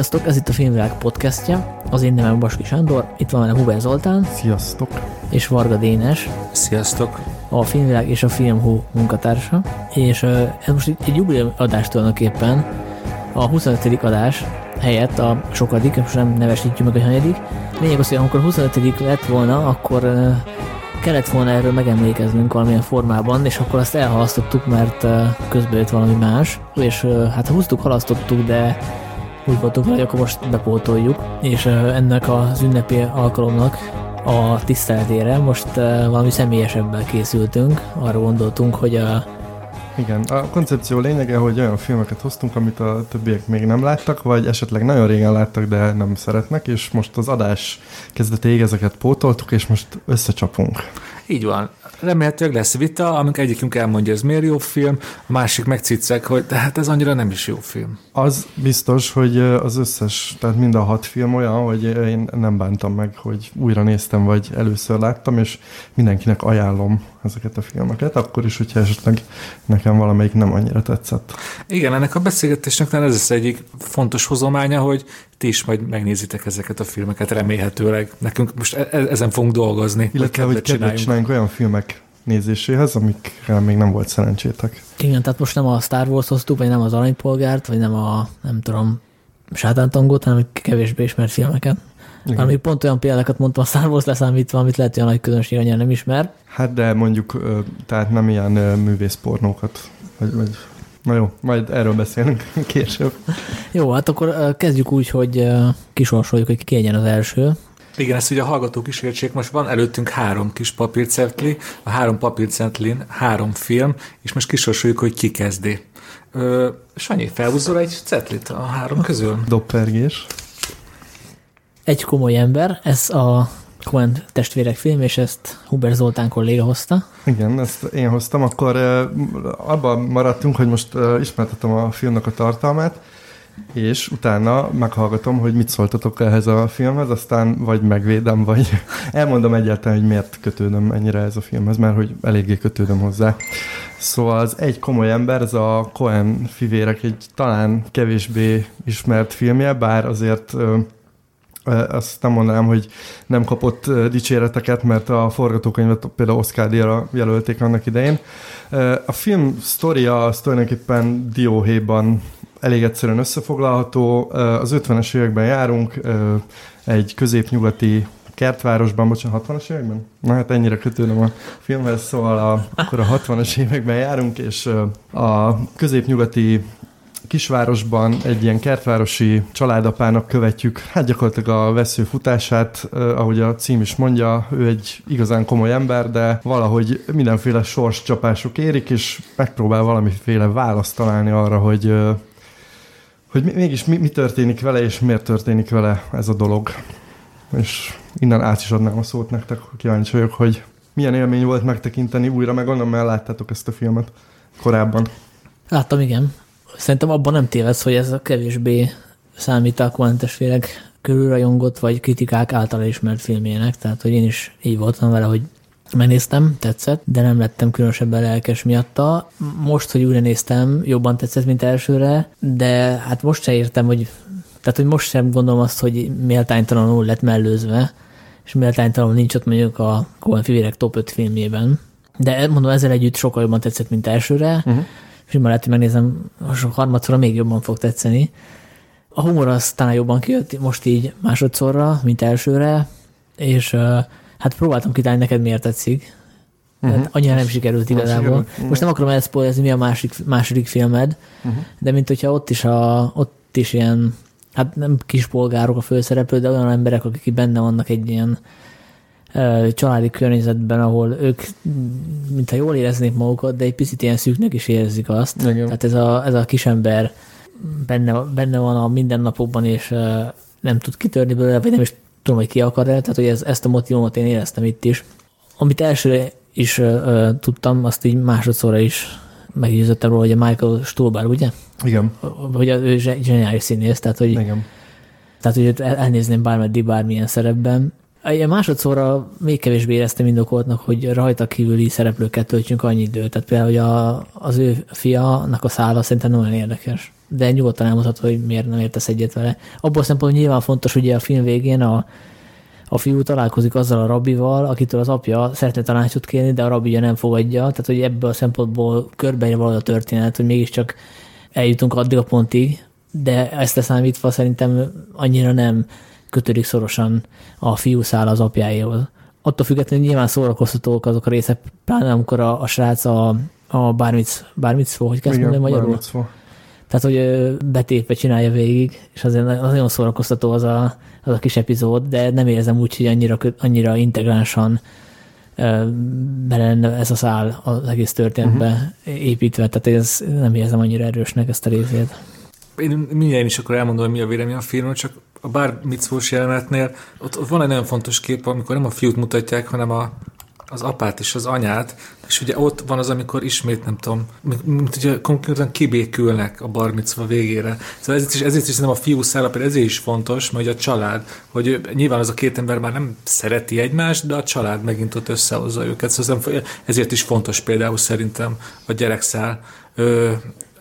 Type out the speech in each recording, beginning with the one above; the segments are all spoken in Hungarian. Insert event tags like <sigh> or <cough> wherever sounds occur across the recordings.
Sziasztok, ez itt a Filmvilág podcastja. Az én nevem Baski Sándor, itt van velem Huber Zoltán. Sziasztok. És Varga Dénes. Sziasztok. A Filmvilág és a Filmhu munkatársa. És ez most egy jubileum adás tulajdonképpen. A 25. adás helyett a sokadik, most nem nevesítjük meg a hanyadik. Lényeg az, hogy amikor 25. lett volna, akkor kellett volna erről megemlékeznünk valamilyen formában, és akkor azt elhalasztottuk, mert közben jött valami más, és hát húztuk, halasztottuk, de úgy voltunk hogy akkor most bepótoljuk, és ennek az ünnepi alkalomnak a tiszteletére most valami személyesebbel készültünk. Arra gondoltunk, hogy a igen, a koncepció lényege, hogy olyan filmeket hoztunk, amit a többiek még nem láttak, vagy esetleg nagyon régen láttak, de nem szeretnek, és most az adás kezdetéig ezeket pótoltuk, és most összecsapunk. Így van. Remélhetőleg lesz vita, amikor egyikünk elmondja, ez miért jó film, a másik megcicek, hogy de hát ez annyira nem is jó film. Az biztos, hogy az összes, tehát mind a hat film olyan, hogy én nem bántam meg, hogy újra néztem, vagy először láttam, és mindenkinek ajánlom ezeket a filmeket, akkor is, hogyha esetleg nekem valamelyik nem annyira tetszett. Igen, ennek a beszélgetésnek ez az egyik fontos hozománya, hogy ti is majd megnézitek ezeket a filmeket remélhetőleg. Nekünk most e- e- ezen fogunk dolgozni. Illetve, hogy kedvet csináljunk olyan filmek nézéséhez, amikre még nem volt szerencsétek. Igen, tehát most nem a Star Wars hoztuk, vagy nem az Aranypolgárt, vagy nem a, nem tudom, sátántangót, hanem kevésbé ismert filmeket. Igen. Ami pont olyan példákat mondtam a Star Wars leszámítva, amit lehet, hogy a nagy közönség annyira nem ismer. Hát de mondjuk, tehát nem ilyen művészpornókat, vagy, vagy Na jó, majd erről beszélünk <laughs> később. Jó, hát akkor kezdjük úgy, hogy kisorsoljuk, hogy ki legyen az első. Igen, ezt ugye a hallgatók is értsék, most van előttünk három kis papírcetli, a három papírcetlin három film, és most kisorsoljuk, hogy ki kezdi. Ö, Sanyi, felhúzol egy cetlit a három közül? Doppergés. Egy komoly ember, ez a Coen testvérek film, és ezt Huber Zoltán kolléga hozta. Igen, ezt én hoztam, akkor abban maradtunk, hogy most ismertetem a filmnek a tartalmát, és utána meghallgatom, hogy mit szóltatok ehhez a filmhez, aztán vagy megvédem, vagy <laughs> elmondom egyáltalán, hogy miért kötődöm ennyire ez a filmhez, mert hogy eléggé kötődöm hozzá. Szóval az egy komoly ember, ez a Cohen fivérek egy talán kevésbé ismert filmje, bár azért azt nem mondanám, hogy nem kapott dicséreteket, mert a forgatókönyvet például Oscar díjra jelölték annak idején. A film sztoria az tulajdonképpen dióhéjban elég egyszerűen összefoglalható. Az 50-es években járunk, egy középnyugati kertvárosban, bocsánat, 60-as években? Na hát ennyire kötődöm a filmhez, szóval a, akkor a 60-as években járunk, és a középnyugati kisvárosban egy ilyen kertvárosi családapának követjük, hát gyakorlatilag a vesző futását, ahogy a cím is mondja, ő egy igazán komoly ember, de valahogy mindenféle sorscsapások érik, és megpróbál valamiféle választ találni arra, hogy hogy mégis mi, mi történik vele, és miért történik vele ez a dolog. És innen át is adnám a szót nektek, kíváncsi vagyok, hogy milyen élmény volt megtekinteni újra, meg onnan mert láttátok ezt a filmet korábban. Láttam, igen. Szerintem abban nem tévedsz, hogy ez a kevésbé számít a kvantesféreg körülrajongott, vagy kritikák által ismert filmjének, tehát hogy én is így voltam vele, hogy megnéztem, tetszett, de nem lettem különösebben lelkes miatta. Most, hogy újra néztem, jobban tetszett, mint elsőre, de hát most se értem, hogy tehát, hogy most sem gondolom azt, hogy méltánytalanul lett mellőzve, és méltánytalanul nincs ott mondjuk a Coen fivérek top 5 filmjében. De mondom, ezzel együtt sokkal jobban tetszett, mint elsőre, uh-huh. És lehet, hogy megnézem, sok harmadszorra még jobban fog tetszeni. A humor az talán jobban kijött most így másodszorra, mint elsőre, és Hát próbáltam kitalálni neked miért tetszik. Uh-huh. Hát annyira nem sikerült igazából. Most nem akarom elszpoilezni, mi a másik, második filmed, uh-huh. de mint hogyha ott is, a, ott is ilyen, hát nem kispolgárok a főszereplő, de olyan emberek, akik benne vannak egy ilyen családi környezetben, ahol ők, mintha jól éreznék magukat, de egy picit ilyen szűknek is érzik azt. Igen. Tehát ez a, ez a kisember benne, benne van a mindennapokban, és ö, nem tud kitörni belőle, vagy nem is tudom, hogy ki akar el, tehát hogy ez, ezt a motivumot én éreztem itt is. Amit elsőre is uh, tudtam, azt így másodszorra is meggyőzöttem róla, hogy a Michael Stolbar, ugye? Igen. Hogy ő zseniális színész, tehát hogy, Igen. tehát, hogy elnézném bármeddig bármilyen szerepben. Másodszorra még kevésbé éreztem indokoltnak, hogy rajta kívüli szereplőket töltsünk annyi időt. Tehát például hogy a, az ő fianak a szála szerintem nagyon érdekes. de nyugodtan elmondhatod, hogy miért nem értesz egyet vele. Abból szempontból nyilván fontos, ugye a film végén a, a fiú találkozik azzal a rabival, akitől az apja szeretne tanácsot kérni, de a rabi nem fogadja. Tehát, hogy ebből a szempontból körbeér valami a történet, hogy mégiscsak eljutunk addig a pontig, de ezt leszámítva szerintem annyira nem kötődik szorosan a fiú száll az apjáéhoz. Attól függetlenül nyilván szórakoztatók azok a részek, pláne amikor a, a srác a, a bármic, bármicfó, hogy kezd mondani magyarul? Bármicfó. Tehát, hogy betépve csinálja végig, és azért az nagyon szórakoztató az a, az a kis epizód, de nem érzem úgy, hogy annyira, annyira integránsan bele lenne ez a szál az egész történetbe uh-huh. építve, tehát ez nem érzem annyira erősnek ezt a részét. Én mindjárt is akkor elmondom, hogy mi a vélemény a filmről, csak a bár mitzvós jelenetnél ott, ott van egy nagyon fontos kép, amikor nem a fiút mutatják, hanem a, az apát és az anyát, és ugye ott van az, amikor ismét, nem tudom, mint, ugye konkrétan kibékülnek a barmicva végére. Szóval ezért is, ezért is nem a fiú szállap, ezért is fontos, mert a család, hogy nyilván az a két ember már nem szereti egymást, de a család megint ott összehozza őket. Szóval ezért is fontos például szerintem a gyerekszál, ö,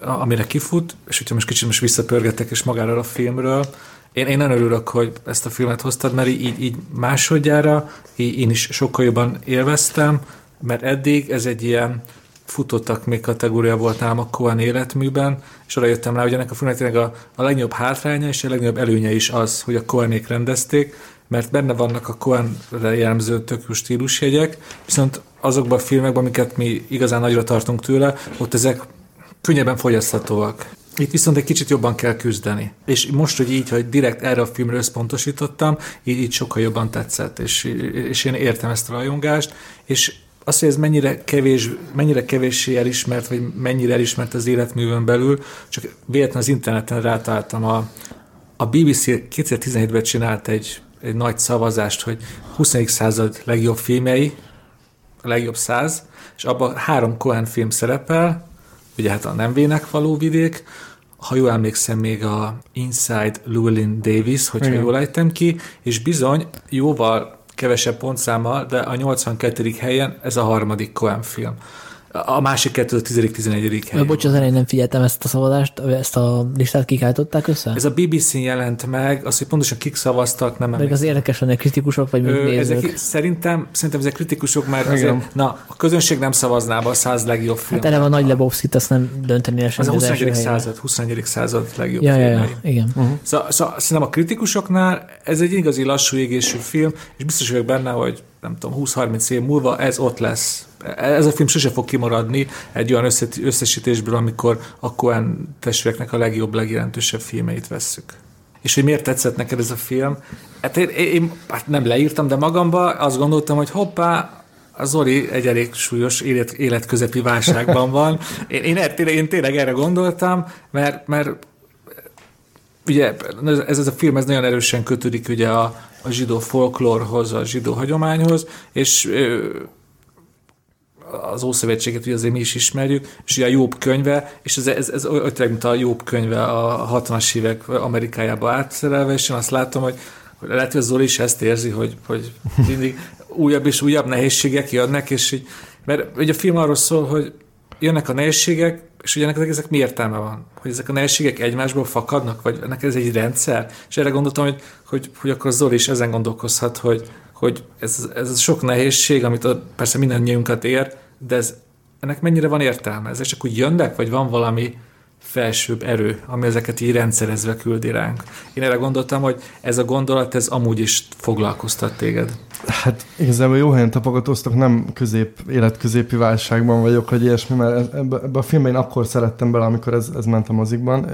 amire kifut, és hogyha most kicsit most visszapörgetek és magára a filmről, én, én nagyon örülök, hogy ezt a filmet hoztad, mert így, így másodjára így én is sokkal jobban élveztem, mert eddig ez egy ilyen futottak még kategória volt nálam a Cohen életműben, és oda jöttem rá, hogy ennek a filmnek a, a legnagyobb hátránya és a legnagyobb előnye is az, hogy a Cohenék rendezték, mert benne vannak a Cohen-re jellemző tök stílusjegyek, viszont azokban a filmekben, amiket mi igazán nagyra tartunk tőle, ott ezek könnyebben fogyaszthatóak. Itt viszont egy kicsit jobban kell küzdeni. És most, hogy így, hogy direkt erre a filmre összpontosítottam, így, így sokkal jobban tetszett, és, és én értem ezt a rajongást, és az, hogy ez mennyire, kevés, mennyire kevéssé elismert, vagy mennyire elismert az életművön belül, csak véletlenül az interneten rátaláltam a, a BBC 2017-ben csinált egy, egy nagy szavazást, hogy 20. század legjobb filmjei, a legjobb száz, és abban három Cohen film szerepel, ugye hát a nem vének való vidék, ha jól emlékszem, még a Inside Llewellyn Davis, hogyha Igen. jól ejtem ki, és bizony jóval kevesebb pontszámmal, de a 82. helyen ez a harmadik Cohen film. A másik kettő a 10.-11. helyen. Bocs, az elején nem figyeltem ezt a szavazást, ezt a listát kikáltották össze? Ez a BBC-n jelent meg, az, hogy pontosan kik szavaztak, nem Meg az érdekes, hogy kritikusok vagy Ö, ezek, szerintem, szerintem ezek kritikusok, mert azért, na, a közönség nem szavazná be a száz legjobb film. Hát eleve a Nagy Lebowski-t azt nem dönteni Ez a 21. század, 21. század legjobb ja, ja, ja, igen. Uh-huh. Szóval, szóval szerintem a kritikusoknál ez egy igazi lassú égésű film, és biztos vagyok benne, hogy nem tudom, 20-30 év múlva ez ott lesz. Ez a film sose fog kimaradni egy olyan összesítésből, amikor a Coen testvéreknek a legjobb, legjelentősebb filmeit vesszük. És hogy miért tetszett neked ez a film? Hát én, én hát nem leírtam, de magamba azt gondoltam, hogy hoppá, a Zoli egy elég súlyos élet, életközepi válságban van. Én, én, én tényleg erre gondoltam, mert, mert ugye ez, ez a film ez nagyon erősen kötődik ugye a, a zsidó folklórhoz, a zsidó hagyományhoz, és az Ószövetséget ugye azért mi is ismerjük, és ugye a Jobb könyve, és ez, ez, ez olyan, mint a Jobb könyve a 60-as évek Amerikájába átszerelve, és én azt látom, hogy lehet, hogy Zoli is ezt érzi, hogy, hogy mindig újabb és újabb nehézségek jönnek, és így, mert ugye a film arról szól, hogy jönnek a nehézségek, és ugye ennek ezek mi értelme van? Hogy ezek a nehézségek egymásból fakadnak, vagy ennek ez egy rendszer? És erre gondoltam, hogy, hogy, hogy akkor Zoli is ezen gondolkozhat, hogy, hogy ez, ez sok nehézség, amit a, persze mindannyiunkat ér, de ez, ennek mennyire van értelme? Ezek csak úgy jönnek, vagy van valami felsőbb erő, ami ezeket így rendszerezve küldi ránk. Én erre gondoltam, hogy ez a gondolat, ez amúgy is foglalkoztat téged. Hát igazából jó helyen tapogatóztak, nem közép, életközépi válságban vagyok, hogy ilyesmi, mert ebbe, ebbe a filmben én akkor szerettem bele, amikor ez, ez ment a mozikban,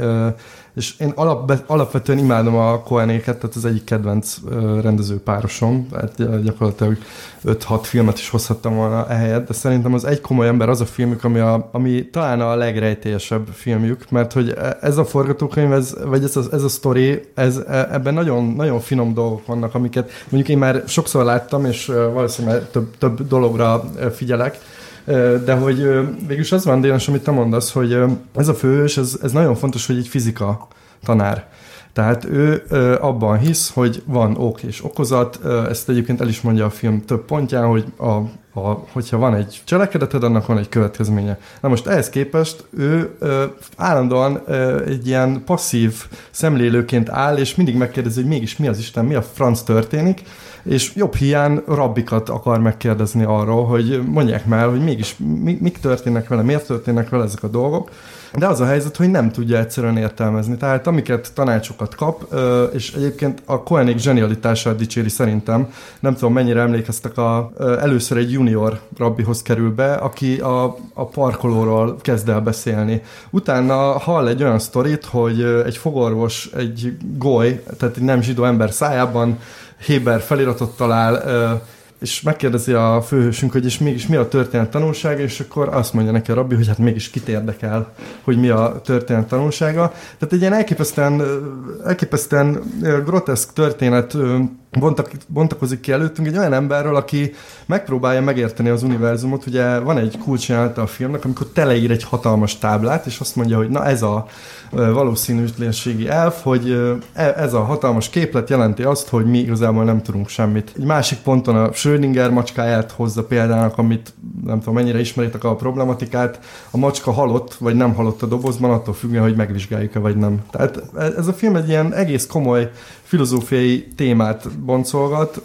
és én alap, alapvetően imádom a Koenéket, tehát az egyik kedvenc rendező párosom, hát gyakorlatilag 5-6 filmet is hozhattam volna ehelyett, de szerintem az egy komoly ember az a filmük, ami, a, ami talán a legrejtélyesebb filmjük, mert hogy e, ez a forgatókönyv, ez, vagy ez a, ez a sztori, ez, e, ebben nagyon, nagyon finom dolgok vannak, amiket mondjuk én már sokszor láttam, és valószínűleg több, több dologra figyelek, de hogy végülis az van, Dénes, amit te mondasz, hogy ez a főhős, ez, ez nagyon fontos, hogy egy fizika tanár. Tehát ő ö, abban hisz, hogy van ok és okozat, ö, ezt egyébként el is mondja a film több pontján, hogy a, a, hogyha van egy cselekedeted, annak van egy következménye. Na most ehhez képest ő ö, állandóan ö, egy ilyen passzív szemlélőként áll, és mindig megkérdezi, hogy mégis mi az Isten, mi a franc történik, és jobb hiány rabbikat akar megkérdezni arról, hogy mondják már, hogy mégis mi, mik történnek vele, miért történnek vele ezek a dolgok, de az a helyzet, hogy nem tudja egyszerűen értelmezni. Tehát amiket tanácsokat kap, és egyébként a Koenig zsenialitását dicséri szerintem, nem tudom mennyire emlékeztek, a, először egy junior rabbihoz kerül be, aki a, a parkolóról kezd el beszélni. Utána hall egy olyan sztorit, hogy egy fogorvos, egy goly, tehát egy nem zsidó ember szájában Héber feliratot talál, és megkérdezi a főhősünk, hogy és mégis mi a történet tanulsága, és akkor azt mondja neki a rabbi, hogy hát mégis kit érdekel, hogy mi a történet tanulsága. Tehát egy ilyen elképesztően, elképesztően groteszk történet bontak, bontakozik ki előttünk egy olyan emberről, aki megpróbálja megérteni az univerzumot. Ugye van egy kulcsjánata a filmnek, amikor teleír egy hatalmas táblát, és azt mondja, hogy na ez a valószínűségi elf, hogy e, ez a hatalmas képlet jelenti azt, hogy mi igazából nem tudunk semmit. Egy másik ponton a Schrödinger macskáját hozza példának, amit nem tudom mennyire ismeritek a problematikát. A macska halott, vagy nem halott a dobozban, attól függően, hogy megvizsgáljuk-e, vagy nem. Tehát ez a film egy ilyen egész komoly filozófiai témát boncolgat,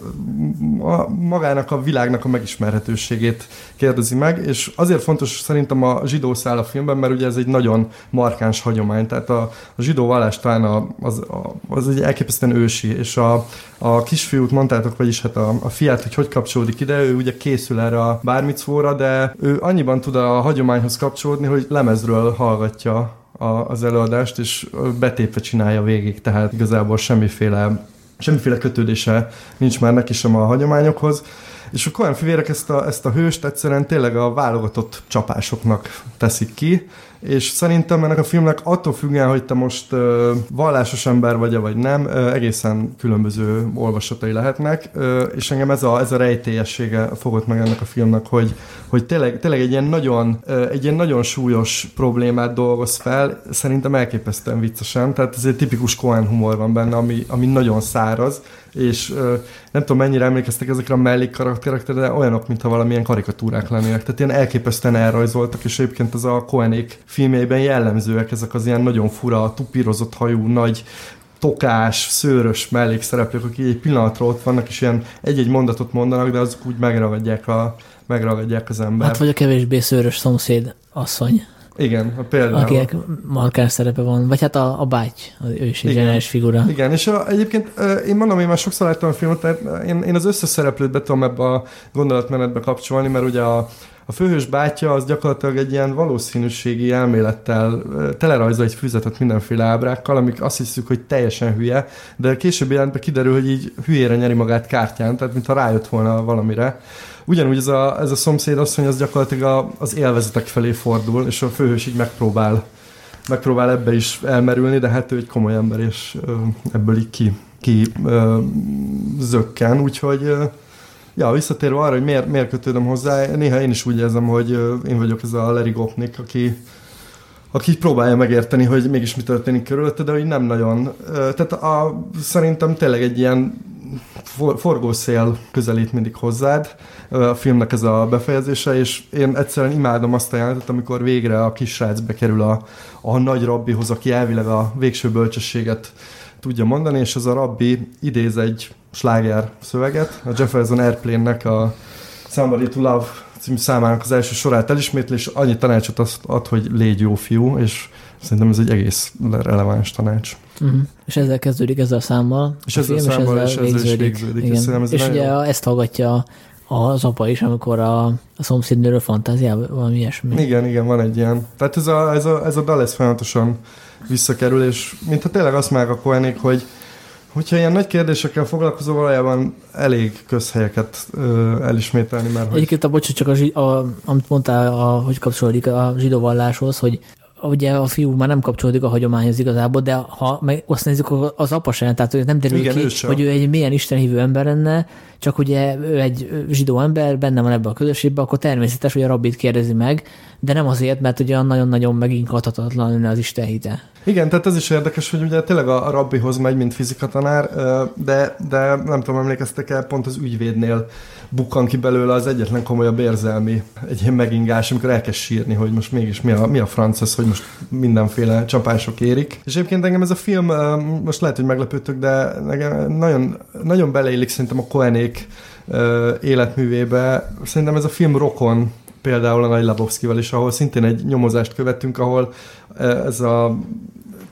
a, magának a világnak a megismerhetőségét kérdezi meg, és azért fontos szerintem a zsidó szál a filmben, mert ugye ez egy nagyon markáns hagyomány, tehát a, a zsidó vallás talán a, az, a, az egy elképesztően ősi, és a, a kisfiút mondtátok, vagyis hát a, a fiát, hogy hogy kapcsolódik ide, ő ugye készül erre a bármicvóra, de ő annyiban tud a hagyományhoz kapcsolódni, hogy lemezről hallgatja a, az előadást, és betépve csinálja végig, tehát igazából semmiféle, semmiféle kötődése nincs már neki sem a hagyományokhoz. És a Coen fivérek ezt a, ezt a hőst egyszerűen tényleg a válogatott csapásoknak teszik ki, és szerintem ennek a filmnek attól függően, hogy te most uh, vallásos ember vagy vagy nem, uh, egészen különböző olvasatai lehetnek, uh, és engem ez a, ez a rejtélyessége fogott meg ennek a filmnek, hogy, hogy tényleg, tényleg egy, ilyen nagyon, uh, egy ilyen nagyon súlyos problémát dolgoz fel, szerintem elképesztően viccesen, tehát ez egy tipikus Cohen humor van benne, ami, ami nagyon száraz, és nem tudom mennyire emlékeztek ezekre a mellékkarakterekre, de olyanok, mintha valamilyen karikatúrák lennének. Tehát ilyen elképesztően elrajzoltak, és egyébként ez a Cohenék filmjeiben jellemzőek ezek az ilyen nagyon fura, tupírozott hajú, nagy tokás, szőrös mellékszereplők, akik egy pillanatra ott vannak, és ilyen egy-egy mondatot mondanak, de azok úgy megragadják, a, megragadják az ember. Hát vagy a kevésbé szőrös szomszéd asszony. Igen, a például. Akinek markáns szerepe van, vagy hát a, a báty, ő is egy zseniális figura. Igen, és a, egyébként én mondom, én már sokszor láttam a filmet, tehát én, én az összes szereplőt be tudom ebbe a gondolatmenetbe kapcsolni, mert ugye a, a főhős bátyja az gyakorlatilag egy ilyen valószínűségi elmélettel telerajzol egy füzetet mindenféle ábrákkal, amik azt hiszük, hogy teljesen hülye, de később jelentben kiderül, hogy így hülyére nyeri magát kártyán, tehát mintha rájött volna valamire. Ugyanúgy ez a, ez a szomszéd asszony az gyakorlatilag a, az élvezetek felé fordul, és a főhős így megpróbál megpróbál ebbe is elmerülni, de hát ő egy komoly ember, és ebből így ki, ki zökken, úgyhogy Ja, visszatérve arra, hogy miért, miért kötődöm hozzá, néha én is úgy érzem, hogy én vagyok ez a Larry Gopnik, aki, aki próbálja megérteni, hogy mégis mi történik körülötte, de hogy nem nagyon. Tehát a, szerintem tényleg egy ilyen forgószél közelít mindig hozzád, a filmnek ez a befejezése, és én egyszerűen imádom azt a jelenetet, amikor végre a kis srác bekerül a, a nagy rabbihoz, aki elvileg a végső bölcsességet tudja mondani, és ez a rabbi idéz egy sláger szöveget, a Jefferson Airplane-nek a Somebody to Love című számának az első sorát elismétli, és annyi tanácsot azt ad, hogy légy jó fiú, és szerintem ez egy egész releváns tanács. Uh-huh. És ezzel kezdődik ezzel a számmal. És ezzel a számmal, és ezzel, és ezzel végződik. Is végződik. Igen. És, és ugye jó. ezt hallgatja az apa is, amikor a, a szomszédnőről fantáziál, valami ilyesmi. Igen, igen, van egy ilyen. Tehát ez a, ez a, ez a dal ez folyamatosan visszakerül, és mintha tényleg azt már a hogy Hogyha ilyen nagy kérdésekkel foglalkozó valójában elég közhelyeket ö, elismételni, mert hogy... Egyébként a bocsánat, csak a, a, amit mondtál, a, hogy kapcsolódik a zsidó valláshoz, hogy ugye a fiú már nem kapcsolódik a hagyományhoz igazából, de ha meg azt nézzük, az apa sem, tehát hogy nem derül Igen, ki, ő hogy ő egy milyen istenhívő ember lenne, csak ugye ő egy zsidó ember, benne van ebbe a közösségbe, akkor természetes, hogy a rabbit kérdezi meg, de nem azért, mert ugye nagyon-nagyon meginkathatatlan lenne az Isten hite. Igen, tehát ez is érdekes, hogy ugye tényleg a, a rabbihoz megy, mint fizikatanár, de, de nem tudom, emlékeztek el, pont az ügyvédnél bukkan ki belőle az egyetlen komolyabb érzelmi egy ilyen megingás, amikor elkezd sírni, hogy most mégis mi a, mi a franc az, hogy most mindenféle csapások érik. És egyébként engem ez a film, most lehet, hogy meglepődtök, de nekem nagyon, nagyon beleillik szerintem a Koenék életművébe. Szerintem ez a film rokon például a Nagy Labowskival is, ahol szintén egy nyomozást követünk, ahol ez a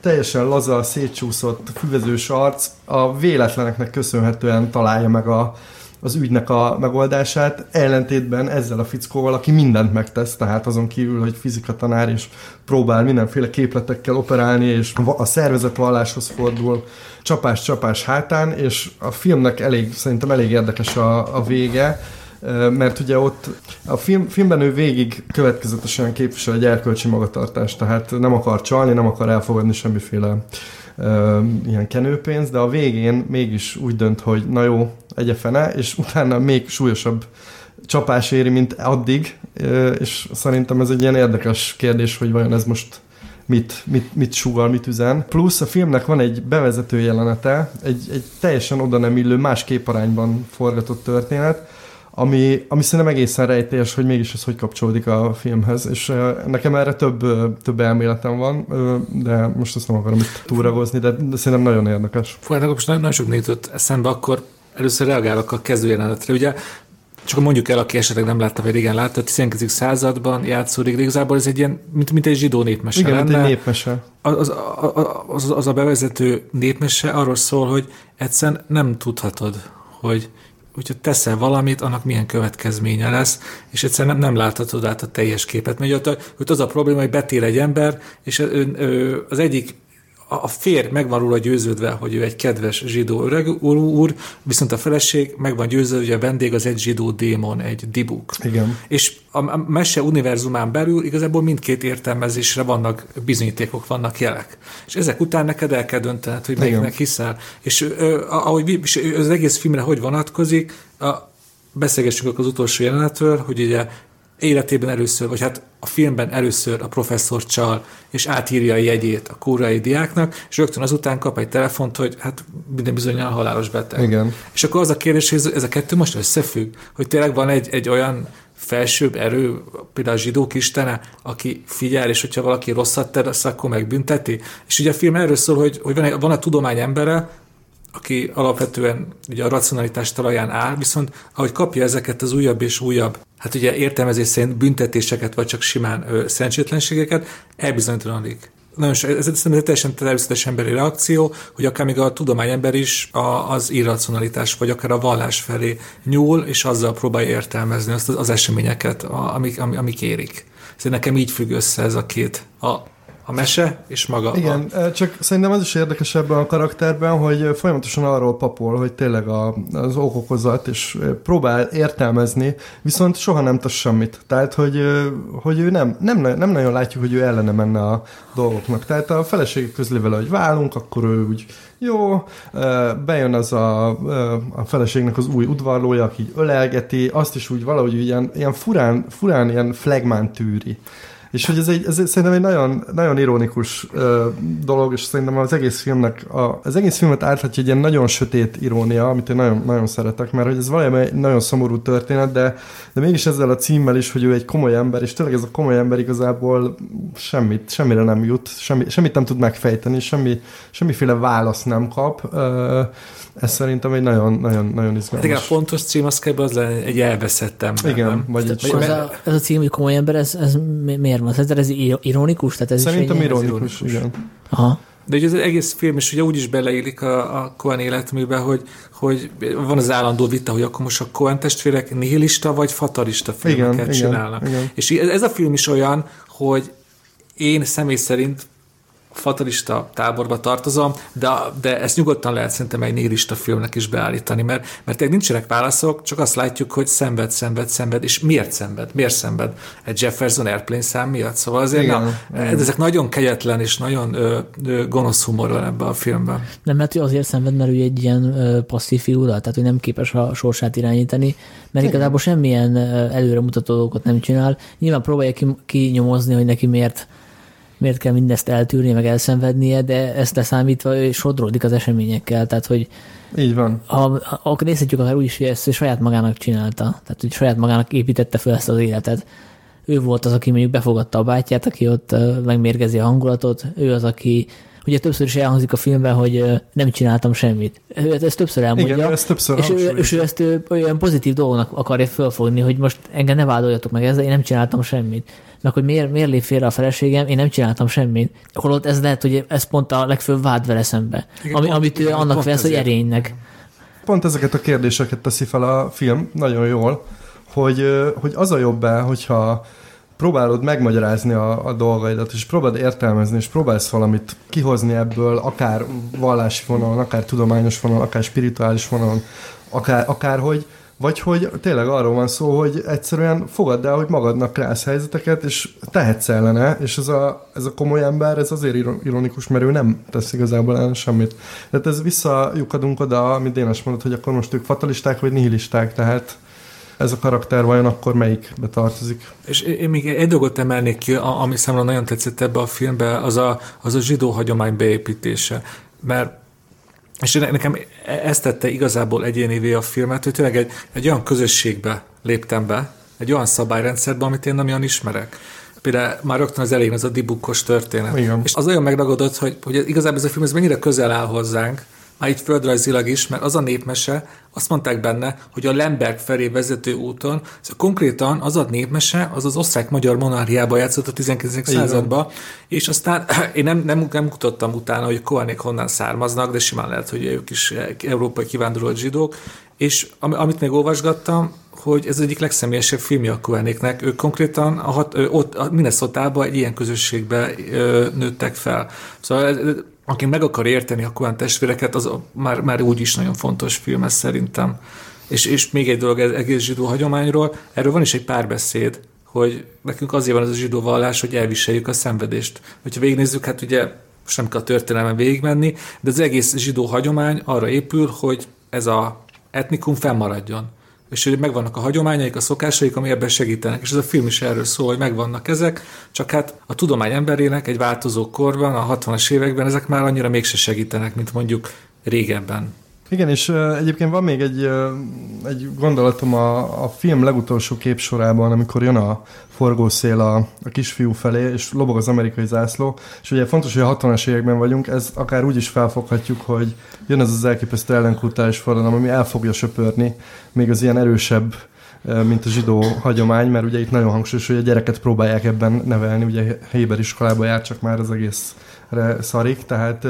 teljesen laza, szétcsúszott, füvezős arc a véletleneknek köszönhetően találja meg a, az ügynek a megoldását, ellentétben ezzel a fickóval, aki mindent megtesz, tehát azon kívül, hogy fizika tanár és próbál mindenféle képletekkel operálni, és a szervezetvalláshoz fordul csapás-csapás hátán, és a filmnek elég, szerintem elég érdekes a, a vége, mert ugye ott a film, filmben ő végig következetesen képvisel egy erkölcsi magatartást, tehát nem akar csalni, nem akar elfogadni semmiféle ilyen kenőpénz, de a végén mégis úgy dönt, hogy na jó, egye fene, és utána még súlyosabb csapás éri, mint addig, és szerintem ez egy ilyen érdekes kérdés, hogy vajon ez most mit, mit, mit sugal, mit üzen. Plusz a filmnek van egy bevezető jelenete, egy, egy teljesen oda nem illő, más képarányban forgatott történet, ami, ami szerintem egészen rejtélyes, hogy mégis ez hogy kapcsolódik a filmhez, és nekem erre több, több elméletem van, de most azt nem akarom itt túragozni, de, szerintem nagyon érdekes. Fújjának, most nagyon, nagyon sok jutott eszembe, akkor először reagálok a kezdőjelenetre. Ugye csak mondjuk el, aki esetleg nem látta, vagy régen látta, a 19. században játszódik, igazából ez egy ilyen, mint, mint egy zsidó népmese Igen, lenne. egy népmese. Az, az, az, az a bevezető népmese arról szól, hogy egyszerűen nem tudhatod, hogy hogyha teszel valamit, annak milyen következménye lesz, és egyszerűen nem, nem láthatod át a teljes képet. Mert ott, ott az a probléma, hogy betér egy ember, és ő, ő, az egyik a férj meg van róla győződve, hogy ő egy kedves zsidó öreg úr, viszont a feleség meg van győződve, hogy a vendég az egy zsidó démon, egy dibuk. Igen. És a mese univerzumán belül igazából mindkét értelmezésre vannak bizonyítékok, vannak jelek. És ezek után neked el kell döntened, hogy melyiknek hiszel. És ö, ahogy az egész filmre hogy vonatkozik, a, beszélgessünk az utolsó jelenetről, hogy ugye életében először, vagy hát a filmben először a professzor csal, és átírja a jegyét a kórai diáknak, és rögtön azután kap egy telefont, hogy hát minden bizony a halálos beteg. Igen. És akkor az a kérdés, hogy ez a kettő most összefügg, hogy tényleg van egy, egy olyan felsőbb erő, például a zsidók istene, aki figyel, és hogyha valaki rosszat tesz, akkor megbünteti. És ugye a film erről szól, hogy, hogy van, van a tudomány embere, aki alapvetően ugye a racionalitás talaján áll, viszont ahogy kapja ezeket az újabb és újabb, hát ugye értelmezés szerint büntetéseket, vagy csak simán ö, szerencsétlenségeket, elbizonytalanodik. Nagyon ez, ez egy teljesen természetes emberi reakció, hogy akár még a tudományember is a, az irracionalitás, vagy akár a vallás felé nyúl, és azzal próbálja értelmezni azt az, az eseményeket, a, amik, amik érik. Szóval nekem így függ össze ez a két, a a mese és maga. Igen, a... csak szerintem az is érdekes ebben a karakterben, hogy folyamatosan arról papol, hogy tényleg a, az okokozat, és próbál értelmezni, viszont soha nem tesz semmit. Tehát, hogy, hogy ő nem, nem, nem nagyon látjuk, hogy ő ellene menne a dolgoknak. Tehát a felesége közli vele, hogy válunk, akkor ő úgy jó, bejön az a, a feleségnek az új udvarlója, aki így ölelgeti, azt is úgy valahogy ilyen, ilyen furán, furán ilyen flagmán tűri. És hogy ez, egy, ez szerintem egy nagyon, nagyon ironikus uh, dolog, és szerintem az egész filmnek, a, az egész filmet áthatja egy ilyen nagyon sötét irónia, amit én nagyon, nagyon szeretek, mert hogy ez valami egy nagyon szomorú történet, de, de mégis ezzel a címmel is, hogy ő egy komoly ember, és tényleg ez a komoly ember igazából semmit, semmire nem jut, semmi, semmit nem tud megfejteni, semmi, semmiféle választ nem kap. Uh, ez szerintem egy nagyon, nagyon, nagyon izgalmas. Igen, a fontos cím az kell, az lenne egy elveszett ember. Igen, nem? vagy egy ez, a, ez a cím, hogy komoly ember, ez, ez miért van? Ez, ez ironikus? Tehát ez szerintem is ironikus, ironikus, igen. Aha. De ugye az egész film is ugye úgy is beleillik a, a Cohen életműbe, hogy, hogy van az állandó vita, hogy akkor most a Cohen testvérek nihilista vagy fatalista filmeket igen, csinálnak. Igen, igen. És ez a film is olyan, hogy én személy szerint fatalista táborba tartozom, de, de ezt nyugodtan lehet szerintem egy nihilista filmnek is beállítani, mert, mert nincsenek válaszok, csak azt látjuk, hogy szenved, szenved, szenved, és miért szenved? Miért szenved? Egy Jefferson Airplane szám miatt? Szóval azért igen, na, igen. ezek nagyon kegyetlen és nagyon ö, ö, gonosz humor van ebben a filmben. Nem lehet, hogy azért szenved, mert ő egy ilyen ö, passzív figura, tehát hogy nem képes a sorsát irányítani, mert igen. igazából semmilyen előremutató dolgokat nem csinál. Nyilván próbálja kinyomozni, hogy neki miért miért kell mindezt eltűrni, meg elszenvednie, de ezt leszámítva ő sodródik az eseményekkel, tehát hogy Így van. ha, ha akkor nézhetjük akár úgy is, hogy ezt ő saját magának csinálta, tehát hogy saját magának építette fel ezt az életet. Ő volt az, aki mondjuk befogadta a bátyját, aki ott megmérgezi a hangulatot, ő az, aki Ugye többször is elhangzik a filmben, hogy nem csináltam semmit. Ő ezt többször elmondja. Igen, ő ezt többször és, ő, és ő ezt ö, olyan pozitív dolognak akarja fölfogni, hogy most engem ne vádoljatok meg ezzel, én nem csináltam semmit. Meg hogy miért, miért lép félre a feleségem, én nem csináltam semmit. Holott ez lehet, hogy ez pont a legfőbb vád vele szembe. Igen, Ami, pont- amit ő igen, annak vesz, hogy erénynek. Pont ezeket a kérdéseket teszi fel a film nagyon jól, hogy, hogy az a jobb-e, hogyha próbálod megmagyarázni a, a dolgaidat, és próbálod értelmezni, és próbálsz valamit kihozni ebből, akár vallási vonalon, akár tudományos vonalon, akár spirituális vonalon, akár, akárhogy, vagy hogy tényleg arról van szó, hogy egyszerűen fogadd el, hogy magadnak rász helyzeteket, és tehetsz ellene, és ez a, ez a komoly ember, ez azért iro- ironikus, mert ő nem tesz igazából ellen semmit. Tehát ez visszajukadunk oda, amit Dénes mondott, hogy akkor most ők fatalisták, vagy nihilisták, tehát ez a karakter vajon akkor melyikbe tartozik? És én még egy dolgot emelnék ki, ami számomra nagyon tetszett ebbe a filmbe, az a, az a zsidó hagyomány beépítése. Mert és ne- nekem e- ez tette igazából egyénévé a filmet, hogy tényleg egy, egy olyan közösségbe léptem be, egy olyan szabályrendszerbe, amit én nem olyan ismerek. Például már rögtön az elején az a dibukkos történet. Igen. És az olyan megragadott, hogy, hogy igazából ez a film ez mennyire közel áll hozzánk, már itt földrajzilag is, mert az a népmese, azt mondták benne, hogy a Lemberg felé vezető úton, ez konkrétan az a népmese, az az osztrák-magyar monarchiába játszott a 19. Így van. században, és aztán <clears throat> én nem, nem, nem kutattam utána, hogy Kohanék honnan származnak, de simán lehet, hogy ők is európai kivándorolt zsidók, és am- amit még olvasgattam, hogy ez egyik legszemélyesebb filmje a Kohanéknek. Ők konkrétan a hat, ott, a Minnesota-ba egy ilyen közösségbe ö, nőttek fel. Szóval aki meg akar érteni a Kohan testvéreket, az már, már úgy is nagyon fontos film ez szerintem. És, és még egy dolog ez egész zsidó hagyományról, erről van is egy párbeszéd, hogy nekünk azért van ez a zsidó vallás, hogy elviseljük a szenvedést. Hogyha végignézzük, hát ugye most nem kell a történelmen végigmenni, de az egész zsidó hagyomány arra épül, hogy ez a etnikum fennmaradjon. És hogy megvannak a hagyományaik, a szokásaik, ami ebben segítenek. És ez a film is erről szól, hogy megvannak ezek, csak hát a tudomány emberének egy változó korban, a 60-as években ezek már annyira mégse segítenek, mint mondjuk régebben. Igen, és egyébként van még egy, egy gondolatom a, a film legutolsó képsorában, amikor jön a forgószél a, a kisfiú felé, és lobog az amerikai zászló, és ugye fontos, hogy a 60-as években vagyunk, ez akár úgy is felfoghatjuk, hogy jön ez az elképesztő ellenkultális forradalom, ami el fogja söpörni még az ilyen erősebb mint a zsidó hagyomány, mert ugye itt nagyon hangsúlyos, hogy a gyereket próbálják ebben nevelni, ugye Héber iskolába jár, csak már az egészre szarik, tehát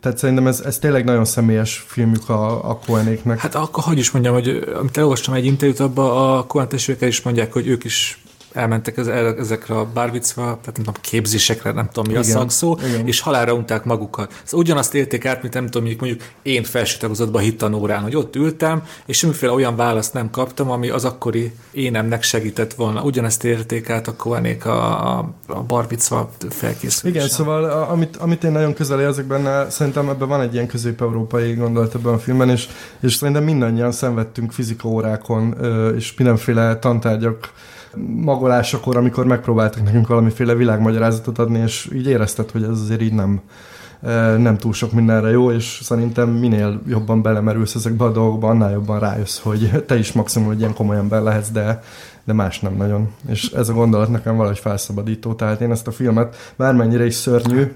tehát szerintem ez, ez tényleg nagyon személyes filmjük a, a Cohenéknek. Hát akkor hogy is mondjam, hogy amit elolvastam egy interjút, abban a testvérek is mondják, hogy ők is elmentek ez, el- ezekre a bárvicva, tehát nem tudom, képzésekre, nem tudom mi a Igen, szakszó, igen. és halálra unták magukat. Szóval ugyanazt élték át, mint nem tudom, mondjuk, mondjuk én felsőtagozatban hittanórán, hogy ott ültem, és semmiféle olyan választ nem kaptam, ami az akkori énemnek segített volna. Ugyanezt érték át a Kohanék a, a, a barbicva felkészülésen. Igen, szóval a, amit, amit én nagyon közel érzek benne, szerintem ebben van egy ilyen közép-európai gondolat ebben a filmben, és, és szerintem mindannyian szenvedtünk fizika órákon, ö, és mindenféle tantárgyak magolásakor, amikor megpróbáltak nekünk valamiféle világmagyarázatot adni, és így érezted, hogy ez azért így nem, nem túl sok mindenre jó, és szerintem minél jobban belemerülsz ezekbe a dolgokba, annál jobban rájössz, hogy te is maximum egy ilyen komoly ember lehetsz, de, de más nem nagyon. És ez a gondolat nekem valahogy felszabadító, tehát én ezt a filmet, bármennyire is szörnyű,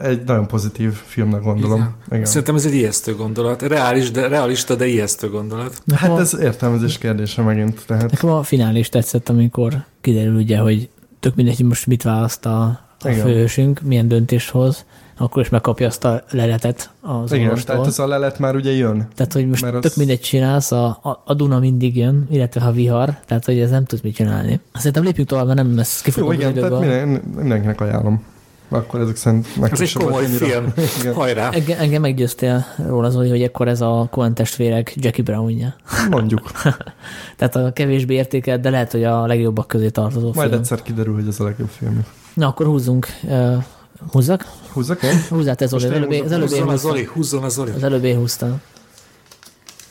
egy nagyon pozitív filmnek gondolom. Igen. Igen. Szerintem ez egy ijesztő gondolat. Reális, de, realista, de ijesztő gondolat. Nekem, Hát a, ez értelmezés kérdése megint. Tehát nekem a finál is tetszett, amikor kiderül ugye, hogy tök mindegy, hogy most mit választ a, a főhősünk, milyen döntést hoz, akkor is megkapja azt a leletet az igen, orvostól. tehát ez a lelet már ugye jön. Tehát, hogy most Mert az- tök mindegy csinálsz, a, a, a Duna mindig jön, illetve ha vihar, tehát hogy ez nem tudsz mit csinálni. Szerintem lépjünk tovább, mert nem lesz Jó, kifogó igen, tehát időből. minden, mindenkinek ajánlom. Akkor ezek szerint Ez egy komoly film. <laughs> Igen. Hajrá! Engem, engem meggyőztél róla, Zoli, hogy akkor ez a Coen testvérek Jackie Brownja. Mondjuk. <laughs> Tehát a kevésbé értékelt, de lehet, hogy a legjobbak közé tartozó Majd film. egyszer kiderül, hogy ez a legjobb film. Na, akkor húzzunk. Uh, húzzak? Húzzak én? Húzzát ez Zoli. Az én előbb, az előbb én Húzzon a húztam. Zoli, húzzon a Zoli. Az előbb én húztam.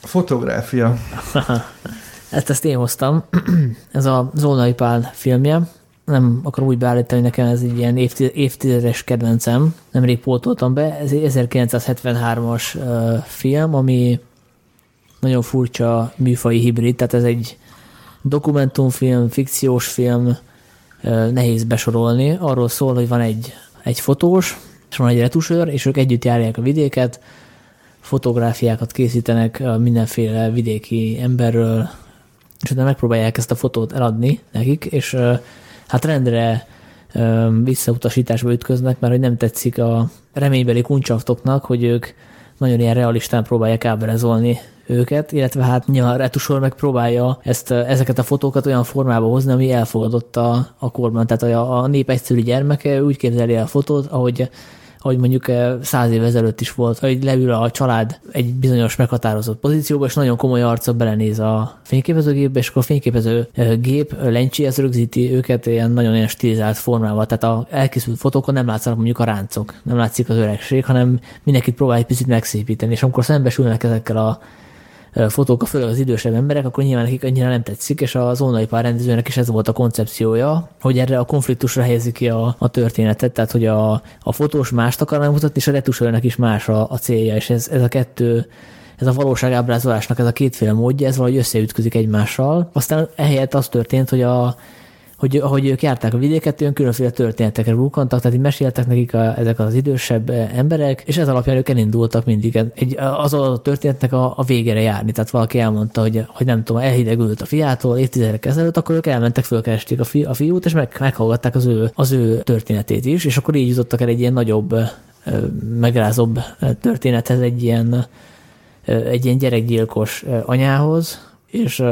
Fotográfia. Ezt, <laughs> ezt én hoztam. <clears throat> Ez a Zolnai Pál filmje. nem akarom úgy beállítani, hogy nekem ez egy ilyen évtizedes kedvencem, nemrég pótoltam be, ez egy 1973-as uh, film, ami nagyon furcsa műfai hibrid, tehát ez egy dokumentumfilm, fikciós film, uh, nehéz besorolni. Arról szól, hogy van egy, egy fotós, és van egy retusőr, és ők együtt járják a vidéket, fotográfiákat készítenek mindenféle vidéki emberről, és utána megpróbálják ezt a fotót eladni nekik, és hát rendre visszautasításba ütköznek, mert hogy nem tetszik a reménybeli kuncsaftoknak, hogy ők nagyon ilyen realistán próbálják ábrázolni őket, illetve hát nyilván a retusor megpróbálja ezt, ezeket a fotókat olyan formába hozni, ami elfogadott a, a korban. Tehát a, a nép egyszerű gyermeke úgy képzeli el a fotót, ahogy ahogy mondjuk száz év ezelőtt is volt, hogy leül a család egy bizonyos meghatározott pozícióba, és nagyon komoly arca belenéz a fényképezőgépbe, és akkor a fényképező eh, gép lencséhez rögzíti őket ilyen nagyon ilyen stilizált formával. Tehát a elkészült fotókon nem látszanak mondjuk a ráncok, nem látszik az öregség, hanem mindenkit próbál egy picit megszépíteni. És amikor szembesülnek ezekkel a fotók, főleg az idősebb emberek, akkor nyilván nekik annyira nem tetszik, és az pár rendezőnek is ez volt a koncepciója, hogy erre a konfliktusra helyezi ki a, a történetet, tehát hogy a, a fotós mást akar megmutatni, és a retusőrnek is más a, a célja, és ez, ez a kettő ez a valóságábrázolásnak ez a kétféle módja, ez valahogy összeütközik egymással. Aztán ehelyett az történt, hogy a, hogy ahogy ők járták a vidéket, olyan különféle történetekre rúkantak, tehát így meséltek nekik a, ezek az idősebb emberek, és ez alapján ők elindultak mindig egy, az a történetnek a, a végére járni. Tehát valaki elmondta, hogy, hogy nem tudom, elhidegült a fiától évtizedek ezelőtt, akkor ők elmentek, fölkeresték a, fi, a fiút, és meg, meghallgatták az ő, az ő történetét is, és akkor így jutottak el egy ilyen nagyobb, megrázóbb történethez, egy ilyen, egy ilyen gyerekgyilkos anyához, és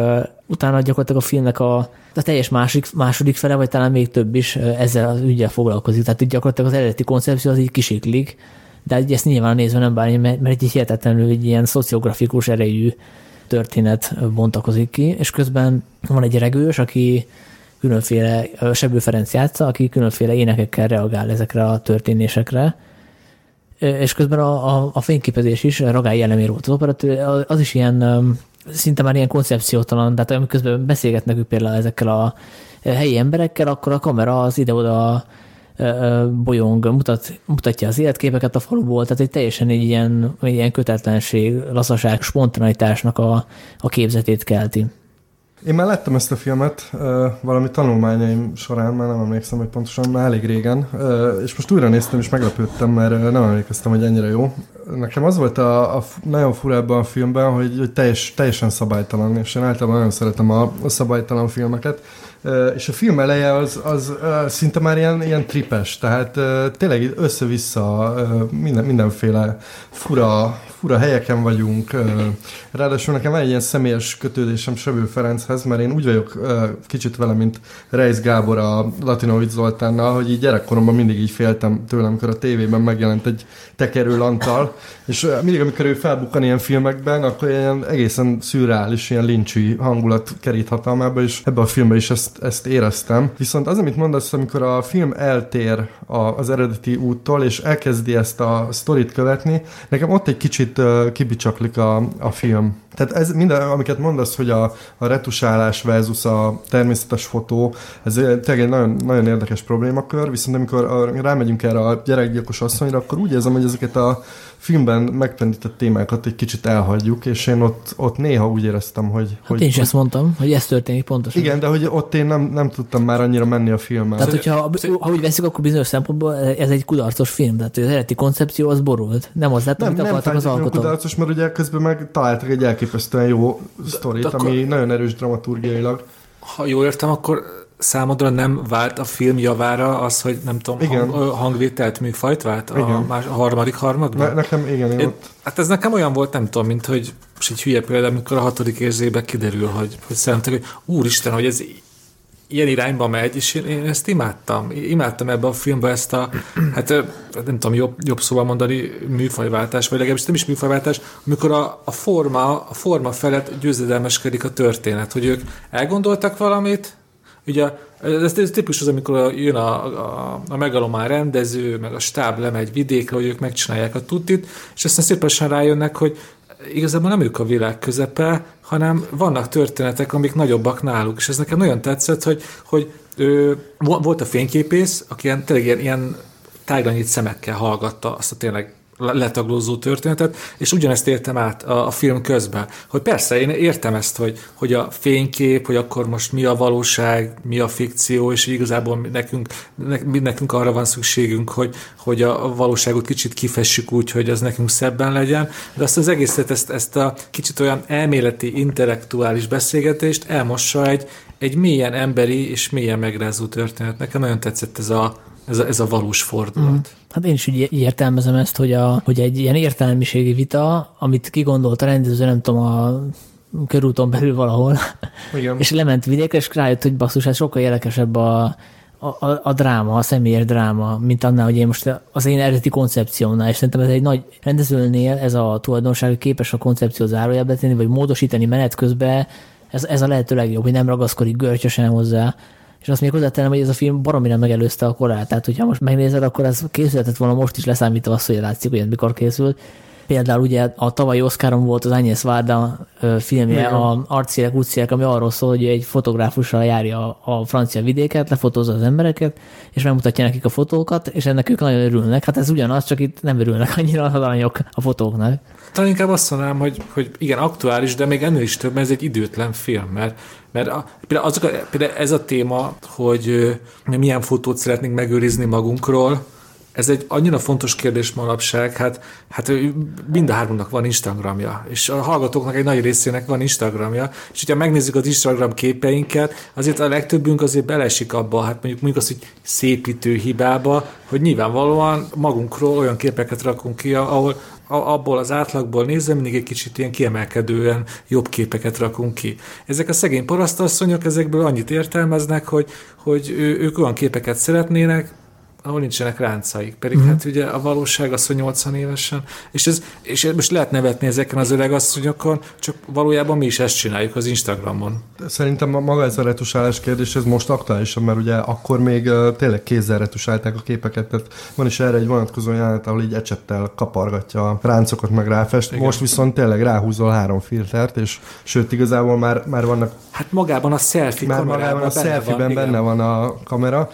utána gyakorlatilag a filmnek a, a teljes másik, második fele, vagy talán még több is ezzel az ügyel foglalkozik. Tehát itt gyakorlatilag az eredeti koncepció az így kisiklik, de így ezt nyilván nézve nem bánni, mert, mert egy hihetetlenül egy ilyen szociografikus erejű történet bontakozik ki, és közben van egy regős, aki különféle, Sebő Ferenc játsza, aki különféle énekekkel reagál ezekre a történésekre, és közben a, a, a fényképezés is, Ragály Jellemér volt az operatőr, az is ilyen szinte már ilyen koncepciótalan, tehát amikor beszélgetnek ők például ezekkel a helyi emberekkel, akkor a kamera az ide-oda bolyong, mutat, mutatja az életképeket a faluból, tehát egy teljesen egy ilyen, egy ilyen kötetlenség, lassaság, spontanitásnak a, a képzetét kelti. Én már láttam ezt a filmet valami tanulmányaim során, már nem emlékszem, hogy pontosan már elég régen, és most újra néztem, és meglepődtem, mert nem emlékeztem, hogy ennyire jó. Nekem az volt a, a nagyon fura a filmben, hogy, hogy teljes, teljesen szabálytalan, és én általában nagyon szeretem a, a szabálytalan filmeket, és a film eleje az, az szinte már ilyen, ilyen tripes, tehát tényleg össze-vissza minden, mindenféle fura, fura helyeken vagyunk. Ráadásul nekem van egy ilyen személyes kötődésem Sebő Ferenchez, mert én úgy vagyok kicsit vele, mint Reis Gábor a Latinovic Zoltánnal, hogy így gyerekkoromban mindig így féltem tőlem, amikor a tévében megjelent egy tekerő lantal, és mindig, amikor ő felbukkan ilyen filmekben, akkor ilyen egészen szürreális, ilyen lincsi hangulat kerít hatalmába, és ebben a filmben is ezt, ezt éreztem. Viszont az, amit mondasz, amikor a film eltér az eredeti úttól, és elkezdi ezt a sztorit követni, nekem ott egy kicsit uh, kibicsaklik a, a film. Tehát ez minden, amiket mondasz, hogy a, a retusálás versus a természetes fotó, ez tényleg egy nagyon, nagyon érdekes problémakör, viszont amikor rámegyünk erre a gyerekgyilkos asszonyra, akkor úgy érzem, hogy ezeket a filmben megtanített témákat egy kicsit elhagyjuk, és én ott, ott néha úgy éreztem, hogy... Hát hogy én is ezt mondtam, hogy ez történik pontosan. Igen, de hogy ott én nem, nem tudtam már annyira menni a filmmel. Tehát, hogyha ha úgy veszik, akkor bizonyos szempontból ez egy kudarcos film, tehát az eredeti koncepció az borult. Nem az lett, nem, amit nem akartak az alkotók. kudarcos, mert ugye közben meg találtak egy elképesztően jó sztorit, ami nagyon erős dramaturgiailag. Ha jól értem, akkor számodra nem vált a film javára az, hogy nem tudom, igen. hang, hangvételt, műfajt vált a, igen. más, a harmadik harmadban? Ne, nekem igen, én, ott... Hát ez nekem olyan volt, nem tudom, mint hogy most egy hülye példa, amikor a hatodik érzébe kiderül, hogy, hogy szerintem, hogy úristen, hogy ez ilyen irányba megy, és én, én ezt imádtam. Imádtam ebbe a filmbe ezt a, hát nem tudom, jobb, jobb szóval mondani, műfajváltás, vagy legalábbis nem is műfajváltás, amikor a, a, forma, a forma felett győzedelmeskedik a történet, hogy ők elgondoltak valamit, Ugye ez, ez típus az, amikor jön a, a, a megalomán rendező, meg a stáb lemegy vidékre, hogy ők megcsinálják a tutit, és aztán szépen rájönnek, hogy igazából nem ők a világ közepe, hanem vannak történetek, amik nagyobbak náluk, és ez nekem nagyon tetszett, hogy, hogy Ö, volt a fényképész, aki ilyen, tényleg ilyen, ilyen tágranyit szemekkel hallgatta azt a tényleg letaglózó történetet, és ugyanezt értem át a, a film közben, hogy persze, én értem ezt, hogy, hogy a fénykép, hogy akkor most mi a valóság, mi a fikció, és igazából nekünk, nekünk arra van szükségünk, hogy, hogy a valóságot kicsit kifessük úgy, hogy az nekünk szebben legyen, de azt az egészet, ezt, ezt a kicsit olyan elméleti, intellektuális beszélgetést elmossa egy, egy mélyen emberi és mélyen megrázó történet. Nekem nagyon tetszett ez a, ez a, ez a valós fordulat. Mm. Hát én is úgy értelmezem ezt, hogy, a, hogy egy ilyen értelmiségi vita, amit kigondolt a rendező, nem tudom, a körúton belül valahol, <laughs> Igen. és lement vidékre, és rájött, hogy basszus, ez sokkal érdekesebb a, a, a, a dráma, a személyes dráma, mint annál, hogy én most az én eredeti koncepciónál, és szerintem ez egy nagy rendezőnél ez a tulajdonság, hogy képes a koncepciót zárójelbe tenni, vagy módosítani menet közben, ez, ez a lehető legjobb, hogy nem ragaszkodik görcsösen hozzá, és azt még hozzátenem, hogy ez a film baromira megelőzte a korát. Tehát, hogyha most megnézed, akkor ez készülhetett volna most is leszámítva azt, hogy látszik, hogy ez mikor készült. Például ugye a tavalyi Oscaron volt az Agnes Varda filmje, Igen. a Arciek, Utciek, ami arról szól, hogy egy fotográfussal járja a francia vidéket, lefotózza az embereket, és megmutatja nekik a fotókat, és ennek ők nagyon örülnek. Hát ez ugyanaz, csak itt nem örülnek annyira az aranyok a fotóknak. Talán inkább azt mondanám, hogy, hogy igen, aktuális, de még ennél is több, mert ez egy időtlen film, mert, mert a, például, azok a, például ez a téma, hogy mi milyen fotót szeretnénk megőrizni magunkról, ez egy annyira fontos kérdés manapság, hát, hát mind a hármunknak van Instagramja, és a hallgatóknak egy nagy részének van Instagramja, és hogyha megnézzük az Instagram képeinket, azért a legtöbbünk azért belesik abba, hát mondjuk mondjuk azt, hogy szépítő hibába, hogy nyilvánvalóan magunkról olyan képeket rakunk ki, ahol abból az átlagból nézve mindig egy kicsit ilyen kiemelkedően jobb képeket rakunk ki. Ezek a szegény parasztasszonyok ezekből annyit értelmeznek, hogy, hogy ők olyan képeket szeretnének, ahol nincsenek ráncaik. Pedig mm. hát ugye a valóság az, hogy 80 évesen, és, ez, és most lehet nevetni ezeken az öreg asszonyokon, csak valójában mi is ezt csináljuk az Instagramon. Szerintem maga ez a retusálás kérdés, ez most aktuálisabb, mert ugye akkor még tényleg kézzel retusálták a képeket, tehát van is erre egy vonatkozó jelenet, ahol így ecsettel kapargatja a ráncokat, meg ráfest. Igen. Most viszont tényleg ráhúzol három filtert, és sőt, igazából már, már vannak... Hát magában a selfie már magában a selfie-ben benne van a kamera.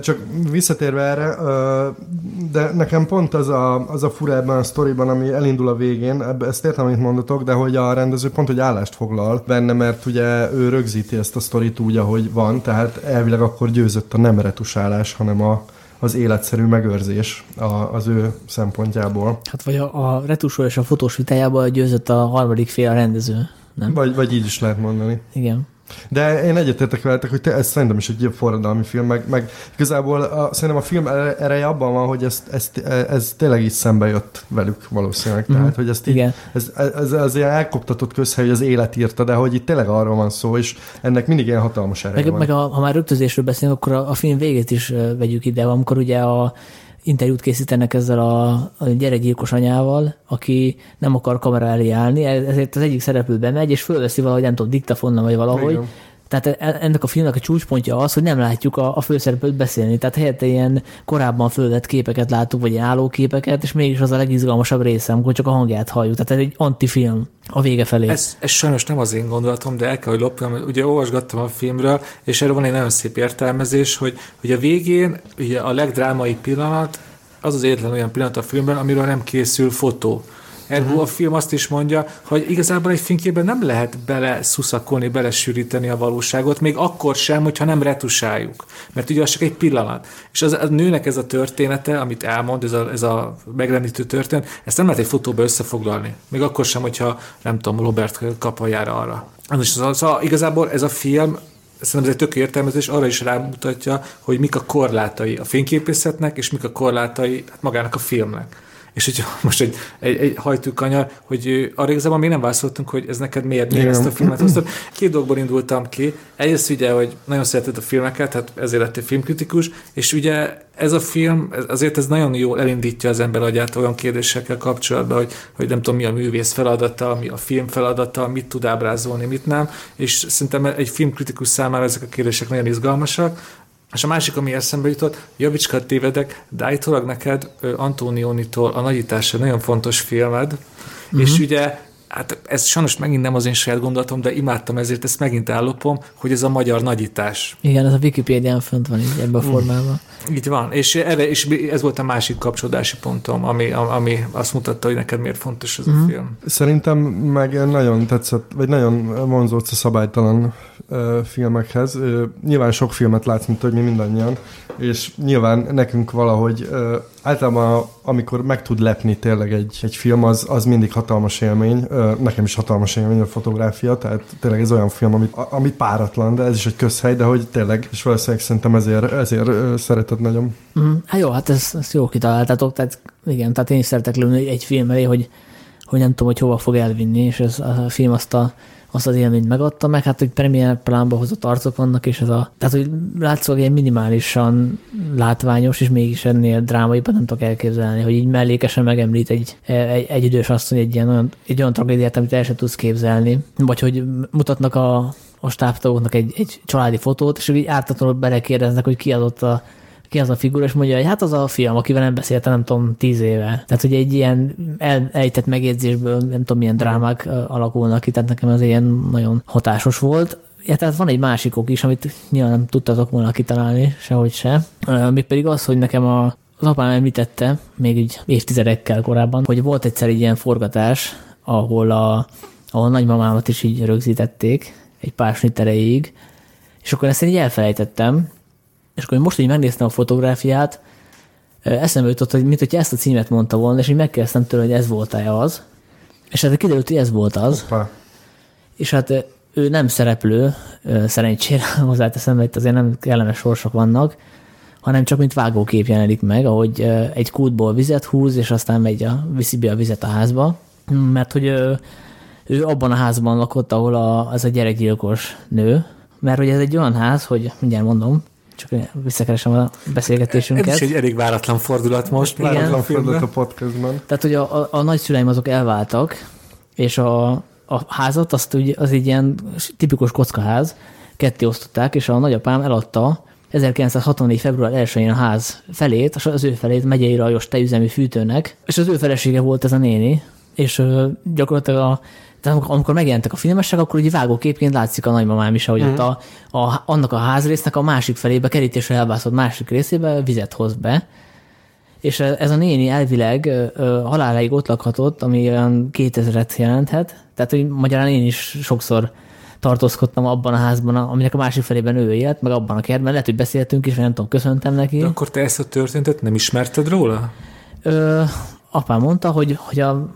Csak visszatérve erre, de nekem pont az a, az a fura ebben a sztoriban, ami elindul a végén, ezt értem, amit mondatok, de hogy a rendező pont, hogy állást foglal benne, mert ugye ő rögzíti ezt a sztorit úgy, ahogy van, tehát elvileg akkor győzött a nem retusálás, hanem a, az életszerű megőrzés a, az ő szempontjából. Hát vagy a, a retusról és a fotós vitájában győzött a harmadik fél a rendező, nem? Vagy, vagy így is lehet mondani. Igen. De én egyetértek veletek, hogy te, ez szerintem is egy forradalmi film, meg, meg igazából a, szerintem a film ereje abban van, hogy ez, ez, ez tényleg is szembe jött velük valószínűleg. Mm. Tehát, hogy ezt így, Igen. ez, ez, ez ilyen elkoptatott közhely, hogy az élet írta, de hogy itt tényleg arról van szó, és ennek mindig ilyen hatalmas ereje meg, van. Meg a, ha már rögtözésről beszélünk, akkor a, a film végét is vegyük ide, amikor ugye a interjút készítenek ezzel a, a gyerekgyilkos anyával, aki nem akar kamera elé állni, ezért az egyik szereplő bemegy, és fölveszi valahogy, nem tudom, diktafonnal vagy valahogy, Igen. Tehát e, ennek a filmnek a csúcspontja az, hogy nem látjuk a, a főszereplőt beszélni. Tehát helyette ilyen korábban fölvett képeket látunk, vagy ilyen állóképeket, és mégis az a legizgalmasabb része, amikor csak a hangját halljuk. Tehát ez egy antifilm a vége felé. Ez, ez sajnos nem az én gondolatom, de el kell, hogy lopjam. Ugye olvasgattam a filmről, és erről van egy nagyon szép értelmezés, hogy, hogy a végén ugye a legdrámai pillanat az az egyetlen olyan pillanat a filmben, amiről nem készül fotó. Ergo uh-huh. a film azt is mondja, hogy igazából egy fényképben nem lehet bele szuszakolni, belesűríteni a valóságot, még akkor sem, hogyha nem retusáljuk. Mert ugye az csak egy pillanat. És az, a nőnek ez a története, amit elmond, ez a, ez a megrendítő történet, ezt nem lehet egy fotóba összefoglalni. Még akkor sem, hogyha nem tudom, Robert kapajára arra. Szóval, szóval igazából ez a film szerintem ez egy tök értelmezés, arra is rámutatja, hogy mik a korlátai a fényképészetnek, és mik a korlátai hát magának a filmnek. És hogy most egy, egy, egy hajtőkanyar, hogy arra igazából még nem válaszoltunk, hogy ez neked miért, miért ezt a filmet hoztad. Két dolgból indultam ki. Egyrészt ugye, hogy nagyon szereted a filmeket, hát ezért lettél filmkritikus, és ugye ez a film, azért ez nagyon jól elindítja az ember agyát olyan kérdésekkel kapcsolatban, hogy, hogy nem tudom, mi a művész feladata, mi a film feladata, mit tud ábrázolni, mit nem, és szerintem egy filmkritikus számára ezek a kérdések nagyon izgalmasak. És a másik, ami eszembe jutott, javicskát tévedek, de állítólag neked Antonionitól a nagyítása nagyon fontos filmed, uh-huh. és ugye hát ez sajnos megint nem az én saját gondolatom, de imádtam ezért, ezt megint ellopom, hogy ez a magyar nagyítás. Igen, ez a Wikipédián fönt van így ebben a formában. Így van, és, erre, és ez volt a másik kapcsolódási pontom, ami, ami azt mutatta, hogy neked miért fontos ez a Mhm. film. Szerintem meg nagyon tetszett, vagy nagyon vonzódsz a szabálytalan ö, filmekhez. Ö, nyilván sok filmet látsz, mint hogy mi mindannyian, és nyilván nekünk valahogy ö, általában amikor meg tud lepni tényleg egy, egy film, az, az mindig hatalmas élmény. Nekem is hatalmas élmény a fotográfia, tehát tényleg ez olyan film, amit, a- ami páratlan, de ez is egy közhely, de hogy tényleg, és valószínűleg szerintem ezért, ezért szereted nagyon. Mm, hát jó, hát ezt, ezt jó kitaláltátok, tehát igen, tehát én is szeretek lőni egy film elé, hogy, hogy nem tudom, hogy hova fog elvinni, és ez a film azt a azt az élményt megadta, meg. Hát, hogy premier plánba hozott arcok vannak, és ez a, tehát, hogy látszólag ilyen minimálisan látványos, és mégis ennél drámaiban nem tudok elképzelni, hogy így mellékesen megemlít egy, egy, egy idős asszony egy, ilyen olyan, egy olyan tragédiát, amit el sem tudsz képzelni, vagy hogy mutatnak a, a egy, egy családi fotót, és így ártatlanul belekérdeznek, hogy ki adott a, ki az a figura, és mondja, hogy hát az a fiam, akivel nem beszéltem, nem tudom, tíz éve. Tehát, hogy egy ilyen el, ejtett megjegyzésből nem tudom, milyen drámák alakulnak ki, tehát nekem ez ilyen nagyon hatásos volt. Ja, tehát van egy másik ok is, amit nyilván nem tudtatok volna kitalálni, sehogy se. Még pedig az, hogy nekem a, az apám említette, még így évtizedekkel korábban, hogy volt egyszer egy ilyen forgatás, ahol a, ahol a nagymamámat is így rögzítették egy pár erejéig, és akkor ezt én így elfelejtettem, és akkor most így megnéztem a fotográfiát, eszembe jutott, hogy mint hogy ezt a címet mondta volna, és így megkérdeztem tőle, hogy ez volt-e az. És hát kiderült, hogy ez volt az. Hoppá. És hát ő nem szereplő, szerencsére <laughs> hozzáteszem, mert azért nem kellemes sorsok vannak, hanem csak mint vágókép jelenik meg, ahogy egy kútból vizet húz, és aztán megy a, viszi be a vizet a házba, mert hogy ö, ő abban a házban lakott, ahol a, az a gyerekgyilkos nő, mert hogy ez egy olyan ház, hogy mindjárt mondom, csak visszakeresem a beszélgetésünket. Ez is egy elég váratlan fordulat most. Igen. Váratlan fordulat a podcastban. Tehát, hogy a, a, a nagyszüleim azok elváltak, és a, a házat azt úgy, az egy ilyen tipikus kockaház, ketté osztották, és a nagyapám eladta 1964. február 1-én a ház felét, az ő felét megyei rajos tejüzemű fűtőnek, és az ő felesége volt ez a néni, és gyakorlatilag a, tehát amikor- amikor megjelentek a filmesek, akkor ugye vágóképként látszik a nagymamám is, ahogy mm. ott a, a, annak a házrésznek a másik felébe, kerítésre elbászott másik részébe vizet hoz be, és ez a néni elvileg ö, ö, haláláig ott lakhatott, ami olyan 2000-et jelenthet. Tehát, hogy magyarán én is sokszor tartózkodtam abban a házban, aminek a másik felében ő élt, meg abban a kertben. Lehet, hogy beszéltünk is, vagy nem tudom, köszöntem neki. De akkor te ezt a történetet nem ismerted róla? Ö, apám mondta, hogy, hogy, a,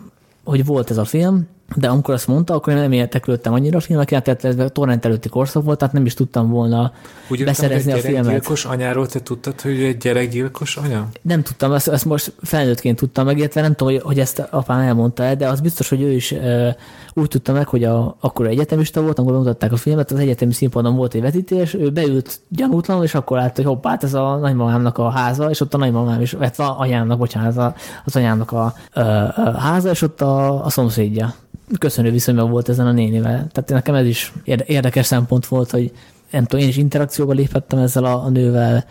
hogy volt ez a film, de amikor azt mondta, akkor én nem érteklődtem annyira a filmekkel, tehát ez a torrent előtti korszak volt, tehát nem is tudtam volna Úgy beszerezni a hogy egy filmet. gyerekgyilkos anyáról te tudtad, hogy ő egy gyerekgyilkos anya? Nem tudtam, ezt, ezt most felnőttként tudtam meg, illetve nem tudom, hogy, hogy ezt apám elmondta el, de az biztos, hogy ő is e, úgy tudta meg, hogy a, akkor egyetemista volt, amikor bemutatták a filmet, az egyetemi színpadon volt egy vetítés, ő beült gyanútlanul, és akkor látta, hogy hoppá, hát ez a nagymamámnak a háza, és ott a nagymamám is, illetve a anyámnak, bocsánat, az, az anyámnak a, a, a háza, és ott a, a szomszédja. Köszönő viszonyban volt ezen a nénivel. Tehát nekem ez is érde- érdekes szempont volt, hogy nem tudom, én is interakcióba léphettem ezzel a, a nővel,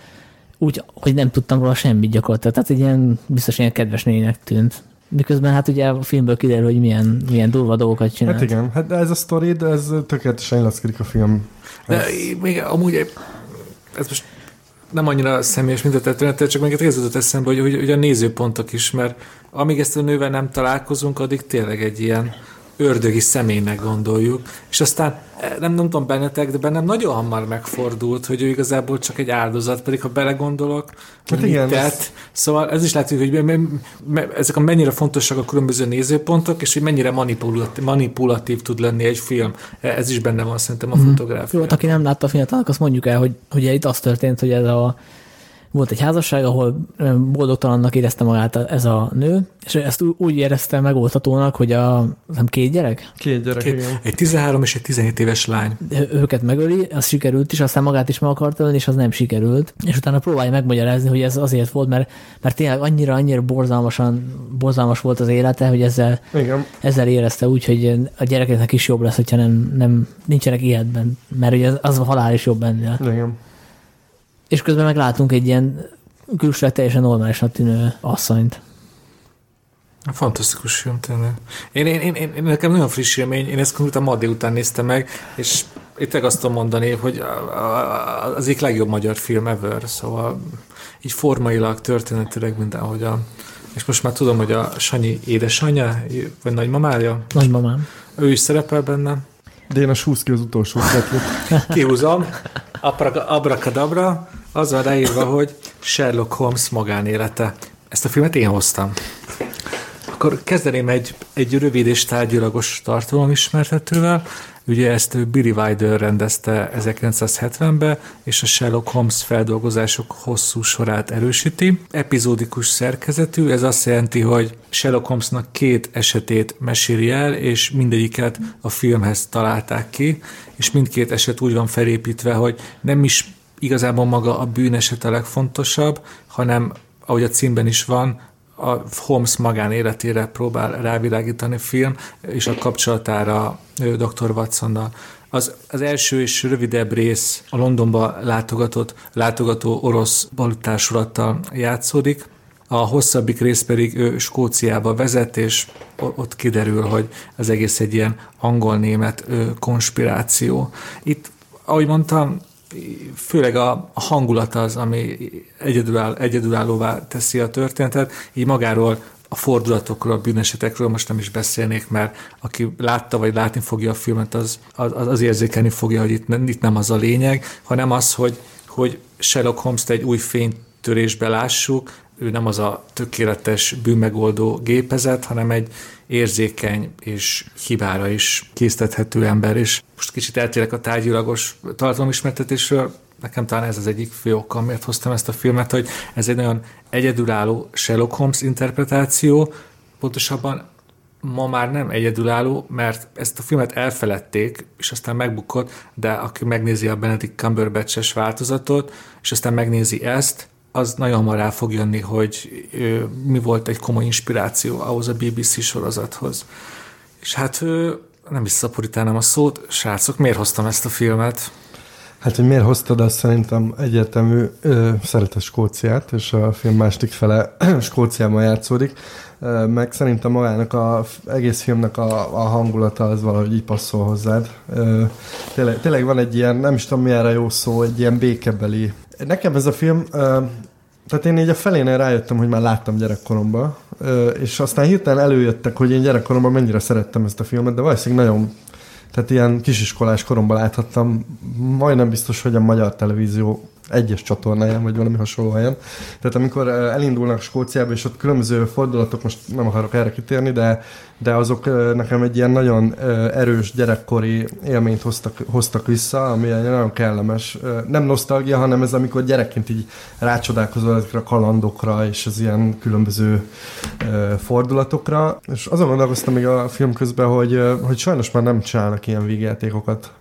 úgy, hogy nem tudtam róla semmit gyakorlatilag. Tehát egy ilyen, biztos ilyen kedves néninek tűnt. Miközben hát ugye a filmből kiderül, hogy milyen, milyen durva dolgokat csinál. Hát igen, hát de ez a sztori, de ez tökéletesen illeszkedik a film. De még amúgy ez most nem annyira személyes, mint a történet, csak még ez jutott eszembe, hogy, hogy, hogy a nézőpontok is, mert amíg ezt a nővel nem találkozunk, addig tényleg egy ilyen ördögi személynek gondoljuk, és aztán eh, nem, nem tudom bennetek, de bennem nagyon hamar megfordult, hogy ő igazából csak egy áldozat, pedig ha belegondolok, hogy Hát mit igen, tett, ez- szóval ez is látszik, hogy ezek a mennyire fontosak a különböző nézőpontok, és hogy mennyire manipulatív, manipulatív tud lenni egy film. Ez is benne van szerintem a Jó, fotográfia. hát aki nem látta a filmet, annak azt mondjuk el, hogy, hogy itt az történt, hogy ez a, volt egy házasság, ahol boldogtalannak érezte magát ez a nő, és ezt úgy érezte megoldhatónak, hogy a nem két gyerek, Két gyerek, Két, igen. egy 13 és egy 17 éves lány. Őket megöli, az sikerült is, aztán magát is meg akart ölni, és az nem sikerült. És utána próbálja megmagyarázni, hogy ez azért volt, mert, mert tényleg annyira, annyira borzalmasan, borzalmas volt az élete, hogy ezzel, Igen, ezzel érezte úgy, hogy a gyerekeknek is jobb lesz, hogyha nem, nem nincsenek életben, mert ugye az, az a halál is jobb ennél. igen. És közben meg látunk egy ilyen külsőleg teljesen normálisnak tűnő asszonyt. Fantasztikus film, tényleg. Én, én, én, én, nekem nagyon friss élmény, én ezt konkrétan ma délután néztem meg, és itt meg azt tudom mondani, hogy az egyik legjobb magyar film ever, szóval így formailag, történetileg a És most már tudom, hogy a Sanyi édesanyja, vagy nagymamája? Nagymamám. Ő is szerepel benne. Dénes húz ki az utolsó szetlit. Kihúzom. Abrakadabra. Az van ráírva, hogy Sherlock Holmes magánélete. Ezt a filmet én hoztam. Akkor kezdeném egy, egy rövid és tárgyalagos tartalom-ismertetővel. Ugye ezt Billy Wilder rendezte 1970-ben, és a Sherlock Holmes feldolgozások hosszú sorát erősíti. Epizódikus szerkezetű, ez azt jelenti, hogy Sherlock Holmesnak két esetét meséli el, és mindegyiket a filmhez találták ki, és mindkét eset úgy van felépítve, hogy nem is igazából maga a bűneset a legfontosabb, hanem ahogy a címben is van, a Holmes magánéletére próbál rávilágítani film, és a kapcsolatára dr. Watsonnal. Az, az első és rövidebb rész a Londonba látogatott, látogató orosz balutársulattal játszódik, a hosszabbik rész pedig ő Skóciába vezet, és ott kiderül, hogy az egész egy ilyen angol-német konspiráció. Itt, ahogy mondtam, főleg a, hangulat az, ami egyedüláll, egyedülállóvá teszi a történetet, így magáról a fordulatokról, a bűnesetekről most nem is beszélnék, mert aki látta vagy látni fogja a filmet, az, az, az érzékelni fogja, hogy itt, itt nem az a lényeg, hanem az, hogy, hogy Sherlock Holmes-t egy új fénytörésbe lássuk, ő nem az a tökéletes bűnmegoldó gépezet, hanem egy érzékeny és hibára is késztethető ember, és most kicsit eltérek a tárgyilagos tartalomismertetésről, nekem talán ez az egyik fő oka, miért hoztam ezt a filmet, hogy ez egy nagyon egyedülálló Sherlock Holmes interpretáció, pontosabban ma már nem egyedülálló, mert ezt a filmet elfeledték, és aztán megbukott, de aki megnézi a Benedict Cumberbatch-es változatot, és aztán megnézi ezt, az nagyon hamar rá fog jönni, hogy mi volt egy komoly inspiráció ahhoz a BBC sorozathoz. És hát nem visszaporítánám a szót, srácok, miért hoztam ezt a filmet? Hát, hogy miért hoztad, azt szerintem egyértelmű, ö, szeretett Skóciát, és a film második fele <clears throat> Skóciában játszódik, ö, meg szerintem magának a egész filmnek a, a hangulata az valahogy így passzol hozzád. Ö, tényleg, tényleg van egy ilyen, nem is tudom mi erre jó szó, egy ilyen békebeli. Nekem ez a film, tehát én így a felénél rájöttem, hogy már láttam gyerekkoromban, és aztán hirtelen előjöttek, hogy én gyerekkoromban mennyire szerettem ezt a filmet, de valószínűleg nagyon tehát ilyen kisiskolás koromban láthattam, majdnem biztos, hogy a magyar televízió egyes csatornáján, vagy valami hasonló helyen. Tehát amikor elindulnak Skóciába, és ott különböző fordulatok, most nem akarok erre kitérni, de, de azok nekem egy ilyen nagyon erős gyerekkori élményt hoztak, hoztak vissza, ami egy nagyon kellemes, nem nosztalgia, hanem ez amikor gyerekként így rácsodálkozol ezekre a kalandokra, és az ilyen különböző fordulatokra. És azon gondolkoztam még a film közben, hogy, hogy sajnos már nem csinálnak ilyen vígjátékokat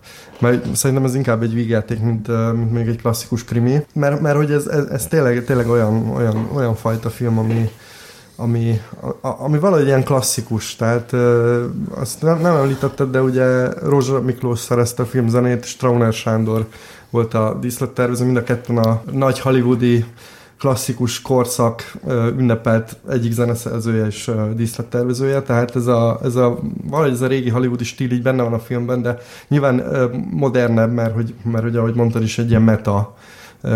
mert szerintem ez inkább egy vígjáték, mint, mint még egy klasszikus krimi. Mert, mert hogy ez, ez, ez tényleg, tényleg olyan, olyan, olyan fajta film, ami, ami, ami valahogy ilyen klasszikus, tehát azt nem, nem említetted, de ugye Rózsa Miklós szerezte a filmzenét, és Trauner Sándor volt a díszlettervező, mind a ketten a nagy hollywoodi klasszikus korszak ünnepelt egyik zeneszerzője és díszlettervezője, tehát ez a, ez a, valahogy ez a régi hollywoodi stíl így benne van a filmben, de nyilván modernebb, mert hogy, mert hogy ahogy mondtad is, egy ilyen meta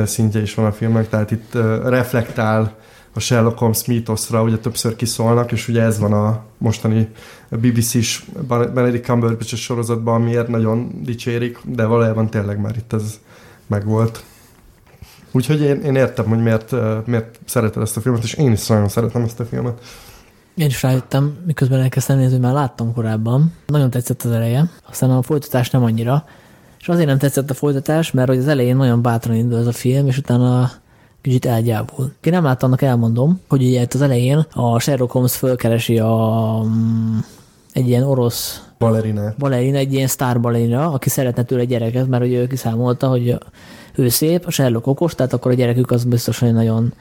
szintje is van a filmnek, tehát itt reflektál a Sherlock Holmes mítoszra, ugye többször kiszólnak, és ugye ez van a mostani BBC-s Benedict Cumberbatch sorozatban, amiért nagyon dicsérik, de valójában tényleg már itt ez megvolt. Úgyhogy én, én értem, hogy miért, miért szereted ezt a filmet, és én is nagyon szeretem ezt a filmet. Én is rájöttem, miközben elkezdtem nézni, hogy már láttam korábban. Nagyon tetszett az eleje, aztán a folytatás nem annyira. És azért nem tetszett a folytatás, mert hogy az elején nagyon bátran indul ez a film, és utána kicsit elgyávul. Ki nem láttam, annak elmondom, hogy ugye az elején a Sherlock Holmes fölkeresi a, mm, egy ilyen orosz balerina. Balerina, egy ilyen sztár balerina, aki szeretne tőle gyereket, mert hogy ő kiszámolta, hogy ő szép, a Sherlock okos, tehát akkor a gyerekük az biztos, hogy nagyon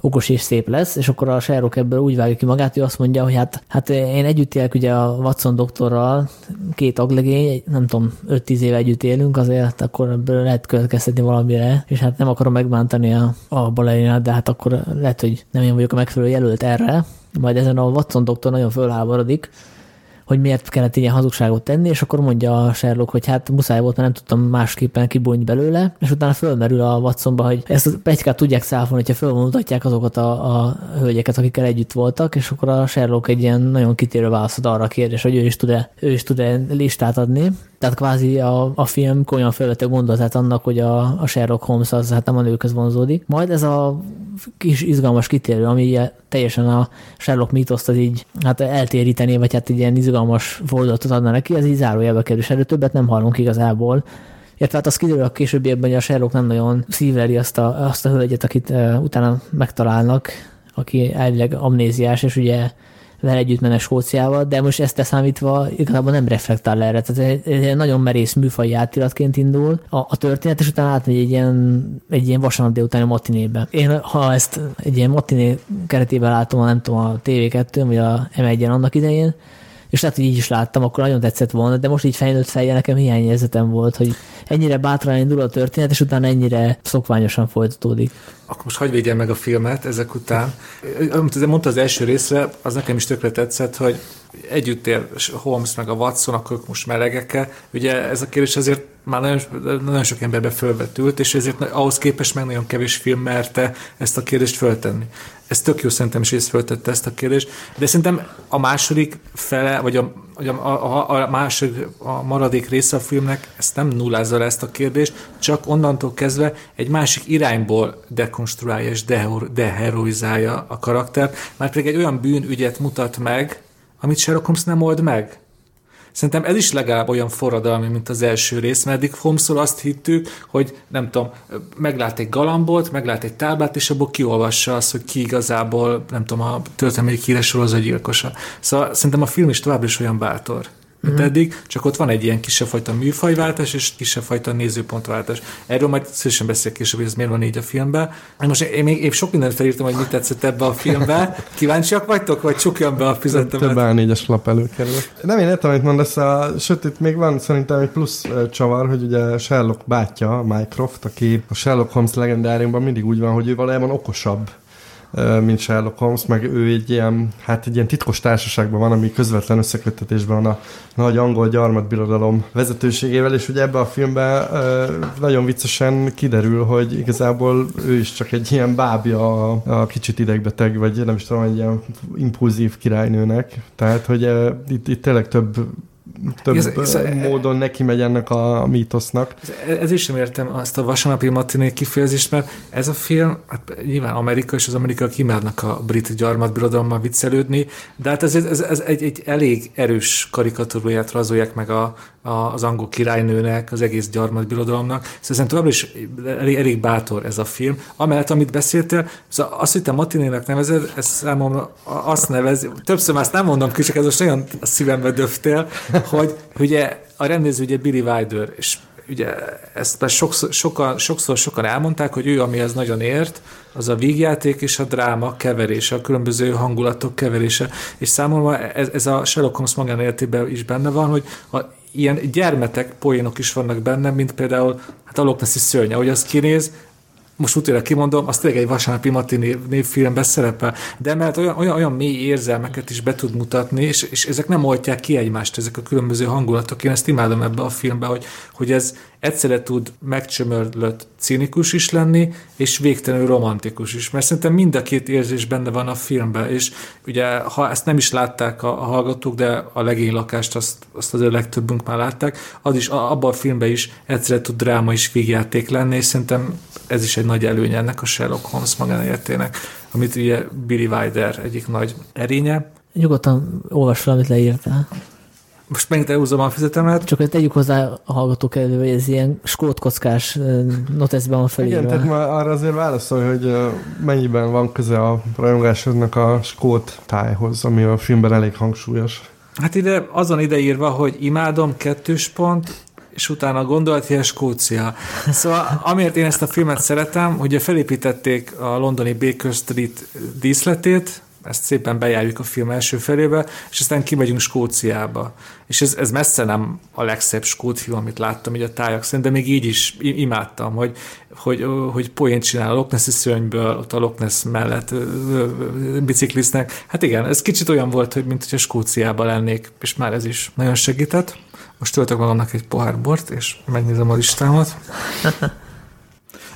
okos és szép lesz, és akkor a Sherlock ebből úgy vágja ki magát, hogy azt mondja, hogy hát, hát én együtt élek ugye a Watson doktorral, két aglegény, nem tudom, 5-10 éve együtt élünk, azért akkor ebből lehet következtetni valamire, és hát nem akarom megbántani a, a balerinát, de hát akkor lehet, hogy nem én vagyok a megfelelő jelölt erre, majd ezen a Watson doktor nagyon fölháborodik, hogy miért kellett ilyen hazugságot tenni, és akkor mondja a Sherlock, hogy hát muszáj volt, mert nem tudtam másképpen kibújni belőle, és utána fölmerül a Watsonba, hogy ezt a pegykát tudják száfolni, hogyha fölmutatják azokat a, a hölgyeket, akikkel együtt voltak, és akkor a Sherlock egy ilyen nagyon kitérő válaszod arra a kérdés, hogy ő is tud-e, ő is tud-e listát adni. Tehát kvázi a, a film komolyan felvette gondolatát annak, hogy a, a Sherlock Holmes az hát nem a nőköz vonzódik. Majd ez a kis izgalmas kitérő, ami teljesen a Sherlock mítoszt az így hát eltérítené, vagy hát egy ilyen izgalmas fordulatot adna neki, ez így zárójelbe kerül, erről többet nem hallunk igazából. Illetve hát az kiderül a későbbiekben, hogy a Sherlock nem nagyon szíveli azt a, azt a hölgyet, akit uh, utána megtalálnak, aki elvileg amnéziás, és ugye vele együtt mennek Skóciával, de most ezt számítva igazából nem reflektál erre. Tehát egy, egy nagyon merész műfai átiratként indul a, a történet, és utána átmegy egy ilyen, egy ilyen vasárnap délutáni matinébe. Én, ha ezt egy ilyen matiné keretében látom, nem tudom, a TV2 vagy a M1-en annak idején, és lehet, hogy így is láttam, akkor nagyon tetszett volna, de most így felnőtt fejjel nekem hiányérzetem volt, hogy ennyire bátran indul a történet, és utána ennyire szokványosan folytatódik. Akkor most hagyj védjen meg a filmet ezek után. Amit mondta az első részre, az nekem is tökre tetszett, hogy együtt él Holmes meg a Watson, akkor most melegekkel. Ugye ez a kérdés azért már nagyon, nagyon sok emberbe fölvetült, és ezért ahhoz képest meg nagyon kevés film merte ezt a kérdést föltenni. Ez tök jó, szerintem is észföltette ezt a kérdést, de szerintem a második fele, vagy a, vagy a, a, a második, a maradék része a filmnek ezt nem nullázza le ezt a kérdést, csak onnantól kezdve egy másik irányból dekonstruálja és deheroizálja a karaktert, már pedig egy olyan bűnügyet mutat meg, amit Sherlock Holmes nem old meg. Szerintem ez is legalább olyan forradalmi, mint az első rész, mert eddig Holmesról azt hittük, hogy nem tudom, meglát egy galambot, meglát egy táblát, és abból kiolvassa azt, hogy ki igazából, nem tudom, a történelmi híres gyilkosa. Szóval szerintem a film is továbbra is olyan bátor mint mm-hmm. eddig, csak ott van egy ilyen kisebb fajta műfajváltás és kisebb fajta nézőpontváltás. Erről majd szívesen beszél később, hogy ez miért van így a filmben. Most én még én sok mindent felírtam, hogy mit tetszett ebbe a filmbe. Kíváncsiak vagytok, vagy csukjam be a fizetemet? Több A4-es lap előkerül. Nem én értem, amit mondasz, a, sőt, itt még van szerintem egy plusz csavar, hogy ugye Sherlock bátyja, Mycroft, aki a Sherlock Holmes legendáriumban mindig úgy van, hogy ő valójában okosabb mint Sherlock Holmes, meg ő egy ilyen, hát egy ilyen titkos társaságban van, ami közvetlen összeköttetésben van a nagy angol gyarmatbirodalom vezetőségével, és ugye ebben a filmben nagyon viccesen kiderül, hogy igazából ő is csak egy ilyen bábja a, a kicsit idegbeteg, vagy nem is tudom, egy ilyen impulzív királynőnek. Tehát, hogy itt, itt tényleg több több ez, ez, módon neki megy ennek a mítosznak. Ez, ez is sem értem azt a vasárnapi matiné kifejezést, mert ez a film, hát nyilván Amerika és az amerikaiak imádnak a brit gyarmatbirodalommal viccelődni, de hát ez, ez, ez egy, egy elég erős karikatúráját rajzolják meg a, az angol királynőnek, az egész gyarmatbirodalomnak. Szóval szerintem továbbra is elég, bátor ez a film. Amellett, amit beszéltél, szóval azt, hogy te Matinének nevezed, ez számomra azt nevez, többször már ezt nem mondom ki, csak ez most olyan a szívembe döftél, hogy ugye a rendező ugye Billy Wilder, és ugye ezt sokszor, sokan, sokszor sokan elmondták, hogy ő, amihez nagyon ért, az a vígjáték és a dráma keverése, a különböző hangulatok keverése. És számomra ez, ez a Sherlock Holmes magánéletében is benne van, hogy a, ilyen gyermetek poénok is vannak benne, mint például hát a Loch Nessi szörny, ahogy az kinéz, most utána kimondom, az tényleg egy vasárnapi Mati név, névfilmben szerepel, de mert olyan, olyan, olyan mély érzelmeket is be tud mutatni, és, és ezek nem oltják ki egymást, ezek a különböző hangulatok. Én ezt imádom ebbe a filmbe, hogy, hogy ez egyszerre tud megcsömörlött cinikus is lenni, és végtelenül romantikus is, mert szerintem mind a két érzés benne van a filmben, és ugye, ha ezt nem is látták a, a hallgatók, de a legény lakást azt, azt az a legtöbbünk már látták, az is abban a filmben is egyszerre tud dráma és vígjáték lenni, és szerintem ez is egy nagy előny ennek a Sherlock Holmes magánéletének, amit ugye Billy Wilder egyik nagy erénye. Nyugodtan olvas fel, amit leírtál. Most megint elhúzom a fizetemet. Csak hogy tegyük hozzá a hallgatók elő, hogy ez ilyen skótkockás noteszben van felírva. Igen, tehát már arra azért válaszolj, hogy mennyiben van köze a rajongásodnak a skót tájhoz, ami a filmben elég hangsúlyos. Hát ide azon ideírva, hogy imádom, kettős pont, és utána gondolat, hogy Skócia. Szóval amiért én ezt a filmet szeretem, hogy felépítették a londoni Baker Street díszletét, ezt szépen bejárjuk a film első felébe, és aztán kimegyünk Skóciába. És ez, ez messze nem a legszebb skót film, amit láttam így a tájak szerint, de még így is imádtam, hogy, hogy, hogy poént csinál a Loch Nessi szörnyből, ott a Loch Ness mellett bicikliznek. Hát igen, ez kicsit olyan volt, hogy mint hogyha Skóciába lennék, és már ez is nagyon segített. Most töltök magamnak egy pohár bort, és megnézem a listámat. <laughs>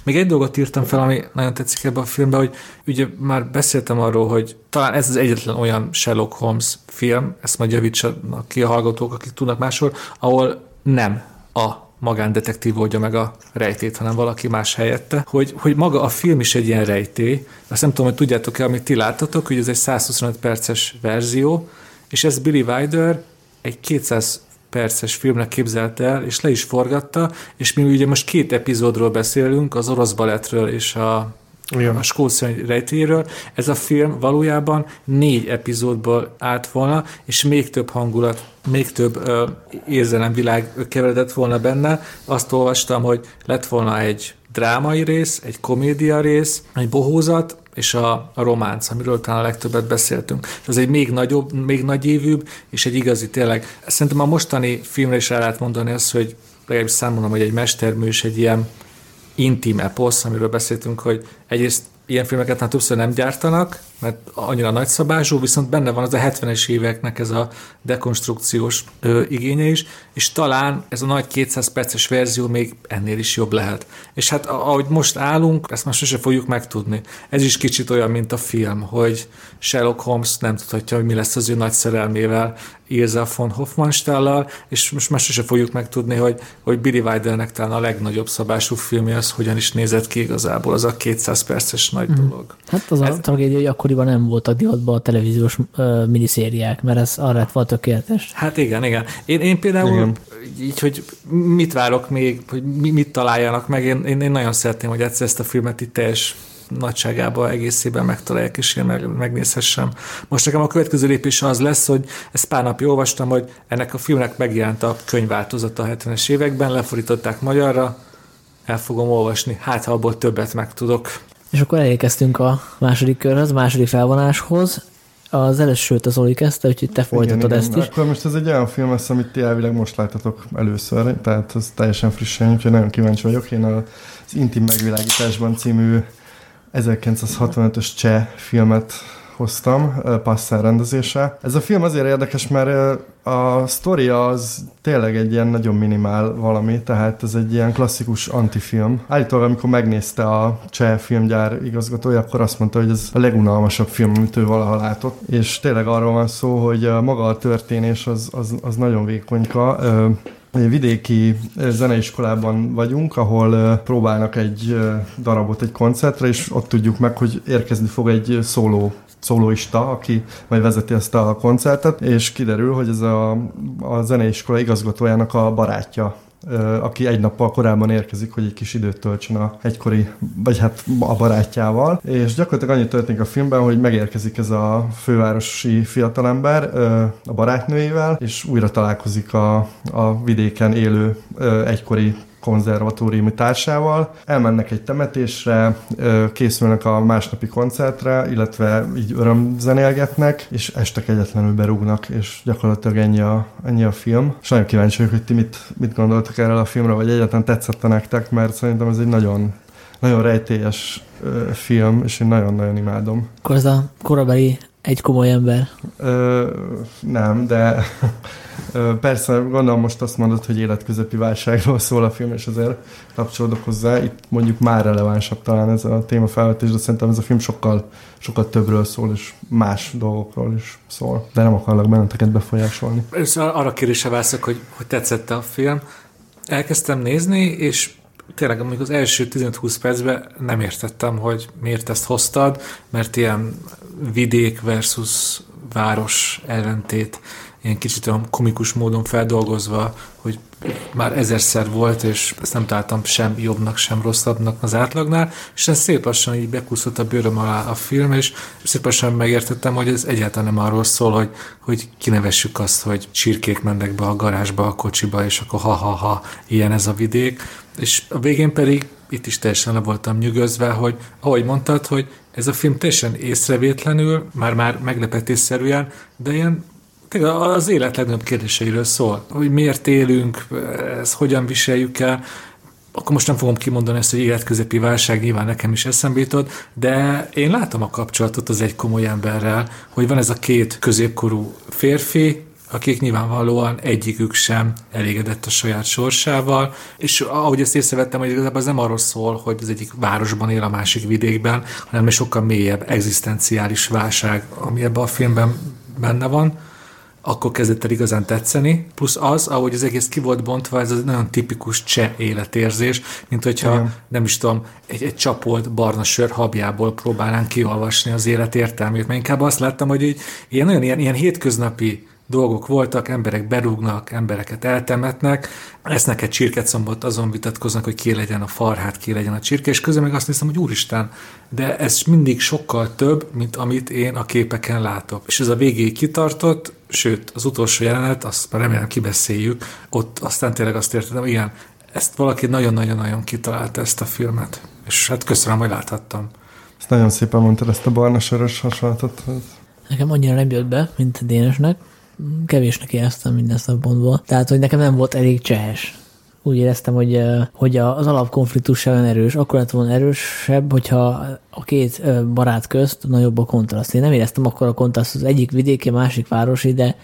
Még egy dolgot írtam fel, ami nagyon tetszik ebben a filmben, hogy ugye már beszéltem arról, hogy talán ez az egyetlen olyan Sherlock Holmes film, ezt majd javítsanak ki a hallgatók, akik tudnak máshol, ahol nem a magándetektív oldja meg a rejtét, hanem valaki más helyette, hogy, hogy maga a film is egy ilyen rejtély. Azt nem tudom, hogy tudjátok-e, amit ti láttatok, hogy ez egy 125 perces verzió, és ez Billy Wilder egy 200 perces filmnek képzelte el, és le is forgatta, és mi ugye most két epizódról beszélünk, az orosz balettről és a igen. a skócia rejtéről. Ez a film valójában négy epizódból állt volna, és még több hangulat, még több ö, érzelemvilág keveredett volna benne. Azt olvastam, hogy lett volna egy drámai rész, egy komédia rész, egy bohózat, és a, a románc, amiről talán a legtöbbet beszéltünk. Ez egy még nagyobb, még nagyévűbb, és egy igazi tényleg. Szerintem a mostani filmre is el lehet mondani azt, hogy legalábbis számomra, hogy egy mestermű és egy ilyen intim eposz, amiről beszéltünk, hogy egyrészt ilyen filmeket már többször nem gyártanak, mert annyira nagyszabású, viszont benne van az a 70-es éveknek ez a dekonstrukciós ö, igénye is, és talán ez a nagy 200 perces verzió még ennél is jobb lehet. És hát ahogy most állunk, ezt már sose fogjuk megtudni. Ez is kicsit olyan, mint a film, hogy Sherlock Holmes nem tudhatja, hogy mi lesz az ő nagy szerelmével, Ilza von Hofmannstallal, és most már sose fogjuk megtudni, hogy, hogy Billy Wildernek talán a legnagyobb szabású filmje az hogyan is nézett ki igazából, az a 200 perces nagy mm. dolog. Hát az ez... a tragédia, hogy akkoriban nem voltak divatban a televíziós uh, miniszériák, mert ez arra volt tökéletes. Hát igen, igen. Én, én például igen. így, hogy mit várok még, hogy mit találjanak meg, én, én, én nagyon szeretném, hogy egyszer ezt a filmet itt teljes nagyságában egészében megtalálják, és én meg, megnézhessem. Most nekem a következő lépés az lesz, hogy ezt pár napja olvastam, hogy ennek a filmnek megjelent a könyvváltozata a 70-es években, lefordították magyarra, el fogom olvasni, hát ha abból többet megtudok. És akkor elérkeztünk a második körhöz, a második felvonáshoz. Az elősőt az Oli kezdte, úgyhogy te folytatod igen, ezt igen. is. Akkor most ez egy olyan film lesz, amit ti elvileg most láttatok először, tehát ez teljesen frissen, úgyhogy nagyon kíváncsi vagyok. Én az Intim Megvilágításban című 1965-ös cseh filmet hoztam Passzel rendezése. Ez a film azért érdekes, mert a sztori az tényleg egy ilyen nagyon minimál valami, tehát ez egy ilyen klasszikus antifilm. Állítólag, amikor megnézte a cseh filmgyár igazgatója, akkor azt mondta, hogy ez a legunalmasabb film, amit ő valaha látott. És tényleg arról van szó, hogy maga a történés az, az, az nagyon vékonyka egy vidéki zeneiskolában vagyunk, ahol próbálnak egy darabot egy koncertre, és ott tudjuk meg, hogy érkezni fog egy szóló szólóista, aki majd vezeti ezt a koncertet, és kiderül, hogy ez a, a zeneiskola igazgatójának a barátja aki egy nappal korábban érkezik, hogy egy kis időt töltsön a egykori, vagy hát a barátjával. És gyakorlatilag annyi történik a filmben, hogy megérkezik ez a fővárosi fiatalember a barátnőjével, és újra találkozik a, a vidéken élő egykori konzervatóriumi társával. Elmennek egy temetésre, készülnek a másnapi koncertre, illetve így örömzenélgetnek, és este egyetlenül berúgnak, és gyakorlatilag ennyi a, ennyi a film. És nagyon kíváncsi vagyok, hogy ti mit, mit gondoltak erről a filmről, vagy egyáltalán tetszett nektek, mert szerintem ez egy nagyon nagyon rejtélyes film, és én nagyon-nagyon imádom. Akkor ez a korabeli egy komoly ember? Ö, nem, de ö, persze gondolom most azt mondod, hogy életközepi válságról szól a film, és azért kapcsolódok hozzá. Itt mondjuk már relevánsabb talán ez a téma felvetés, de szerintem ez a film sokkal, sokkal többről szól, és más dolgokról is szól. De nem akarlak benneteket befolyásolni. Először arra kérdése válaszok, hogy, hogy tetszett a film. Elkezdtem nézni, és tényleg amikor az első 15-20 percben nem értettem, hogy miért ezt hoztad, mert ilyen vidék versus város ellentét ilyen kicsit olyan komikus módon feldolgozva, hogy már ezerszer volt, és ezt nem találtam sem jobbnak, sem rosszabbnak az átlagnál, és ez szép lassan így bekúszott a bőröm alá a film, és szép lassan megértettem, hogy ez egyáltalán nem arról szól, hogy, hogy kinevessük azt, hogy csirkék mennek be a garázsba, a kocsiba, és akkor ha-ha-ha, ilyen ez a vidék, és a végén pedig itt is teljesen le voltam nyugodva, hogy ahogy mondtad, hogy ez a film teljesen észrevétlenül, már-már meglepetésszerűen, de ilyen az élet legnagyobb kérdéseiről szól, hogy miért élünk, ezt hogyan viseljük el, akkor most nem fogom kimondani ezt, hogy életközepi válság nyilván nekem is eszembe jutott, de én látom a kapcsolatot az egy komoly emberrel, hogy van ez a két középkorú férfi, akik nyilvánvalóan egyikük sem elégedett a saját sorsával, és ahogy ezt észrevettem, hogy igazából ez nem arról szól, hogy az egyik városban él a másik vidékben, hanem egy sokkal mélyebb egzisztenciális válság, ami ebben a filmben benne van, akkor kezdett el igazán tetszeni, plusz az, ahogy az egész ki volt bontva, ez az nagyon tipikus cseh életérzés, mint hogyha, Igen. nem is tudom, egy, egy csapolt barna sör habjából próbálnánk kiolvasni az élet értelmét, mert inkább azt láttam, hogy így, ilyen nagyon ilyen, ilyen hétköznapi dolgok voltak, emberek berúgnak, embereket eltemetnek, esznek egy csirkecombot, azon vitatkoznak, hogy ki legyen a farhát, ki legyen a csirke, és közben meg azt hiszem, hogy úristen, de ez mindig sokkal több, mint amit én a képeken látok. És ez a végéig kitartott, sőt, az utolsó jelenet, azt már remélem kibeszéljük, ott aztán tényleg azt értettem, igen, ezt valaki nagyon-nagyon-nagyon kitalálta ezt a filmet. És hát köszönöm, hogy láthattam. Ezt nagyon szépen mondtad, ezt a barna sörös hasonlatot. Nekem annyira nem jött be, mint a Dénesnek kevésnek éreztem minden szempontból. Tehát, hogy nekem nem volt elég csehes. Úgy éreztem, hogy, hogy az alapkonfliktus sem olyan erős. Akkor lett volna erősebb, hogyha a két barát közt nagyobb a kontraszt. Én nem éreztem akkor a kontraszt az egyik vidéki, másik városi, de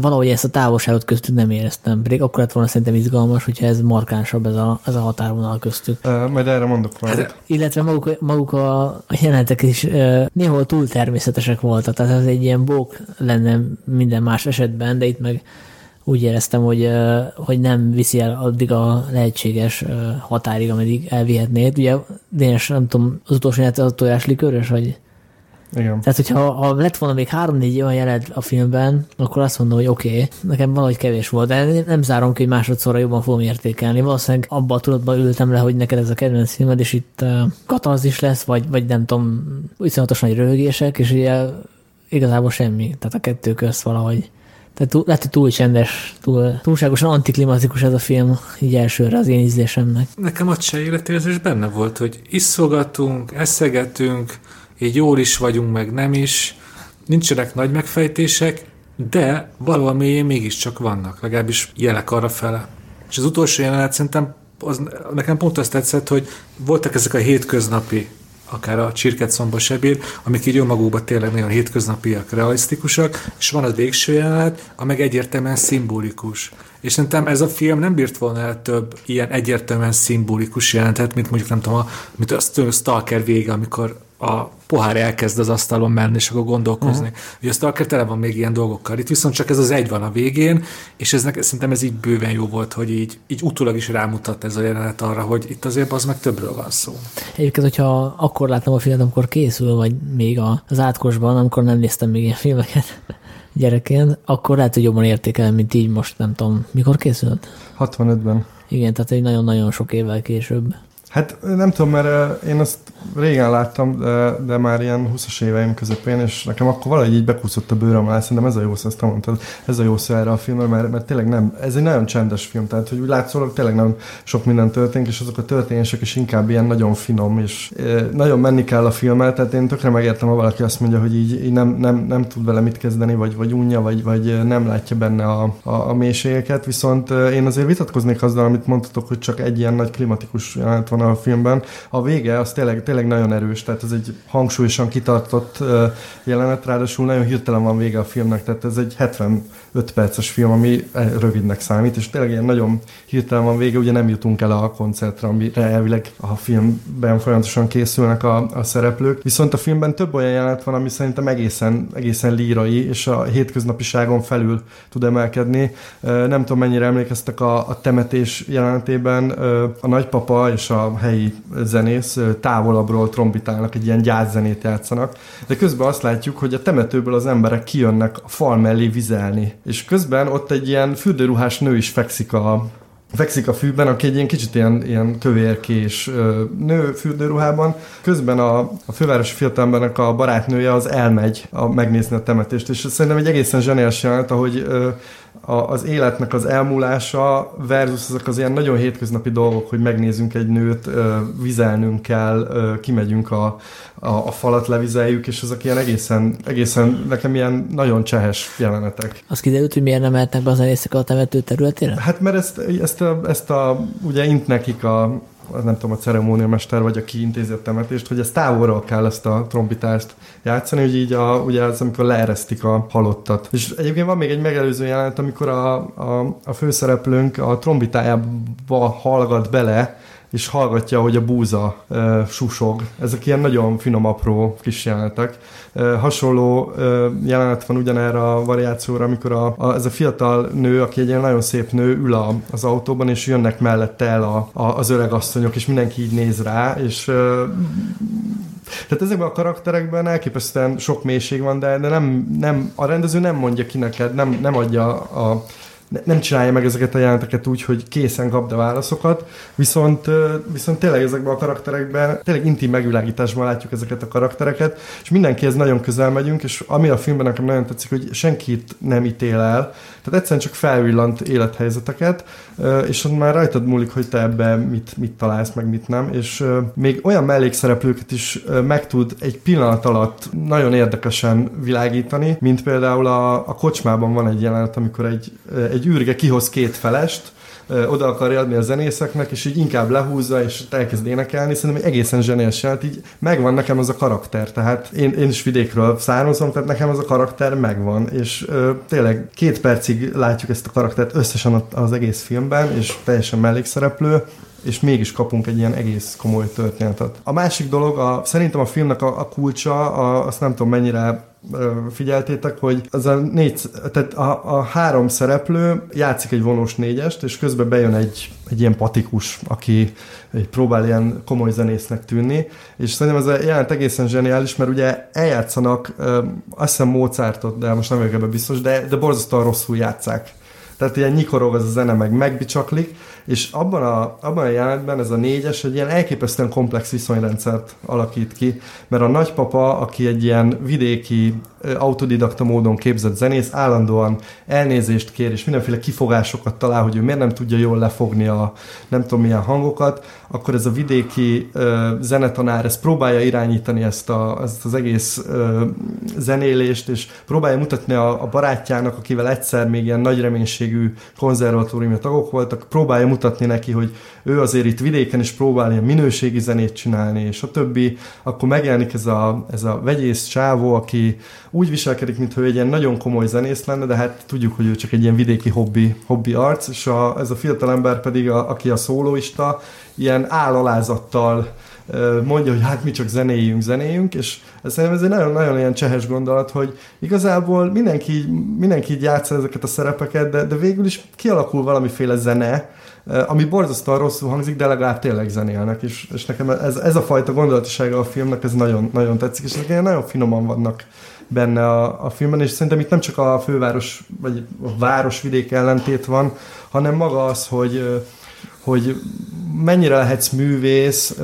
valahogy ezt a távolságot köztük nem éreztem. Pedig akkor lett volna szerintem izgalmas, hogyha ez markánsabb ez a, ez a határvonal köztük. Uh, majd erre mondok valamit. Hát, illetve maguk, maguk a jelenetek is uh, néhol túl természetesek voltak, tehát ez egy ilyen bók lenne minden más esetben, de itt meg úgy éreztem, hogy, hogy nem viszi el addig a lehetséges határig, ameddig elvihetné. Ugye Dénes, nem tudom, az utolsó jelenet az a tojáslikörös, vagy igen. Tehát, hogyha ha lett volna még három-négy olyan jelent a filmben, akkor azt mondom, hogy oké, okay, nekem valahogy kevés volt, de nem zárom ki, hogy másodszorra jobban fogom értékelni. Valószínűleg abba a tudatban ültem le, hogy neked ez a kedvenc filmed, és itt uh, katalzis lesz, vagy, vagy nem tudom, iszonyatos nagy röhögések, és ugye igazából semmi. Tehát a kettő közt valahogy tehát túl, lehet, hogy túl csendes, túl, túlságosan antiklimatikus ez a film, így elsőre az én ízlésemnek. Nekem a cseh életérzés benne volt, hogy iszogatunk, eszegetünk, így jól is vagyunk, meg nem is, nincsenek nagy megfejtések, de valami mégiscsak vannak, legalábbis jelek arra fele. És az utolsó jelenet szerintem az, nekem pont azt tetszett, hogy voltak ezek a hétköznapi akár a csirket szomba sebír, amik így önmagukban tényleg nagyon hétköznapiak, realisztikusak, és van az végső jelenet, amely egyértelműen szimbolikus. És szerintem ez a film nem bírt volna el több ilyen egyértelműen szimbolikus jelentet, mint mondjuk nem tudom, a, mint a Stalker vége, amikor a pohár elkezd az asztalon menni, és akkor gondolkozni. Uh-huh. Ugye a Stalker tele van még ilyen dolgokkal. Itt viszont csak ez az egy van a végén, és ez szerintem ez így bőven jó volt, hogy így, így utólag is rámutat ez a jelenet arra, hogy itt azért az meg többről van szó. Egyébként, hogyha akkor láttam a filmet, amikor készül, vagy még az átkosban, amikor nem néztem még ilyen filmeket <laughs> gyerekként, akkor lehet, hogy jobban értékelem, mint így most, nem tudom, mikor készült? 65-ben. Igen, tehát egy nagyon-nagyon sok évvel később. Hát nem tudom, mert én azt régen láttam, de, de már ilyen 20-as éveim közepén, és nekem akkor valahogy így bekúszott a bőröm alá, szerintem ez a jó szó, mondtad, ez a jó szó erre a filmre, mert, mert tényleg nem, ez egy nagyon csendes film, tehát hogy úgy látszólag tényleg nem sok minden történik, és azok a történések is inkább ilyen nagyon finom, és e, nagyon menni kell a filmmel, tehát én tökre megértem, ha valaki azt mondja, hogy így, így nem, nem, nem tud vele mit kezdeni, vagy, vagy unja, vagy, vagy nem látja benne a, a, a mélységeket, viszont én azért vitatkoznék azzal, amit mondtatok, hogy csak egy ilyen nagy klimatikus jelenet van a filmben. A vége az tényleg, tényleg nagyon erős, tehát ez egy hangsúlyosan kitartott jelenet, ráadásul nagyon hirtelen van vége a filmnek, tehát ez egy 75 perces film, ami rövidnek számít, és tényleg ilyen nagyon hirtelen van vége, ugye nem jutunk el a koncertre, amire elvileg a filmben folyamatosan készülnek a, a szereplők. Viszont a filmben több olyan jelenet van, ami szerintem egészen, egészen lírai, és a hétköznapiságon felül tud emelkedni. Nem tudom, mennyire emlékeztek a, a temetés jelenetében a nagypapa és a helyi zenész távolabbról trombitálnak, egy ilyen gyászzenét játszanak, de közben azt látjuk, hogy a temetőből az emberek kijönnek a fal mellé vizelni. És közben ott egy ilyen fürdőruhás nő is fekszik a fekszik a fűben, aki egy ilyen kicsit ilyen, ilyen kövérkés nő fürdőruhában. Közben a, a fővárosi fiatalembernek a barátnője az elmegy a, megnézni a temetést, és szerintem egy egészen zseniás jelenet, ahogy a, az életnek az elmúlása versus azok az ilyen nagyon hétköznapi dolgok, hogy megnézünk egy nőt, vizelnünk kell, kimegyünk a, a, a falat levizeljük, és ezek ilyen egészen, egészen nekem ilyen nagyon csehes jelenetek. Az kiderült, hogy miért nem mehetnek be az zenészek a temető területére? Hát mert ezt, ezt, a, ezt a, ugye int nekik a, nem tudom, a ceremóniamester vagy aki intézi a temetést, hogy ezt távolról kell ezt a trombitást játszani, hogy így a, ugye az, amikor leeresztik a halottat. És egyébként van még egy megelőző jelenet, amikor a, a, a főszereplőnk a trombitájába hallgat bele, és hallgatja, hogy a búza e, susog. Ezek ilyen nagyon finom, apró kis jelenetek. E, hasonló e, jelenet van ugyanerre a variációra, amikor a, a, ez a fiatal nő, aki egy ilyen nagyon szép nő, ül a, az autóban, és jönnek mellette el a, a, az öreg asszonyok, és mindenki így néz rá, és e, tehát ezekben a karakterekben elképesztően sok mélység van, de, de nem, nem, a rendező nem mondja ki neked, nem, nem adja a, nem csinálja meg ezeket a jelenteket úgy, hogy készen kapd a válaszokat, viszont, viszont tényleg ezekben a karakterekben, tényleg intim megvilágításban látjuk ezeket a karaktereket, és mindenkihez nagyon közel megyünk, és ami a filmben nekem nagyon tetszik, hogy senkit nem ítél el, tehát egyszerűen csak felvillant élethelyzeteket, és már rajtad múlik, hogy te ebben mit, mit találsz, meg mit nem, és még olyan mellékszereplőket is meg tud egy pillanat alatt nagyon érdekesen világítani, mint például a, a kocsmában van egy jelenet, amikor egy, egy űrge kihoz két felest, oda akarja adni a zenészeknek, és így inkább lehúzza, és elkezd énekelni. Szerintem egészen zseniás jelent, így megvan nekem az a karakter. Tehát én, én is vidékről származom, tehát nekem az a karakter megvan, és ö, tényleg két percig látjuk ezt a karaktert összesen az egész filmben, és teljesen mellékszereplő, és mégis kapunk egy ilyen egész komoly történetet. A másik dolog, a, szerintem a filmnek a, a kulcsa, a, azt nem tudom mennyire figyeltétek, hogy az a négy, tehát a, a három szereplő játszik egy vonós négyest, és közben bejön egy, egy ilyen patikus, aki próbál ilyen komoly zenésznek tűnni, és szerintem ez a jelent egészen zseniális, mert ugye eljátszanak, azt hiszem Mozartot, de most nem vagyok ebben biztos, de, de borzasztóan rosszul játszák. Tehát ilyen nyikorog az a zene, meg megbicsaklik, és abban a, abban a jelenetben ez a négyes egy ilyen elképesztően komplex viszonyrendszert alakít ki, mert a nagypapa, aki egy ilyen vidéki autodidakta módon képzett zenész, állandóan elnézést kér, és mindenféle kifogásokat talál, hogy ő miért nem tudja jól lefogni a nem tudom milyen hangokat, akkor ez a vidéki ö, zenetanár ezt próbálja irányítani ezt, a, ezt az egész ö, zenélést, és próbálja mutatni a, a barátjának, akivel egyszer még ilyen nagy reménységű konzervatóriumi tagok voltak, próbálja mutatni neki, hogy ő azért itt vidéken is próbál ilyen minőségi zenét csinálni, és a többi, akkor megjelenik ez a, ez a vegyész csávó, aki úgy viselkedik, mintha ő egy ilyen nagyon komoly zenész lenne, de hát tudjuk, hogy ő csak egy ilyen vidéki hobbi, hobbi arc, és a, ez a fiatal ember pedig, a, aki a szólóista, ilyen állalázattal mondja, hogy hát mi csak zenéjünk, zenéjünk, és szerintem ez egy nagyon-nagyon ilyen csehes gondolat, hogy igazából mindenki, mindenki így játsza ezeket a szerepeket, de, de végül is kialakul valamiféle zene, ami borzasztóan rosszul hangzik, de legalább tényleg zenélnek, és, és nekem ez, ez a fajta gondolatisága a filmnek, ez nagyon, nagyon tetszik, és ezek nagyon finoman vannak benne a, a filmben, és szerintem itt nem csak a főváros, vagy a városvidék ellentét van, hanem maga az, hogy hogy mennyire lehetsz művész,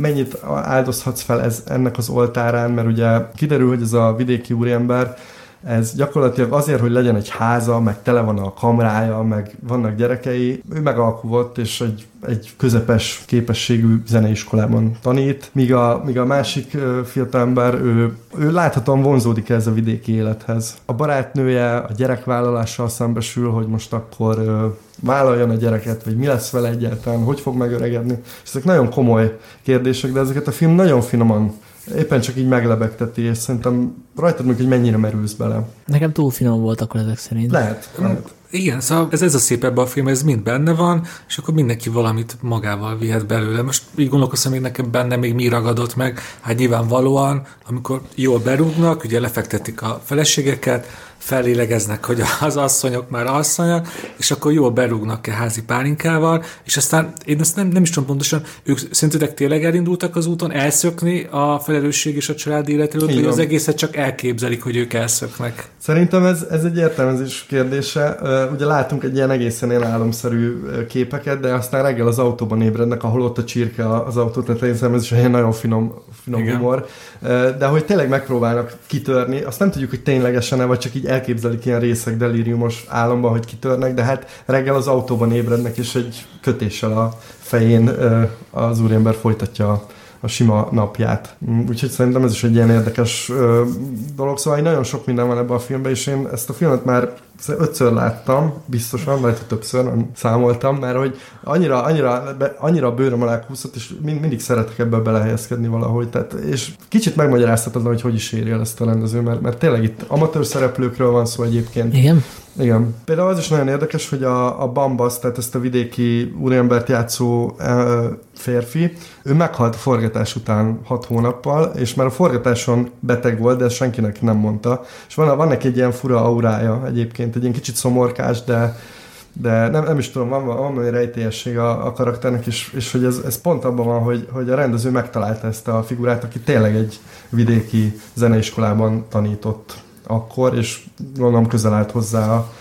mennyit áldozhatsz fel ez, ennek az oltárán, mert ugye kiderül, hogy ez a vidéki úriember, ez gyakorlatilag azért, hogy legyen egy háza, meg tele van a kamrája, meg vannak gyerekei, ő megalkuvott, és egy, egy közepes képességű zeneiskolában tanít, míg a, míg a másik fiatalember, ő, ő láthatóan vonzódik ez a vidéki élethez. A barátnője a gyerekvállalással szembesül, hogy most akkor vállaljon a gyereket, vagy mi lesz vele egyáltalán, hogy fog megöregedni. Ezek nagyon komoly kérdések, de ezeket a film nagyon finoman éppen csak így meglebegteti, és szerintem rajtad meg, hogy mennyire merülsz bele. Nekem túl finom volt akkor ezek szerint. Lehet, lehet. Igen, szóval ez, ez a szép ebben a film, ez mind benne van, és akkor mindenki valamit magával vihet belőle. Most így gondolkozom, hogy nekem benne még mi ragadott meg. Hát nyilvánvalóan, amikor jól berúgnak, ugye lefektetik a feleségeket, fellélegeznek, hogy az asszonyok már asszonyok, és akkor jól berúgnak-e házi pálinkával, és aztán én ezt nem, nem is tudom pontosan, ők szerintetek tényleg elindultak az úton elszökni a felelősség és a család életről, vagy az egészet csak elképzelik, hogy ők elszöknek? Szerintem ez, ez egy értelmezés kérdése. Ugye látunk egy ilyen egészen ilyen álomszerű képeket, de aztán reggel az autóban ébrednek, ahol ott a csirke az autó tetején, ez is egy nagyon finom, finom humor. De hogy tényleg megpróbálnak kitörni, azt nem tudjuk, hogy ténylegesen-e, vagy csak így elképzelik ilyen részek delíriumos álomban, hogy kitörnek, de hát reggel az autóban ébrednek, és egy kötéssel a fején az úriember folytatja a sima napját. Úgyhogy szerintem ez is egy ilyen érdekes dolog. Szóval nagyon sok minden van ebben a filmben, és én ezt a filmet már ötször láttam, biztosan, vagy többször számoltam, mert hogy annyira, annyira, annyira bőröm alá kúszott, és mind, mindig szeretek ebbe belehelyezkedni valahogy. Tehát, és kicsit megmagyaráztatod, hogy hogy is érje el ezt a rendező, mert, mert tényleg itt amatőr szereplőkről van szó egyébként. Igen. Igen. Például az is nagyon érdekes, hogy a, a Bambas, tehát ezt a vidéki úriembert játszó e, férfi, ő meghalt a forgatás után hat hónappal, és már a forgatáson beteg volt, de senkinek nem mondta. És van, van neki egy ilyen fura aurája egyébként, egy ilyen kicsit szomorkás, de de nem, nem is tudom, van, van valami rejtélyesség a, a karakternek, és, és hogy ez, ez pont abban van, hogy, hogy a rendező megtalálta ezt a figurát, aki tényleg egy vidéki zeneiskolában tanított akkor, és gondolom közel állt hozzá a,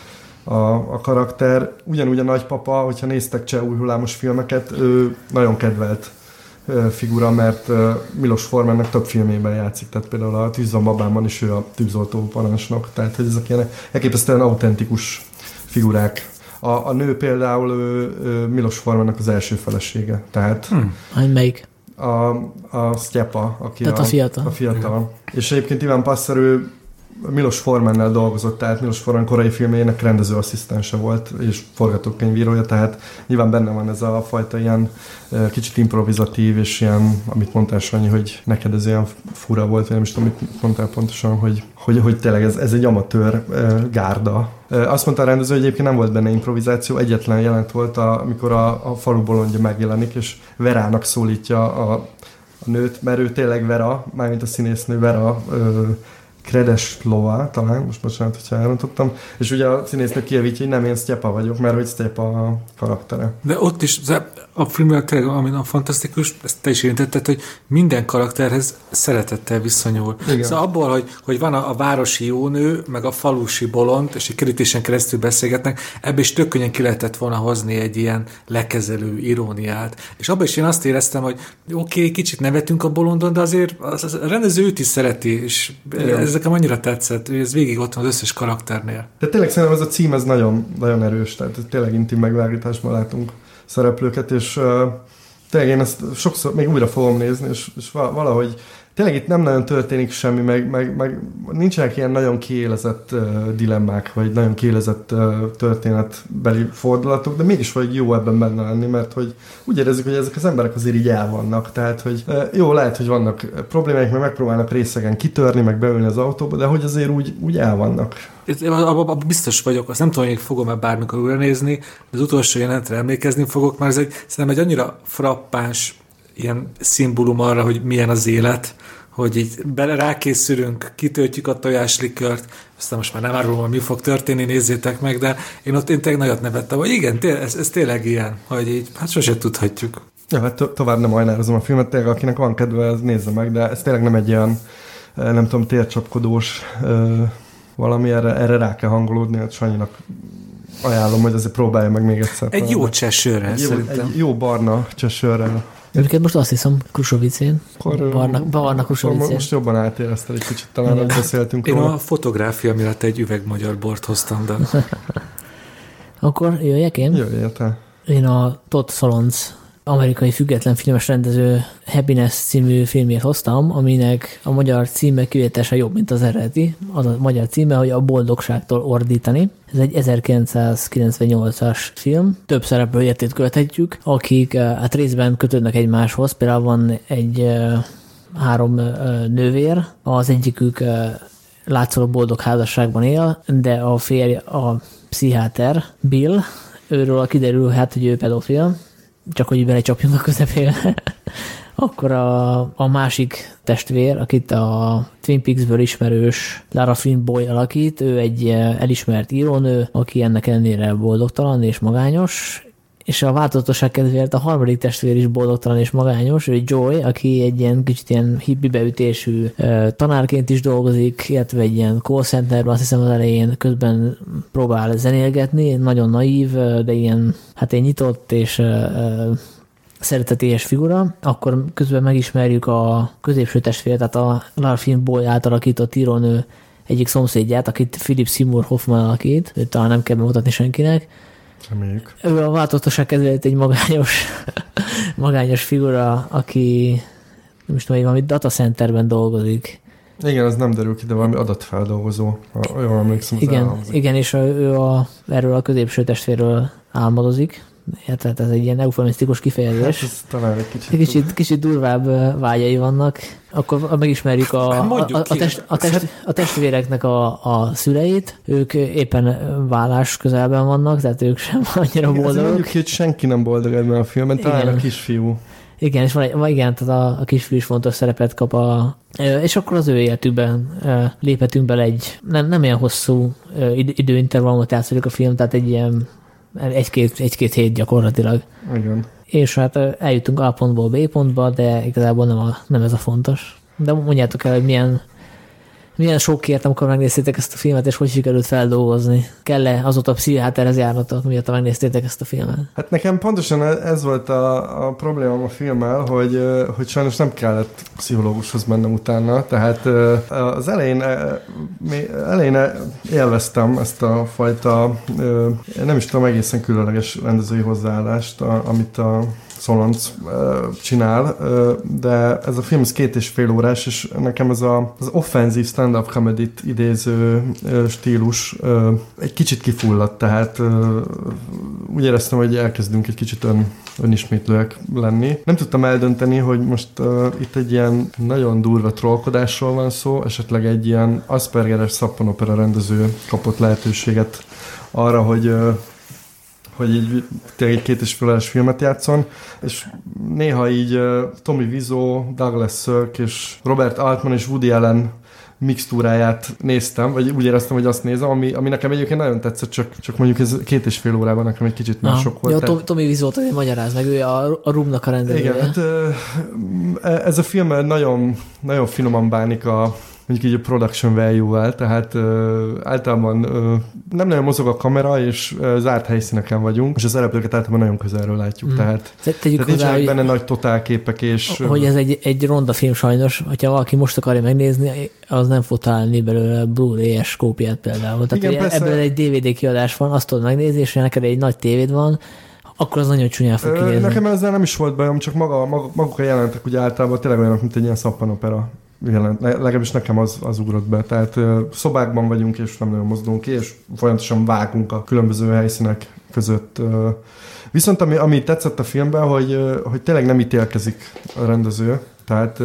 a, a karakter. Ugyanúgy a nagypapa, hogyha néztek cseh új hullámos filmeket, ő nagyon kedvelt figura, mert Milos Formannak több filmében játszik, tehát például a Tűzon babában is ő a tűzoltó parancsnok, tehát hogy ezek ilyen elképesztően autentikus figurák. A, a nő például ő, ő Milos Formannak az első felesége, tehát... Hmm. Melyik? A, a Styepa, aki tehát a, a fiatal. A fiatal. És egyébként Iván Passzer, ő Milos Formannel dolgozott, tehát Milos Forman korai filmjének rendezőasszisztense volt, és forgatókönyvírója, tehát nyilván benne van ez a fajta ilyen kicsit improvizatív, és ilyen, amit mondtál Sanyi, hogy neked ez ilyen fura volt, vagy nem is tudom, mit mondtál pontosan, hogy, hogy, hogy tényleg ez, ez egy amatőr gárda. Azt mondta a rendező, hogy egyébként nem volt benne improvizáció, egyetlen jelent volt, a, amikor a, a falu bolondja megjelenik, és Verának szólítja a, a nőt, mert ő tényleg Vera, mármint a színésznő Vera ö, Kredeslova, talán, most bocsánat, hogyha elrontottam, és ugye a színésznő kijavítja, hogy nem én Sztyepa vagyok, mert hogy Sztyepa a karaktere. De ott is, a filmben tényleg, ami a fantasztikus, ezt te is érintetted, hogy minden karakterhez szeretettel viszonyul. Igen. Szóval abból, hogy, hogy van a, a városi jónő, meg a falusi bolond, és egy kerítésen keresztül beszélgetnek, ebből is tök könnyen ki lehetett volna hozni egy ilyen lekezelő iróniát. És abban is én azt éreztem, hogy oké, okay, kicsit nevetünk a bolondon, de azért az, az, a rendező őt is szereti, és Igen. ez nekem annyira tetszett, hogy ez végig ott van az összes karakternél. De tényleg szerintem ez a cím ez nagyon, nagyon erős, tehát tényleg intim megvágításban látunk szereplőket, és uh, tényleg én ezt sokszor még újra fogom nézni, és, és valahogy tényleg itt nem nagyon történik semmi, meg, meg, meg nincsenek ilyen nagyon kiélezett uh, dilemmák, vagy nagyon kiélezett uh, történetbeli fordulatok, de mégis vagy jó ebben benne lenni, mert hogy úgy érezzük, hogy ezek az emberek azért így el vannak, tehát hogy uh, jó, lehet, hogy vannak problémáik, meg megpróbálnak részegen kitörni, meg beülni az autóba, de hogy azért úgy, úgy el vannak. Abban biztos vagyok, azt nem tudom, hogy fogom-e bármikor újra nézni, de az utolsó jelenetre emlékezni fogok, mert ez egy, szerintem egy annyira frappáns ilyen szimbólum arra, hogy milyen az élet, hogy így bele rákészülünk, kitöltjük a tojáslikört, aztán most már nem árulom, hogy mi fog történni, nézzétek meg, de én ott én tényleg nagyot nevettem, hogy igen, té- ez, ez tényleg ilyen, hogy így, hát sose tudhatjuk. Ja, hát to- tovább nem ajnározom a filmet, tényleg akinek van kedve, az nézze meg, de ez tényleg nem egy ilyen, nem tudom, tércsapkodós valami, erre, erre rá kell hangolódni, hát Sanyinak ajánlom, hogy azért próbálja meg még egyszer. Egy jó csesőre, szerintem. Egy jó barna csesőre. Őket most azt hiszem Krusovicén. Barna, barna Krusovicén. Most jobban átérezted egy kicsit, talán nem beszéltünk Én róla. a fotográfia miatt egy üveg magyar bort hoztam, de... <laughs> Akkor jöjjek én? Jöjjél te. Én a Todd Solondz amerikai független filmes rendező Happiness című filmét hoztam, aminek a magyar címe kivételesen jobb, mint az eredeti. Az a magyar címe, hogy a boldogságtól ordítani. Ez egy 1998-as film. Több szereplő értét követhetjük, akik eh, hát részben kötődnek egymáshoz. Például van egy eh, három eh, nővér, az egyikük látszólag boldog házasságban él, de a férj a pszichiáter, Bill, őről kiderül hát, hogy ő pedofil, csak hogy belecsapjunk a közepébe. <laughs> Akkor a, a másik testvér, akit a Twin Peaks-ből ismerős Lara Flynn Boy alakít, ő egy elismert írónő, aki ennek ellenére boldogtalan és magányos, és a változatosság kedvéért a harmadik testvér is boldogtalan és magányos, ő Joy, aki egy ilyen kicsit ilyen hippi beütésű tanárként is dolgozik, illetve egy ilyen call centerben, azt hiszem az elején közben próbál zenélgetni, nagyon naív, de ilyen, hát egy nyitott és szeretetélyes figura, akkor közben megismerjük a középső testvért, tehát a Larfin Boy átalakított írónő egyik szomszédját, akit Philip Seymour Hoffman alakít, őt talán nem kell bemutatni senkinek, Reméljük. Ő a változatosság kedvéért egy magányos, <laughs> magányos figura, aki nem is tudom, valami datacenterben dolgozik. Igen, ez nem derül ki, de valami adatfeldolgozó, ha jól emlékszem. Igen, igen, és ő a, erről a középső testvérről álmodozik, Tehát ez egy ilyen eufemisztikus kifejezés. Hát ez talán egy kicsit, kicsit, kicsit durvább vágyai vannak. Akkor megismerjük a, hát a, a, test, a, test, a testvéreknek a, a szüleit. Ők éppen vállás közelben vannak, tehát ők sem <laughs> annyira boldogok. Mondjuk, hogy senki nem boldog ebben a filmben, talán igen. a kisfiú. Igen, és van, egy, igen, tehát a, a kisfiú is fontos szerepet kap a, és akkor az ő életükben léphetünk bele egy nem, nem ilyen hosszú időintervallumot játszódik a film, tehát egy ilyen egy-két, egy-két hét gyakorlatilag. Igen. És hát eljutunk A pontból B pontba, de igazából nem, a, nem ez a fontos. De mondjátok el, hogy milyen milyen sok kért, amikor megnéztétek ezt a filmet, és hogy sikerült feldolgozni? Kell-e azóta pszichiáterhez járnatok, miatt megnéztétek ezt a filmet? Hát nekem pontosan ez volt a, a problémám a filmmel, hogy, hogy sajnos nem kellett pszichológushoz mennem utána, tehát az elején, elején élveztem ezt a fajta, nem is tudom, egészen különleges rendezői hozzáállást, amit a Solonc csinál, de ez a film ez két és fél órás, és nekem ez a, az offenzív stand-up comedy idéző stílus egy kicsit kifulladt, tehát úgy éreztem, hogy elkezdünk egy kicsit ön, önismétlőek lenni. Nem tudtam eldönteni, hogy most itt egy ilyen nagyon durva trollkodásról van szó, esetleg egy ilyen Aspergeres szappanopera rendező kapott lehetőséget arra, hogy hogy így tényleg két és feles filmet játszon, és néha így uh, Tommy Wiseau, Douglas Sirk és Robert Altman és Woody Allen mixtúráját néztem, vagy úgy éreztem, hogy azt nézem, ami, ami nekem egyébként nagyon tetszett, csak, csak mondjuk ez két és fél órában nekem egy kicsit már sok volt. Ja. Tommy Wiseau, hogy magyaráz meg, ő a, a Rumnak a rendezője. Igen, hát, ez a film nagyon, nagyon finoman bánik a, mondjuk így a production value-vel, tehát ö, általában ö, nem nagyon mozog a kamera, és ö, zárt helyszíneken vagyunk, és az szereplőket általában nagyon közelről látjuk, mm. tehát, Tegyük tehát nincsenek benne nagy totálképek, és... Hogy ez egy, egy ronda film sajnos, hogyha valaki most akarja megnézni, az nem fog találni belőle Blu-ray-es kópiát például. Tehát Igen, persze. ebből egy DVD kiadás van, azt tudod megnézni, és neked egy nagy tévéd van, akkor az nagyon csúnyán fog kinézni. Nekem ezzel nem is volt bajom, csak maga, maguk a jelentek ugye általában tényleg olyanok, mint egy ilyen szappanopera jelent, legalábbis nekem az, az ugrott be. Tehát szobákban vagyunk, és nem nagyon mozdulunk ki, és folyamatosan vágunk a különböző helyszínek között. Viszont ami, ami tetszett a filmben, hogy, hogy tényleg nem ítélkezik a rendező, tehát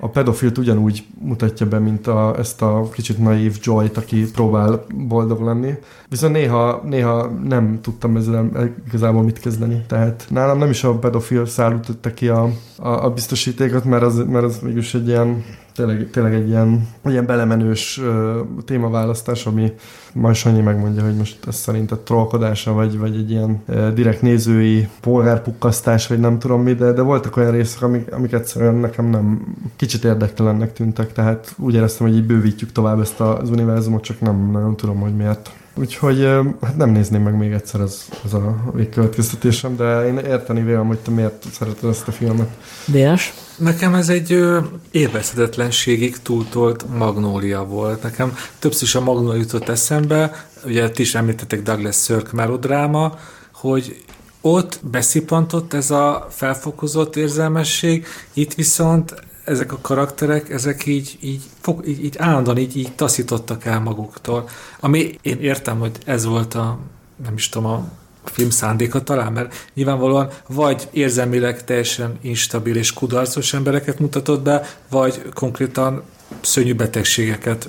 a pedofilt ugyanúgy mutatja be, mint a, ezt a kicsit naív Joy-t, aki próbál boldog lenni. Viszont néha, néha nem tudtam ezzel igazából mit kezdeni. Tehát nálam nem is a pedofil szál ki a, a, a biztosítékot, mert az, mert az mégis egy ilyen tényleg, tényleg egy ilyen, ilyen belemenős uh, témaválasztás, ami majd Sanyi megmondja, hogy most ez a trollkodása, vagy, vagy egy ilyen uh, direkt nézői polgárpukkasztás, vagy nem tudom mi, de, de voltak olyan részek, amik, amik egyszerűen nekem nem kicsit érdektelennek tűntek, tehát úgy éreztem, hogy így bővítjük tovább ezt az univerzumot, csak nem nagyon tudom, hogy miért. Úgyhogy hát nem nézném meg még egyszer ez, ez a végkövetkeztetésem, de én érteni vélem, hogy te miért szereted ezt a filmet. Dénes? Nekem ez egy élvezhetetlenségig túltolt magnólia volt. Nekem többször is a magnólia jutott eszembe, ugye ti is említettek Douglas Sirk melodráma, hogy ott beszippantott ez a felfokozott érzelmesség, itt viszont ezek a karakterek, ezek így, így, így, így állandóan így, így taszítottak el maguktól. Ami én értem, hogy ez volt a, nem is tudom, a film szándéka talán, mert nyilvánvalóan vagy érzelmileg teljesen instabil és kudarcos embereket mutatott be, vagy konkrétan szörnyű betegségeket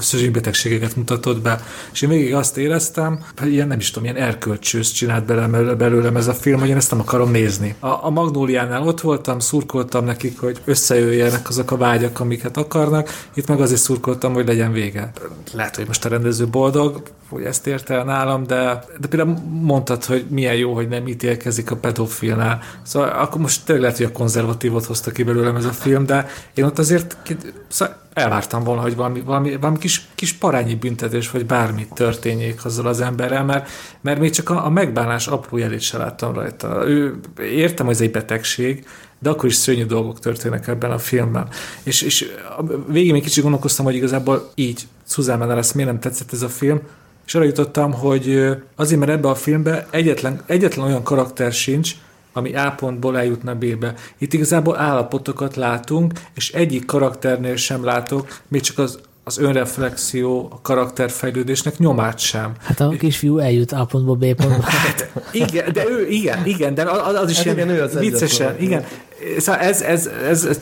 szüzsénybetegségeket mutatott be. És én végig azt éreztem, hogy ilyen nem is tudom, ilyen erkölcsős csinált belőlem, belőlem ez a film, hogy én ezt nem akarom nézni. A, a Magnóliánál ott voltam, szurkoltam nekik, hogy összejöjjenek azok a vágyak, amiket akarnak, itt meg azért szurkoltam, hogy legyen vége. Lehet, hogy most a rendező boldog, hogy ezt érte el nálam, de, de például mondtad, hogy milyen jó, hogy nem ítélkezik a pedofilnál. Szóval akkor most tényleg lehet, hogy a konzervatívot hozta ki belőlem ez a film, de én ott azért szóval elvártam volna, hogy valami, valami, valami kis, kis parányi büntetés, vagy bármi történjék azzal az emberrel, mert, mert még csak a, a megbánás apró jelét se láttam rajta. Ő, értem, hogy ez egy betegség, de akkor is szörnyű dolgok történnek ebben a filmben. És, és a végén még kicsit gondolkoztam, hogy igazából így Susan Menderes miért nem tetszett ez a film, és arra jutottam, hogy azért, mert ebbe a filmbe egyetlen, egyetlen olyan karakter sincs, ami A pontból eljutna B-be. Itt igazából állapotokat látunk, és egyik karakternél sem látok, még csak az az önreflexió, a karakterfejlődésnek nyomát sem. Hát a kisfiú eljut A pontból B pontba. <laughs> Hát, igen, de ő, igen, igen, de az, az is hát ilyen igen, az viccesen, igen. Szóval ez, ez, ez, ez,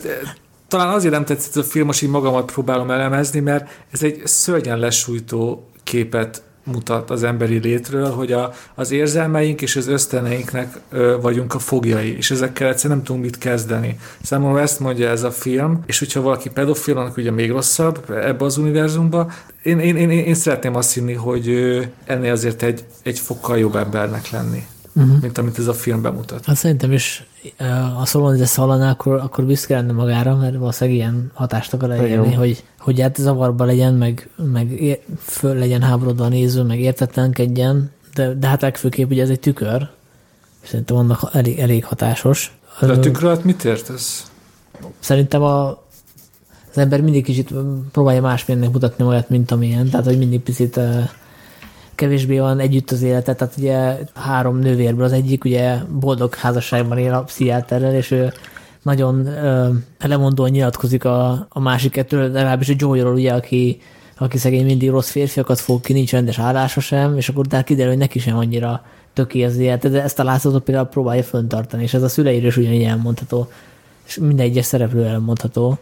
talán azért nem tetszett a film, most így magamat próbálom elemezni, mert ez egy szörnyen lesújtó képet mutat az emberi létről, hogy a, az érzelmeink és az ösztöneinknek ö, vagyunk a fogjai, és ezekkel egyszerűen nem tudunk mit kezdeni. Számomra ezt mondja ez a film, és hogyha valaki pedofil, annak ugye még rosszabb ebbe az univerzumba. Én, én, én, én szeretném azt hinni, hogy ennél azért egy, egy fokkal jobb embernek lenni uh-huh. mint amit ez a film bemutat. Hát szerintem is a Solon hallaná, akkor, akkor büszke lenne magára, mert valószínűleg ilyen hatást akar elérni, hogy, hogy hát zavarba legyen, meg, meg ér, föl legyen háborodva a néző, meg értetlenkedjen, de, de hát legfőképp ugye ez egy tükör, és szerintem annak elég, elég hatásos. De a tükör alatt mit értesz? Szerintem a, az ember mindig kicsit próbálja másmilyennek mutatni olyat, mint amilyen, tehát hogy mindig picit kevésbé van együtt az élete, tehát ugye három nővérből az egyik ugye boldog házasságban él a pszichiáterrel, és ő nagyon ö, lemondóan nyilatkozik a, a másik kettőről, legalábbis a Joey-ról, ugye, aki, aki szegény mindig rossz férfiakat fog ki, nincs rendes állása sem, és akkor utána kiderül, hogy neki sem annyira töké az élet, de ezt a látszatot például próbálja föntartani, és ez a szüleire is ugyanígy elmondható, és minden egyes szereplő elmondható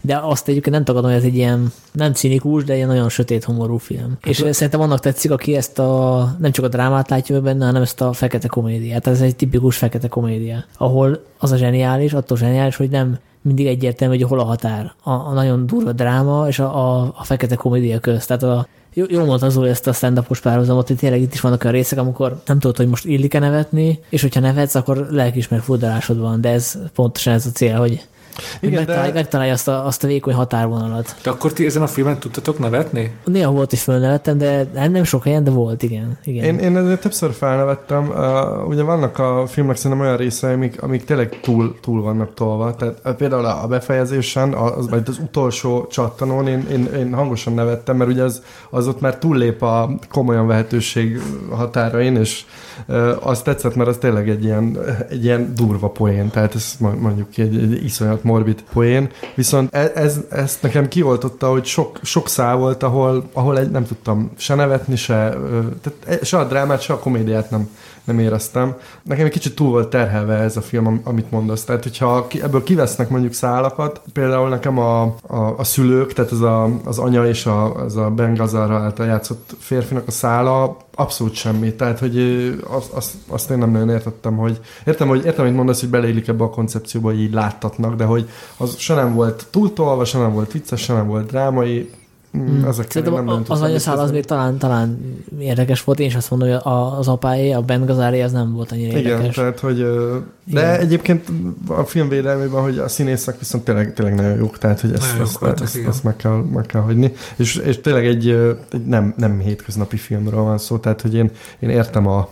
de azt egyébként nem tagadom, hogy ez egy ilyen nem cinikus, de ilyen nagyon sötét humorú film. Hát és szerintem annak tetszik, aki ezt a nem csak a drámát látja benne, hanem ezt a fekete komédiát. Ez egy tipikus fekete komédia, ahol az a zseniális, attól zseniális, hogy nem mindig egyértelmű, hogy hol a határ. A, a nagyon durva dráma és a, a, a fekete komédia közt. Tehát a, jól mondta Zoli ezt a stand-upos párhuzamot, hogy tényleg itt is vannak olyan részek, amikor nem tudod, hogy most illik-e nevetni, és hogyha nevetsz, akkor lelkismert furdalásod van, de ez pontosan ez a cél, hogy igen, megtalálja, de... megtalálja azt, a, azt a vékony határvonalat. De akkor ti ezen a filmen tudtatok nevetni? Néha volt is fölnevettem, de nem sok helyen, de volt, igen. igen. Én, én ezért többször felnevettem. Uh, ugye vannak a filmek szerintem olyan részei, amik, amik tényleg túl, túl vannak tolva. Tehát uh, például a befejezésen, az, vagy az utolsó csattanón én, én, én hangosan nevettem, mert ugye az, az ott már túllép a komolyan vehetőség határain, és uh, az tetszett, mert az tényleg egy ilyen, egy ilyen durva poén. Tehát ez mondjuk egy, egy iszonyat morbid poén, viszont ez, ez, ezt nekem kioltotta, hogy sok, sok szál volt, ahol, ahol egy, nem tudtam se nevetni, se, tehát e, se a drámát, se a komédiát nem, nem éreztem. Nekem egy kicsit túl volt terhelve ez a film, amit mondasz. Tehát, hogyha ebből kivesznek mondjuk szálakat, például nekem a, a, a szülők, tehát az, a, az anya és a, az a Ben Gazzara által játszott férfinak a szála abszolút semmi. Tehát, hogy azt, azt, azt én nem nagyon értettem, hogy értem, hogy értem, hogy mondasz, hogy beleillik ebbe a koncepcióba, hogy így láttatnak, de hogy az se nem volt túltolva, se nem volt vicces, se nem volt drámai, Mm. Szerintem nem a, az anyaszál az még talán, talán érdekes volt, én is azt mondom, hogy az apáé, a Ben Gazzari, az nem volt annyira Igen, érdekes. tehát, hogy, de Igen. egyébként a film védelmében, hogy a színészek viszont tényleg, tényleg nagyon jók, tehát hogy ezt, ezt, voltak, ezt, ezt, meg, kell, meg kell hagyni. És, és tényleg egy, egy nem, nem hétköznapi filmről van szó, tehát hogy én, én értem a,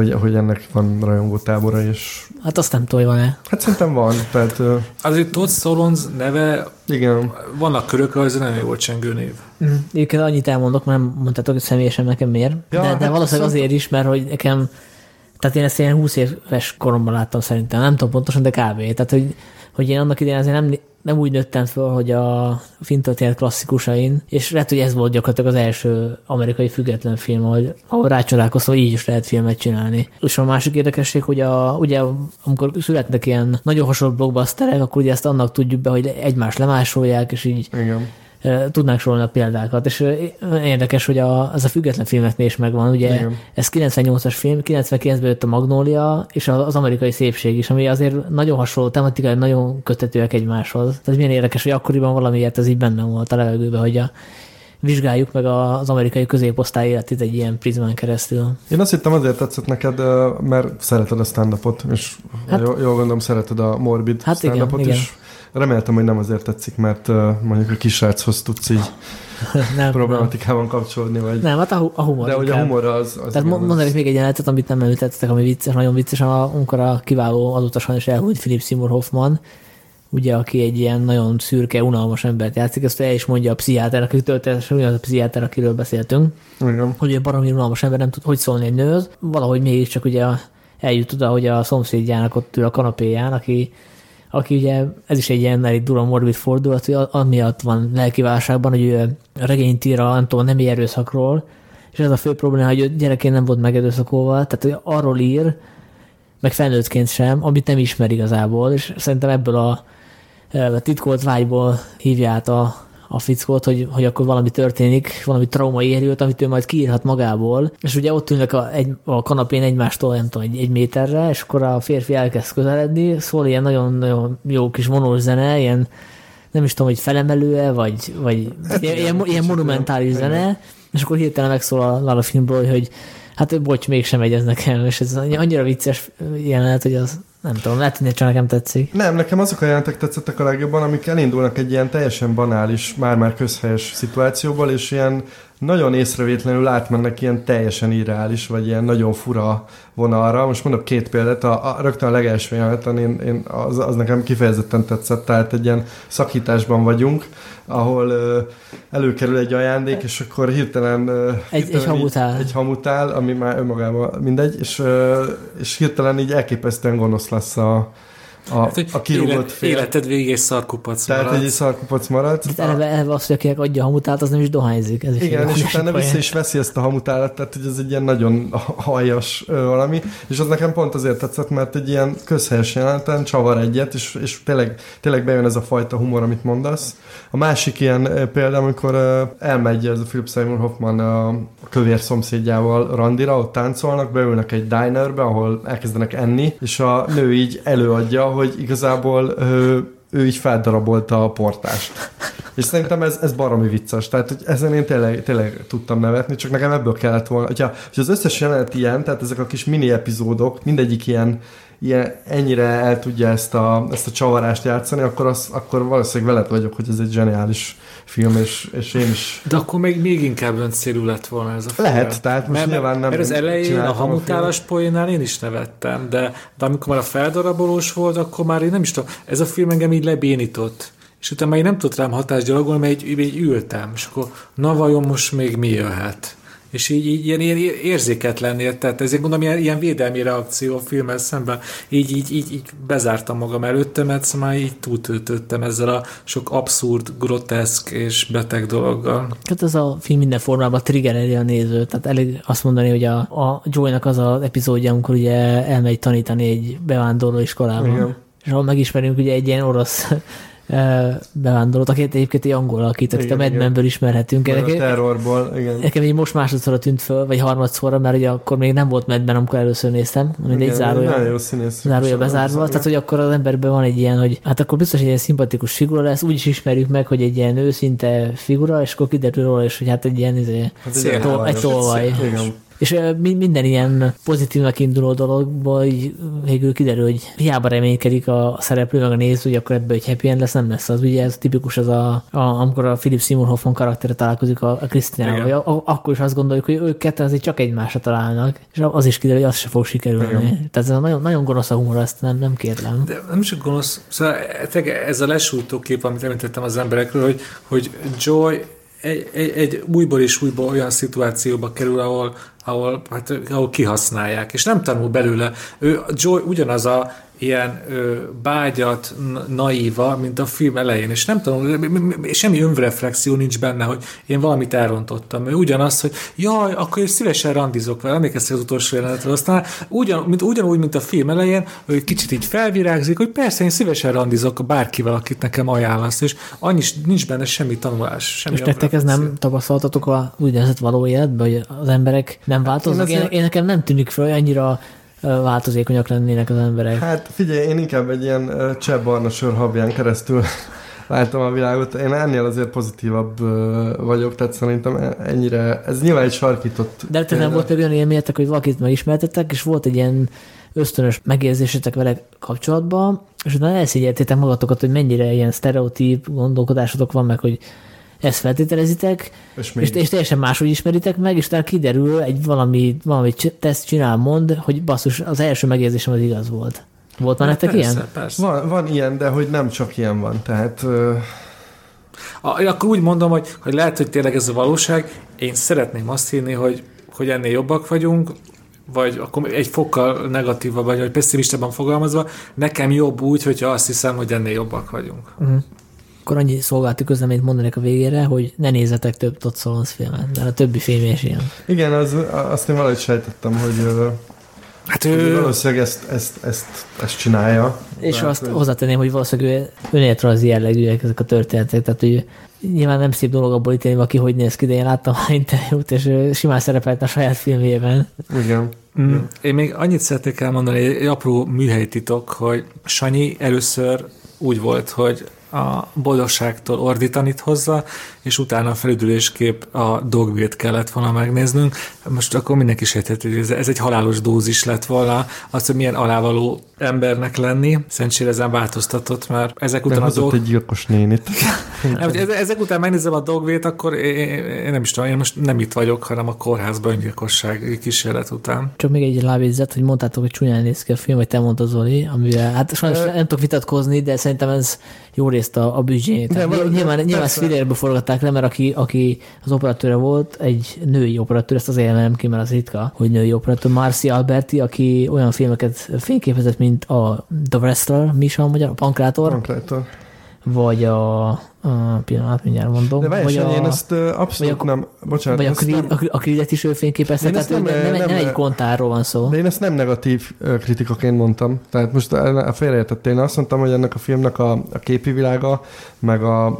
hogy, hogy ennek van rajongó tábora, és... Hát azt nem tudom, van-e. Hát szerintem van, tehát... Azért Todd Solondz neve... Igen. Vannak körök, az nem jó csengő név. Mm. Egyébként annyit elmondok, mert nem mondtátok, hogy személyesen nekem miért. Ja, de, hát de valószínűleg azért azért is, mert hogy nekem... Tehát én ezt ilyen 20 éves koromban láttam szerintem, nem tudom pontosan, de kb. Tehát, hogy, hogy én annak idején azért nem nem úgy nőttem föl, hogy a filmtörténet klasszikusain, és lehet, hogy ez volt gyakorlatilag az első amerikai független film, ahol, ahol rácsodálkoztam, hogy így is lehet filmet csinálni. És a másik érdekesség, hogy a, ugye amikor születnek ilyen nagyon hasonló blockbusterek, akkor ugye ezt annak tudjuk be, hogy egymást lemásolják, és így Igen tudnánk sorolni a példákat, és érdekes, hogy a, az a független filmeknél is megvan, ugye Igen. ez 98-as film, 99-ben jött a Magnólia, és az amerikai szépség is, ami azért nagyon hasonló tematikai, nagyon kötetőek egymáshoz. Tehát milyen érdekes, hogy akkoriban valamiért ez így benne volt a levegőben, hogy a, vizsgáljuk meg az amerikai középosztály életét egy ilyen prizmán keresztül. Én azt hittem azért tetszett neked, mert szereted a stand és hát, jól, jól gondolom szereted a morbid hát stand igen, is. Igen. Reméltem, hogy nem azért tetszik, mert mondjuk a kisráchoz tudsz így <laughs> nem, problematikában nem. kapcsolódni. Vagy... Nem, hát a, a humor. De hogy a humor az... az Tehát mondanék az... még egy jelenetet, amit nem említettetek, ami vicces, nagyon vicces, amikor a kiváló azóta is elhúnyt Philip Seymour Hoffman, ugye, aki egy ilyen nagyon szürke, unalmas embert játszik, ezt el is mondja a pszichiáter, aki történetesen ugyanaz a pszichiáter, akiről beszéltünk, Igen. hogy egy baromi unalmas ember nem tud hogy szólni egy nőhöz, valahogy mégiscsak ugye eljut oda, hogy a szomszédjának ott ül a kanapéján, aki aki ugye, ez is egy ilyen elég durva morbid fordulat, hogy amiatt van lelkiválságban, hogy ő regényt ír a, nem tudom, nemi erőszakról, és ez a fő probléma, hogy gyerekén nem volt megerőszakolva, tehát hogy arról ír, meg felnőttként sem, amit nem ismer igazából, és szerintem ebből a a titkolt vágyból hívja át a, a fickót, hogy, hogy akkor valami történik, valami trauma érült, amit ő majd kiírhat magából, és ugye ott ülnek a, egy, a kanapén egymástól, nem tudom, egy, egy méterre, és akkor a férfi elkezd közeledni, szól ilyen nagyon-nagyon jó kis vonós zene, ilyen nem is tudom, hogy felemelő-e, vagy, vagy hát, ilyen, ilyen, ilyen monumentális zene, és akkor hirtelen megszól a, a filmből, hogy hát bocs, mégsem megy ez nekem, és ez annyira vicces jelenet, hogy az nem tudom, lehet, hogy csak nekem tetszik. Nem, nekem azok a jelentek tetszettek a legjobban, amik elindulnak egy ilyen teljesen banális, már-már közhelyes szituációból, és ilyen nagyon észrevétlenül átmennek ilyen teljesen irreális, vagy ilyen nagyon fura vonalra. Most mondok két példát, a, a rögtön a legelső jeleneten én, én az, az nekem kifejezetten tetszett, tehát egy ilyen szakításban vagyunk, ahol ö, előkerül egy ajándék, és akkor hirtelen, ö, egy, hirtelen egy hamutál. Így, egy hamutál, ami már önmagában mindegy, és, ö, és hirtelen így elképesztően gonosz lesz a, a, hát, a kirúgott élet, fél. Életed végig egy szarkupac Tehát marad. egy szarkupac marad. Itt eleve, eleve az, hogy akinek adja a hamutálat, az nem is dohányzik. Ez is Igen, és utána vissza is veszi ezt a hamutálat, tehát hogy ez egy ilyen nagyon hajas valami, és az nekem pont azért tetszett, mert egy ilyen közhelyes jeleneten csavar egyet, és, és tényleg, tényleg bejön ez a fajta humor, amit mondasz. A másik ilyen példa, amikor elmegy ez a Philip Seymour Hoffman a kövér szomszédjával randira, ott táncolnak, beülnek egy dinerbe, ahol elkezdenek enni, és a nő így előadja, hogy igazából ő, ő így feldarabolta a portást. És szerintem ez, ez baromi vicces. Tehát hogy ezen én tényleg, tényleg tudtam nevetni, csak nekem ebből kellett volna. Hogyha, hogyha az összes jelenet ilyen, tehát ezek a kis mini epizódok, mindegyik ilyen, ilyen ennyire el tudja ezt a, ezt a csavarást játszani, akkor, az, akkor valószínűleg veled vagyok, hogy ez egy zseniális film, és, és én is... De akkor még, még inkább öncélú lett volna ez a film. Lehet, tehát most mert, nyilván nem Mert az elején a hamutálas poénál én is nevettem, de, de amikor már a feldarabolós volt, akkor már én nem is tudom, ez a film engem így lebénított. És utána már én nem tudtam rám hatást gyalogolni, mert így, így ültem, és akkor na vajon most még mi jöhet? És így, így ilyen, ilyen érzéketlennél, tehát ezért mondom, ilyen, ilyen védelmi reakció a filmmel szemben, így, így, így, így bezártam magam előtte, mert szóval így túltöltöttem ezzel a sok abszurd, groteszk és beteg dologgal. Hát ez a film minden formában triggereli a nézőt, tehát elég azt mondani, hogy a, a Joy-nak az az epizódja, amikor ugye elmegy tanítani egy bevándorló iskolában. Igen. És ahol megismerünk ugye egy ilyen orosz bevándorlott, akit egyébként egy angol alakított, igen, a Mad Men-ből ismerhetünk. a terrorból, igen. Nekem így most másodszorra tűnt föl, vagy harmadszorra, mert ugye akkor még nem volt Mad Men, amikor először néztem, mint egy zárója, zárója bezárva. Tehát, hogy akkor az emberben van egy ilyen, hogy hát akkor biztos egy ilyen szimpatikus figura lesz, úgy is ismerjük meg, hogy egy ilyen őszinte figura, és akkor kiderül róla, és hogy hát egy ilyen, izé, hát egy, egy tolvaj. És minden ilyen pozitívnak induló dologból így végül kiderül, hogy hiába reménykedik a szereplő, meg a néző, hogy akkor ebből egy happy end lesz, nem lesz az. Ugye ez tipikus az, a, a amikor a Philip Seymour Hoffman karaktere találkozik a, a Krisztinával, akkor is azt gondoljuk, hogy ők ketten azért csak egymásra találnak, és az is kiderül, hogy az se fog sikerülni. Igen. Tehát ez a nagyon, nagyon gonosz a humor, ezt nem, nem kérlem. De nem csak gonosz, szóval ez a lesújtó kép, amit említettem az emberekről, hogy, hogy Joy egy, egy, egy újból és újból olyan szituációba kerül, ahol, ahol, hát, ahol kihasználják, és nem tanul belőle. Ő, Joy ugyanaz a ilyen ö, bágyat, naíva, mint a film elején, és nem tudom, semmi önreflexió nincs benne, hogy én valamit elrontottam. Ő ugyanaz, hogy jaj, akkor én szívesen randizok vele, emlékeztek az utolsó jelenetre, aztán ugyan, mint, ugyanúgy, mint a film elején, hogy kicsit így felvirágzik, hogy persze én szívesen randizok bárkivel, akit nekem ajánlasz, és annyi nincs benne semmi tanulás. Semmi és nektek ez nem tapasztaltatok a úgynevezett való életben, hogy az emberek nem változnak? Én, én, én nekem nem tűnik fel annyira változékonyak lennének az emberek. Hát figyelj, én inkább egy ilyen cseh barna sörhabján keresztül <laughs> látom a világot. Én ennél azért pozitívabb vagyok, tehát szerintem e- ennyire, ez nyilván egy sarkított... De te nem volt olyan élményetek, hogy valakit megismertetek, és volt egy ilyen ösztönös megérzésetek vele kapcsolatban, és utána elszégyeltétek magatokat, hogy mennyire ilyen sztereotíp gondolkodásotok van, meg hogy ezt feltételezitek, és, és, és teljesen máshogy ismeritek meg, és utána kiderül, egy valami, valami teszt csinál, mond, hogy basszus, az első megérzésem az igaz volt. Volt már nektek persze, ilyen? Persze. Van, van ilyen, de hogy nem csak ilyen van, tehát... A, akkor úgy mondom, hogy, hogy lehet, hogy tényleg ez a valóság. Én szeretném azt hinni, hogy, hogy ennél jobbak vagyunk, vagy akkor egy fokkal negatívabb, vagy, vagy pessimistában fogalmazva, nekem jobb úgy, hogyha azt hiszem, hogy ennél jobbak vagyunk. Uh-huh akkor annyi szolgálati közleményt mondanék a végére, hogy ne nézzetek több Todd Solondz filmet, mert a többi film is ilyen. Igen, az, azt én valahogy sejtettem, hogy Hát ő... Valószínűleg ezt, ezt, ezt, ezt csinálja. És azt hogy... hozzátenném, hogy valószínűleg önéletrajzi jellegűek ezek a történetek, tehát hogy nyilván nem szép dolog abból ítélni, aki hogy néz ki, de én láttam a interjút, és simán szerepelt a saját filmjében. Igen. Mm. Én még annyit szeretnék elmondani, egy apró műhelytitok, hogy Sanyi először úgy volt, hogy a boldogságtól ordítanit hozza, és utána a felüdüléskép a dogvét kellett volna megnéznünk. Most akkor mindenki sejtett, hogy ez, ez egy halálos dózis lett volna, az, hogy milyen alávaló embernek lenni. Szerencsére ezen változtatott, mert ezek után a dog... egy gyilkos nénit. <laughs> nem, ezek után megnézem a dogvét, akkor én, én, nem is tudom, én most nem itt vagyok, hanem a kórházban öngyilkosság kísérlet után. Csak még egy lábézet, hogy mondtátok, hogy csúnyán néz ki a film, vagy te mondtad Zoli, amivel hát sajnos nem tudok vitatkozni, de szerintem ez jó részt a, a büdzsét. Nyilván, nyilván Spillerből forgatták le, mert aki, aki az operatőre volt, egy női operatőr, ezt azért nem ki, mert az ritka, hogy női operatőr, Marci Alberti, aki olyan filmeket fényképezett, mint a The Wrestler, mi is a magyar, a Pankrátor. Pankrátor vagy a, a pillanat, mindjárt mondom. De vagy a, én ezt abszolút vagy a, nem, bocsánat. Vagy a, creed, nem, a, a creed is ő fényképezte, tehát nem, nem, nem, nem, egy kontárról van szó. De én ezt nem negatív kritikaként mondtam. Tehát most a félreértettél, én azt mondtam, hogy ennek a filmnek a, a képi világa, meg, a,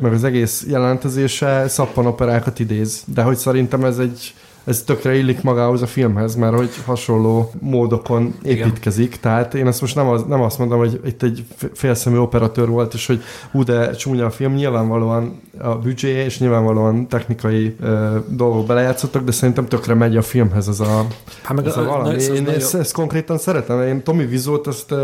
meg az egész jelentezése szappanoperákat idéz. De hogy szerintem ez egy ez tökre illik magához a filmhez, mert hogy hasonló módokon építkezik. Igen. Tehát én ezt most nem, az, nem azt mondom, hogy itt egy félszemű operatőr volt, és hogy hú, de csúnya a film, nyilvánvalóan a büdzsé, és nyilvánvalóan technikai uh, dolgok belejátszottak, de szerintem tökre megy a filmhez ez a, hát meg ez a, a valami. Na, én ezt, ezt, konkrétan szeretem, én Tommy Vizót azt uh,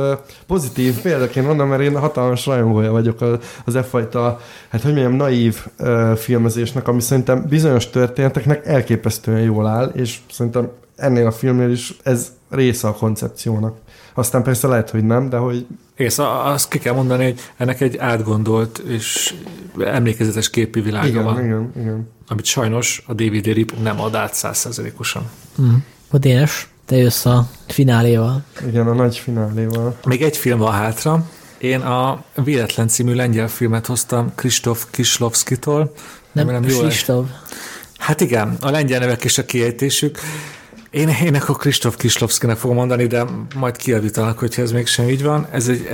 pozitív példaként mondom, mert én hatalmas rajongója vagyok az, e fajta, hát hogy mondjam, naív uh, filmezésnek, ami szerintem bizonyos történeteknek elképesztően jól áll, és szerintem ennél a filmnél is ez része a koncepciónak. Aztán persze lehet, hogy nem, de hogy... És azt ki kell mondani, hogy ennek egy átgondolt és emlékezetes képi világa igen, van. Igen, igen. Amit sajnos a DVD RIP nem ad át százszerzelékosan. Mm. Dénes, te jössz a fináléval. Igen, a nagy fináléval. Még egy film van hátra. Én a Véletlen című lengyel filmet hoztam Kristóf Kislovskitól. Nem, nem Kristóf. Hát igen, a lengyel nevek és a kiejtésük. Én, én akkor Kristóf Kislovszkinek fogom mondani, de majd kiavítanak, hogyha ez mégsem így van. Ez egy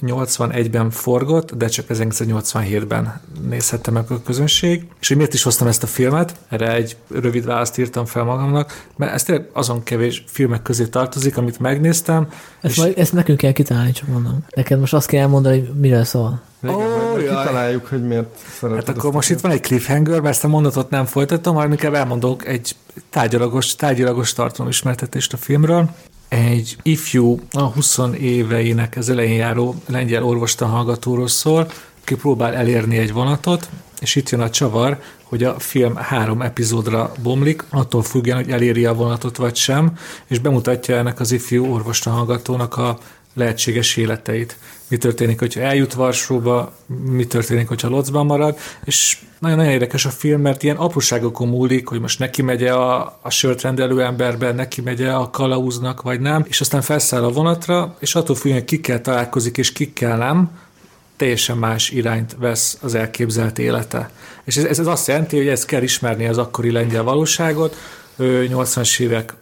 1981-ben forgott, de csak 1987-ben nézhette meg a közönség. És hogy miért is hoztam ezt a filmet? Erre egy rövid választ írtam fel magamnak, mert ez tényleg azon kevés filmek közé tartozik, amit megnéztem. Ezt, és... majd, ezt nekünk kell kitalálni, csak mondom. Neked most azt kell elmondani, hogy miről szól. Igen, oh, kitaláljuk, hogy miért szereted. Hát akkor most itt van egy cliffhanger, mert ezt a mondatot nem folytatom, hanem inkább elmondok egy tárgyalagos, tárgyalagos tartalom ismertetést a filmről. Egy ifjú, a 20 éveinek az elején járó lengyel orvostan hallgatóról szól, aki próbál elérni egy vonatot, és itt jön a csavar, hogy a film három epizódra bomlik, attól függően, hogy eléri a vonatot vagy sem, és bemutatja ennek az ifjú orvostan hallgatónak a lehetséges életeit. Mi történik, hogyha eljut Varsóba, mi történik, hogyha Locban marad, és nagyon-nagyon érdekes a film, mert ilyen apróságokon múlik, hogy most neki megye a, a sört rendelő emberbe, neki megye a kalauznak, vagy nem, és aztán felszáll a vonatra, és attól függően, hogy kikkel találkozik, és kikkel nem, teljesen más irányt vesz az elképzelt élete. És ez, ez azt jelenti, hogy ezt kell ismerni az akkori lengyel valóságot, 80-as évek,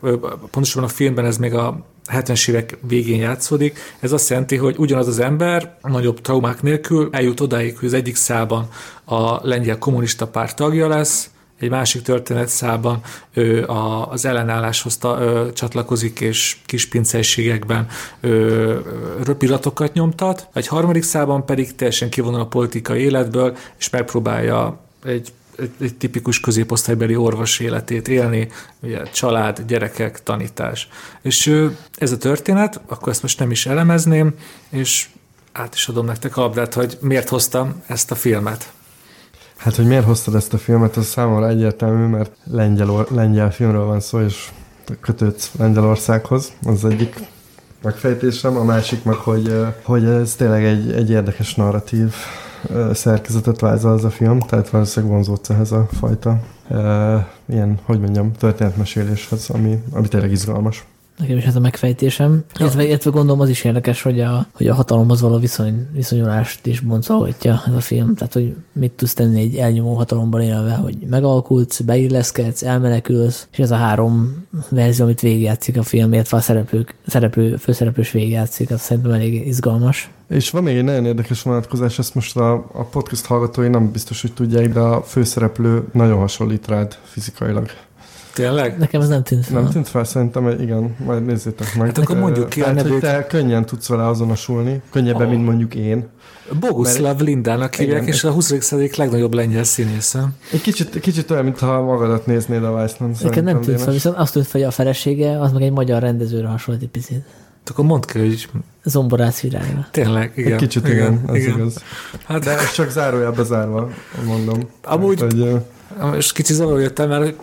pontosabban a filmben ez még a 70-es évek végén játszódik. Ez azt jelenti, hogy ugyanaz az ember nagyobb traumák nélkül eljut odáig, hogy az egyik szában a lengyel kommunista párt tagja lesz, egy másik történetszában ő a, az ellenálláshoz ta, ö, csatlakozik, és kis pinceiségekben röpillatokat nyomtat. Egy harmadik szában pedig teljesen kivonul a politikai életből, és megpróbálja egy egy, egy tipikus középosztálybeli orvos életét élni, ugye család, gyerekek, tanítás. És ez a történet, akkor ezt most nem is elemezném, és át is adom nektek a labdát, hogy miért hoztam ezt a filmet. Hát, hogy miért hoztad ezt a filmet, az számomra egyértelmű, mert lengyel, lengyel filmről van szó, és kötődsz Lengyelországhoz, az egyik megfejtésem, a másik meg, hogy, hogy ez tényleg egy, egy érdekes narratív szerkezetet vázol az a film, tehát valószínűleg vonzódsz ehhez a fajta ilyen, hogy mondjam, történetmeséléshez, ami, ami tényleg izgalmas. Nekem is ez a megfejtésem. Illetve, illetve gondolom az is érdekes, hogy a, hogy a hatalomhoz való viszony, viszonyulást is boncolhatja ez a film. Tehát, hogy mit tudsz tenni egy elnyomó hatalomban élve, hogy megalkulsz, beilleszkedsz, elmenekülsz, és ez a három verzió, amit végigjátszik a film, illetve a szereplők, szereplő, főszereplős végigjátszik, az szerintem elég izgalmas. És van még egy nagyon érdekes vonatkozás, ezt most a, a podcast hallgatói nem biztos, hogy tudják, de a főszereplő nagyon hasonlít rád fizikailag. Tényleg? Nekem ez nem tűnt fel. Nem tűnt fel, szerintem, igen, majd nézzétek meg. Hát akkor mondjuk ki Tehát, hogy te könnyen tudsz vele azonosulni, könnyebben, oh. mint mondjuk én. Boguszlav Lindának hívják, és a 20. század legnagyobb lengyel színésze. Egy kicsit, kicsit olyan, mintha magadat néznéd a Weissman. Nekem nem tűnt fel, viszont azt tűnt fel, hogy a felesége, az meg egy magyar rendezőre hasonlít egy picit. Akkor mondd ki, hogy... Zomborász virága. Tényleg, igen. Egy kicsit igen, igen, ez igen. igaz. Hát, De ez csak zárójelbe zárva, mondom. Amúgy, hát, hogy, és kicsit zavaró jöttem, mert